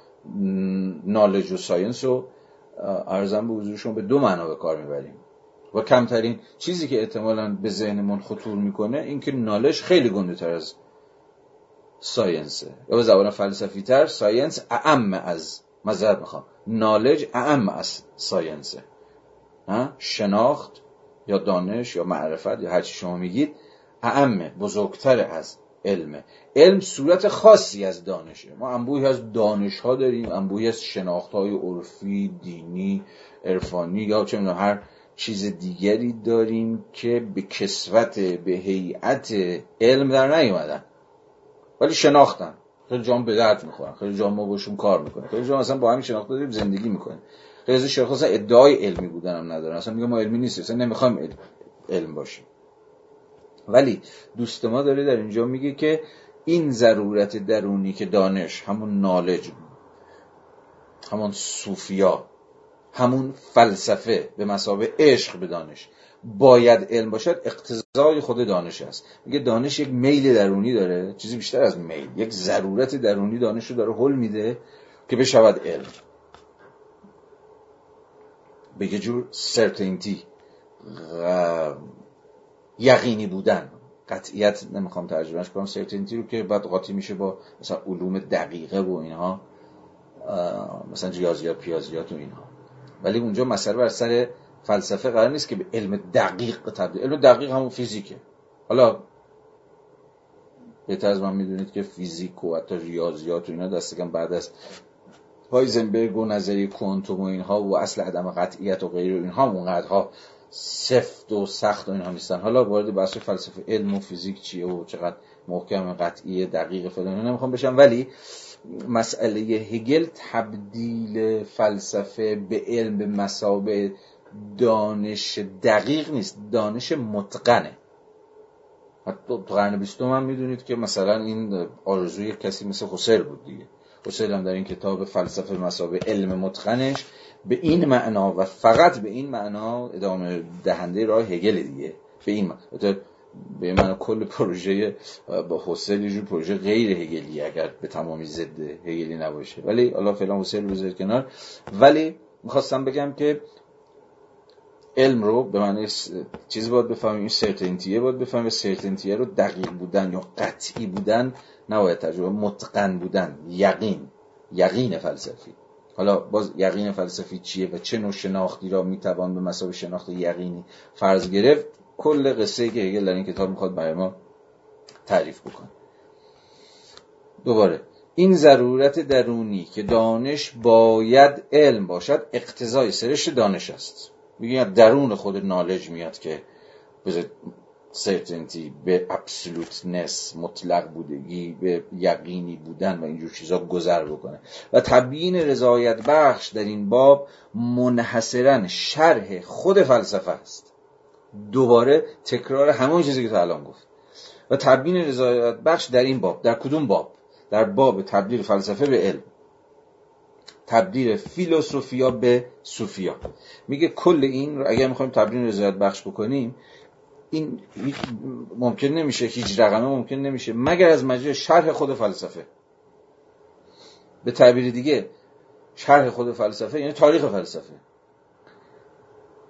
Speaker 1: knowledge و science رو عرضم به حضورشون به دو معنا به کار می‌بریم. و کمترین چیزی که احتمالا به ذهنمون خطور می‌کنه اینکه knowledge خیلی گنده تر از ساینسه یا به زبان فلسفی تر ساینس اعم از مذهب می‌خوام. نالج اعم از ساینسه شناخت یا دانش یا معرفت یا هرچی شما میگید اعمه بزرگتر از علمه. علم صورت خاصی از دانشه. ما انبوهی از دانش ها داریم انبوهی از شناخت های عرفی دینی عرفانی یا چه هر چیز دیگری داریم که به کسوت به هیئت علم در نیومدن. ولی شناختن. خیلی جام به درد می‌خورن. خیلی جام ما باشون کار می‌کنه خیلی جام اصلا با همین شناخت داریم زندگی می‌کنه خیلی از اصلا ادعای علمی بودن هم ندارن. اصلا میگه ما علمی نیست اصلا نمی‌خوایم علم, علم باشیم. ولی دوست ما داره در اینجا میگه که این ضرورت درونی که دانش همون نالج همون صوفیا همون فلسفه به مسابه عشق به دانش باید علم باشد اقتضای خود دانش است. میگه دانش یک میل درونی داره چیزی بیشتر از میل یک ضرورت درونی دانش رو داره حل میده که بشود علم. به یه جور سرتینتی یقینی بودن. قطعیت نمی‌خوام ترجمهش کنم سرتینتی رو که بعد قاطی میشه با مثلا علوم دقیقه و اینها مثلا ریاضیات پیازیات و اینها. ولی اونجا مسئله بر سر فلسفه قرار نیست که به علم دقیق تبدیل علم دقیق همون فیزیکه. حالا بهتر از من می‌دونید که فیزیک و حتی ریاضیات و اینا دستگم بعد از هایزنبرگ و نظریه کوانتوم و اینها و اصل عدم قطعیت و غیر اینها اونقدرها سفت و سخت و اینها نیستن. حالا وارد بحث فلسفه علم و فیزیک چیه و چقدر محکم قطعی دقیق فلان نمی‌خوام بشم. ولی مسئله هگل تبدیل فلسفه به علم به مسابه دانش دقیق نیست. دانش متقنه. حتی تو قرن بیستم هم می‌دونید که مثلا این آرزوی کسی مثل حسل بود دیگه. حسل هم در این کتاب فلسفه مسابه علم متقنش به این معنا و فقط به این معنا ادامه دهنده راه هگل دیگه. به این معنا. به من کل پروژه با حسل یه پروژه غیر هگلی اگر به تمامی ضد هگلی نباشه. ولی حالا فعلا حسل بذارید کنار. ولی می‌خواستم بگم که علم رو به معنی چیزی باید بفهمیم این سرتنتیه باید بفهمیم سرتنتیه رو دقیق بودن یا قطعی بودن نباید تجربه متقن بودن یقین یقین فلسفی. حالا باز یقین فلسفی چیه و چه نوع شناختی را می‌توان به مسابقه شناخت یقینی فرض گرفت؟ کل قصه که هگل در این کتاب می‌خواد برای ما تعریف بکنه. دوباره. این ضرورت درونی که دانش باید علم باشد اقتضای سرشت دانش است. میگه درون خود نالج میاد که به سرتنتی به ابسولوتنس مطلق بودگی به یقینی بودن و اینجور چیزا گذر بکنه. و تبیین رضایت بخش در این باب منحصرا شرح خود فلسفه است. دوباره تکرار همون چیزی که تا الان گفت. و تبیین رضایت بخش در این باب در کدوم باب؟ در باب تبدیل فلسفه به علم. تبدیل فیلوسوفیا به صوفیا. میگه کل این رو اگر می‌خوایم تبدیل رضایت بخش بکنیم این ممکن نمیشه هیچ رقمه ممکن نمیشه. مگر از مجرد شرح خود فلسفه. به تعبیر دیگه شرح خود فلسفه یعنی تاریخ فلسفه.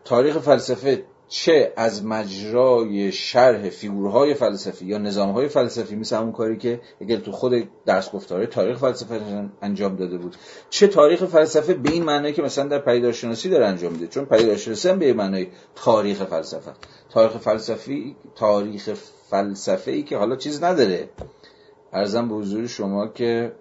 Speaker 1: تاریخ فلسفه چه از مجرای شرح فیگورهای فلسفی یا نظامهای فلسفی مثل همون کاری که اگر تو خود درس گفتاره تاریخ فلسفه انجام داده بود چه تاریخ فلسفه به این معنی که مثلا در پدیدارشناسی داره انجام میده؟ چون پدیدارشناسی هم به این معنی تاریخ فلسفه تاریخ فلسفی تاریخ فلسفه ای که حالا چیز نداره. ارزم به حضور شما که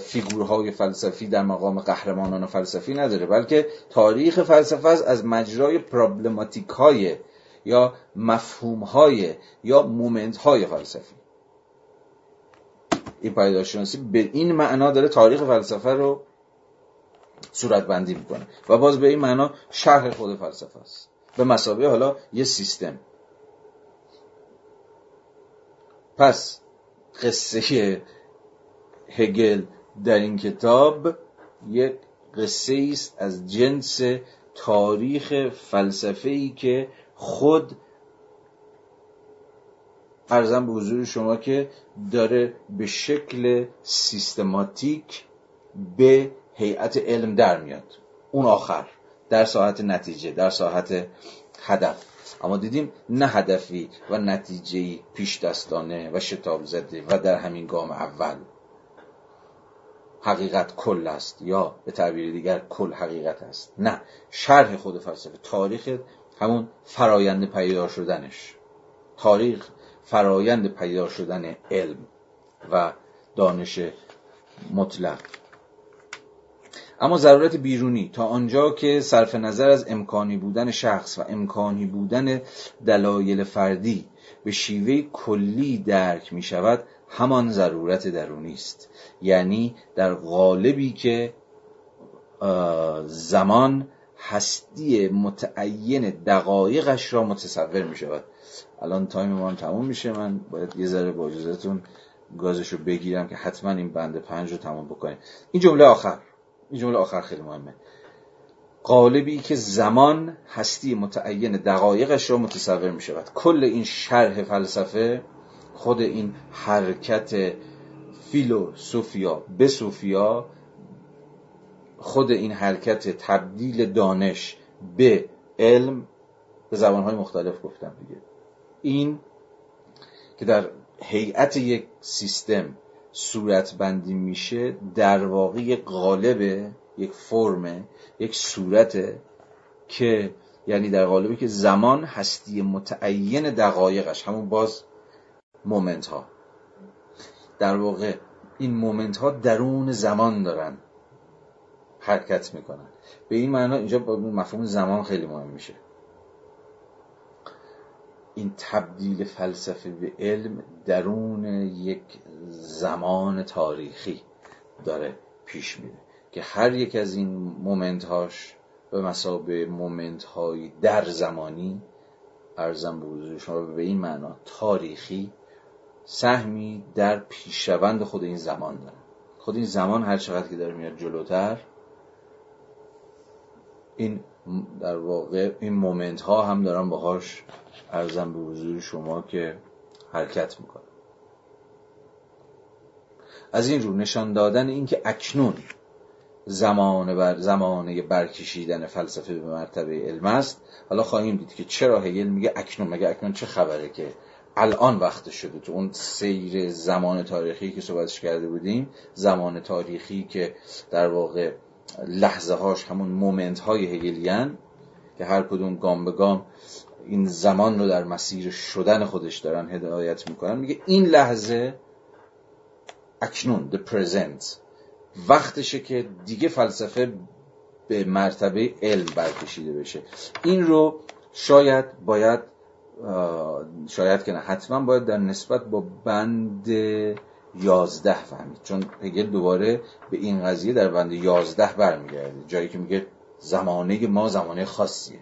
Speaker 1: فیگورهای فلسفی در مقام قهرمانان فلسفی نداره بلکه تاریخ فلسفه است از مجرای پرابلماتیک های یا مفهوم های یا مومنت های فلسفی. این پایدارشناسی به این معنا داره تاریخ فلسفه رو صورت بندی می‌کنه و باز به این معنا شرح خود فلسفه است. به مسابقه حالا یه سیستم. پس قصه هگل در این کتاب یک قصه است از جنس تاریخ فلسفه ای که خود ارزم به حضور شما که داره به شکل سیستماتیک به هیئت علم در میاد. اون آخر در ساعت نتیجه در ساعت هدف. اما دیدیم نه هدفی و نتیجه پیش دستانه و شتاب زده و در همین گام اول. حقیقت کل است یا به تعبیر دیگر کل حقیقت است. نه شرح خود فلسفه تاریخ همون فرایند پیدا شدنش. تاریخ فرایند پیدا شدن علم و دانش مطلق. اما ضرورت بیرونی تا آنجا که صرف نظر از امکانی بودن شخص و امکانی بودن دلایل فردی به شیوه کلی درک می شود همان ضرورت درونی است. یعنی در قالبی که زمان هستی متعین دقایقش را متصور می شود الان تایم ما تموم میشه. من باید یه ذره با اجازهتون گازش رو بگیرم که حتما این بند پنج رو تموم بکنیم. این جمله آخر. این جمله آخر خیلی مهمه. قالبی که زمان هستی متعین دقایقش را متصور می شود کل این شرح فلسفه خود این حرکت فیلوسوفیا به سوفیا خود این حرکت تبدیل دانش به علم به زبانهای مختلف گفتم دیگه. این که در هیئت یک سیستم صورت بندی میشه در واقع یک قالب یک فرم یک صورته که یعنی در قالبی که زمان هستی متعین دقایقش همون باز مومنت ها در واقع این مومنت ها درون زمان دارن حرکت می‌کنن. به این معنا اینجا با مفهوم زمان خیلی مهم میشه. این تبدیل فلسفه به علم درون یک زمان تاریخی داره پیش میره که هر یک از این مومنت هاش به مسابه مومنت های در زمانی ارزم به حضور شما به این معنا تاریخی سهمی در پیشروند خود این زمان داره. خود این زمان هر چقدر که داره میاد جلوتر این در واقع این مومنت ها هم دارن باهاش ارزم به حضور شما که حرکت می‌کنه از این رو نشان دادن اینکه اکنون زمان بر زمانه برکشیدن فلسفه به مرتبه علم است. حالا خواهیم دید که چرا هگل میگه اکنون مگه اکنون چه خبره که الان وقت شده تو اون سیر زمان تاریخی که صحبتش کرده بودیم زمان تاریخی که در واقع لحظه هاش همون مومنت های هگلیان که هر کدوم گام به گام این زمان رو در مسیر شدن خودش دارن هدایت می‌کنن. میگه این لحظه اکنون the present وقتشه که دیگه فلسفه به مرتبه علم برکشیده بشه. این رو شاید باید شاید که نه. حتما باید در نسبت با بند یازده فهمید. چون هگل دوباره به این قضیه در بند یازده برمیگرده. جایی که میگه زمانه ما زمانه خاصیه.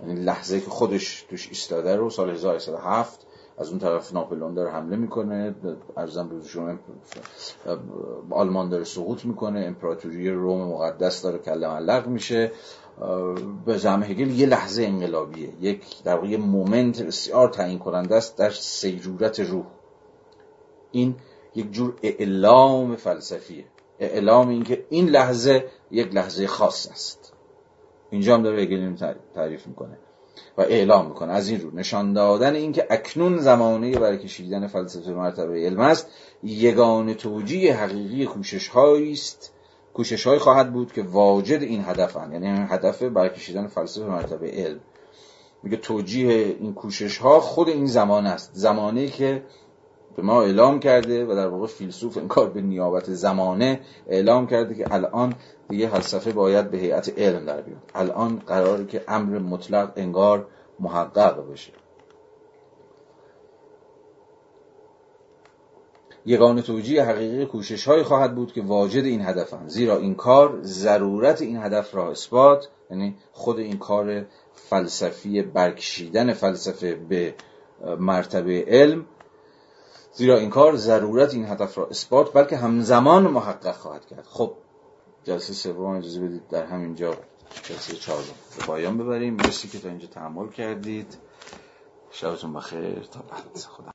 Speaker 1: یعنی لحظه که خودش توش ایستاده رو سال 1107 از اون طرف ناپلون داره حمله می‌کنه. ارزم به شما آلمان داره سقوط می‌کنه. امپراتوری روم مقدس داره کله معلق میشه. به زعم هگل یه لحظه انقلابیه. یک در واقع مومنت بسیار تعیین کننده است در سیرورت روح. این یک جور اعلام فلسفیه. اعلام اینکه این لحظه یک لحظه خاص است. اینجا هم داره هگل تعریف می‌کنه و اعلام می‌کنه. از این رو نشان دادن اینکه اکنون زمانه برای کشیدن فلسفه مرتبه علم است یگان توجیه حقیقی کوشش است کوشش های خواهد بود که واجد این هدفن یعنی این هدف برکشیدن فلسفه مرتبه علم. میگه توجیه این کوشش ها خود این زمان است. زمانی که به ما اعلام کرده و در واقع فیلسوف انکار به نیابت زمانه اعلام کرده که الان دیگه فلسفه باید به هیئت علم در بیاد. الان قراره که امر مطلق انگار محقق بشه. یگان توجیه حقیقی کوشش های خواهد بود که واجد این هدفن زیرا این کار ضرورت این هدف را اثبات یعنی خود این کار فلسفی برکشیدن فلسفه به مرتبه علم زیرا این کار ضرورت این هدف را اثبات بلکه همزمان محقق خواهد کرد. خب جلسه سوم اجازه بدید در همینجا جلسه چهارم به پایان ببریم. مرسی که تا اینجا تحمل کردید. شبتون بخیر. تا بعد. خدا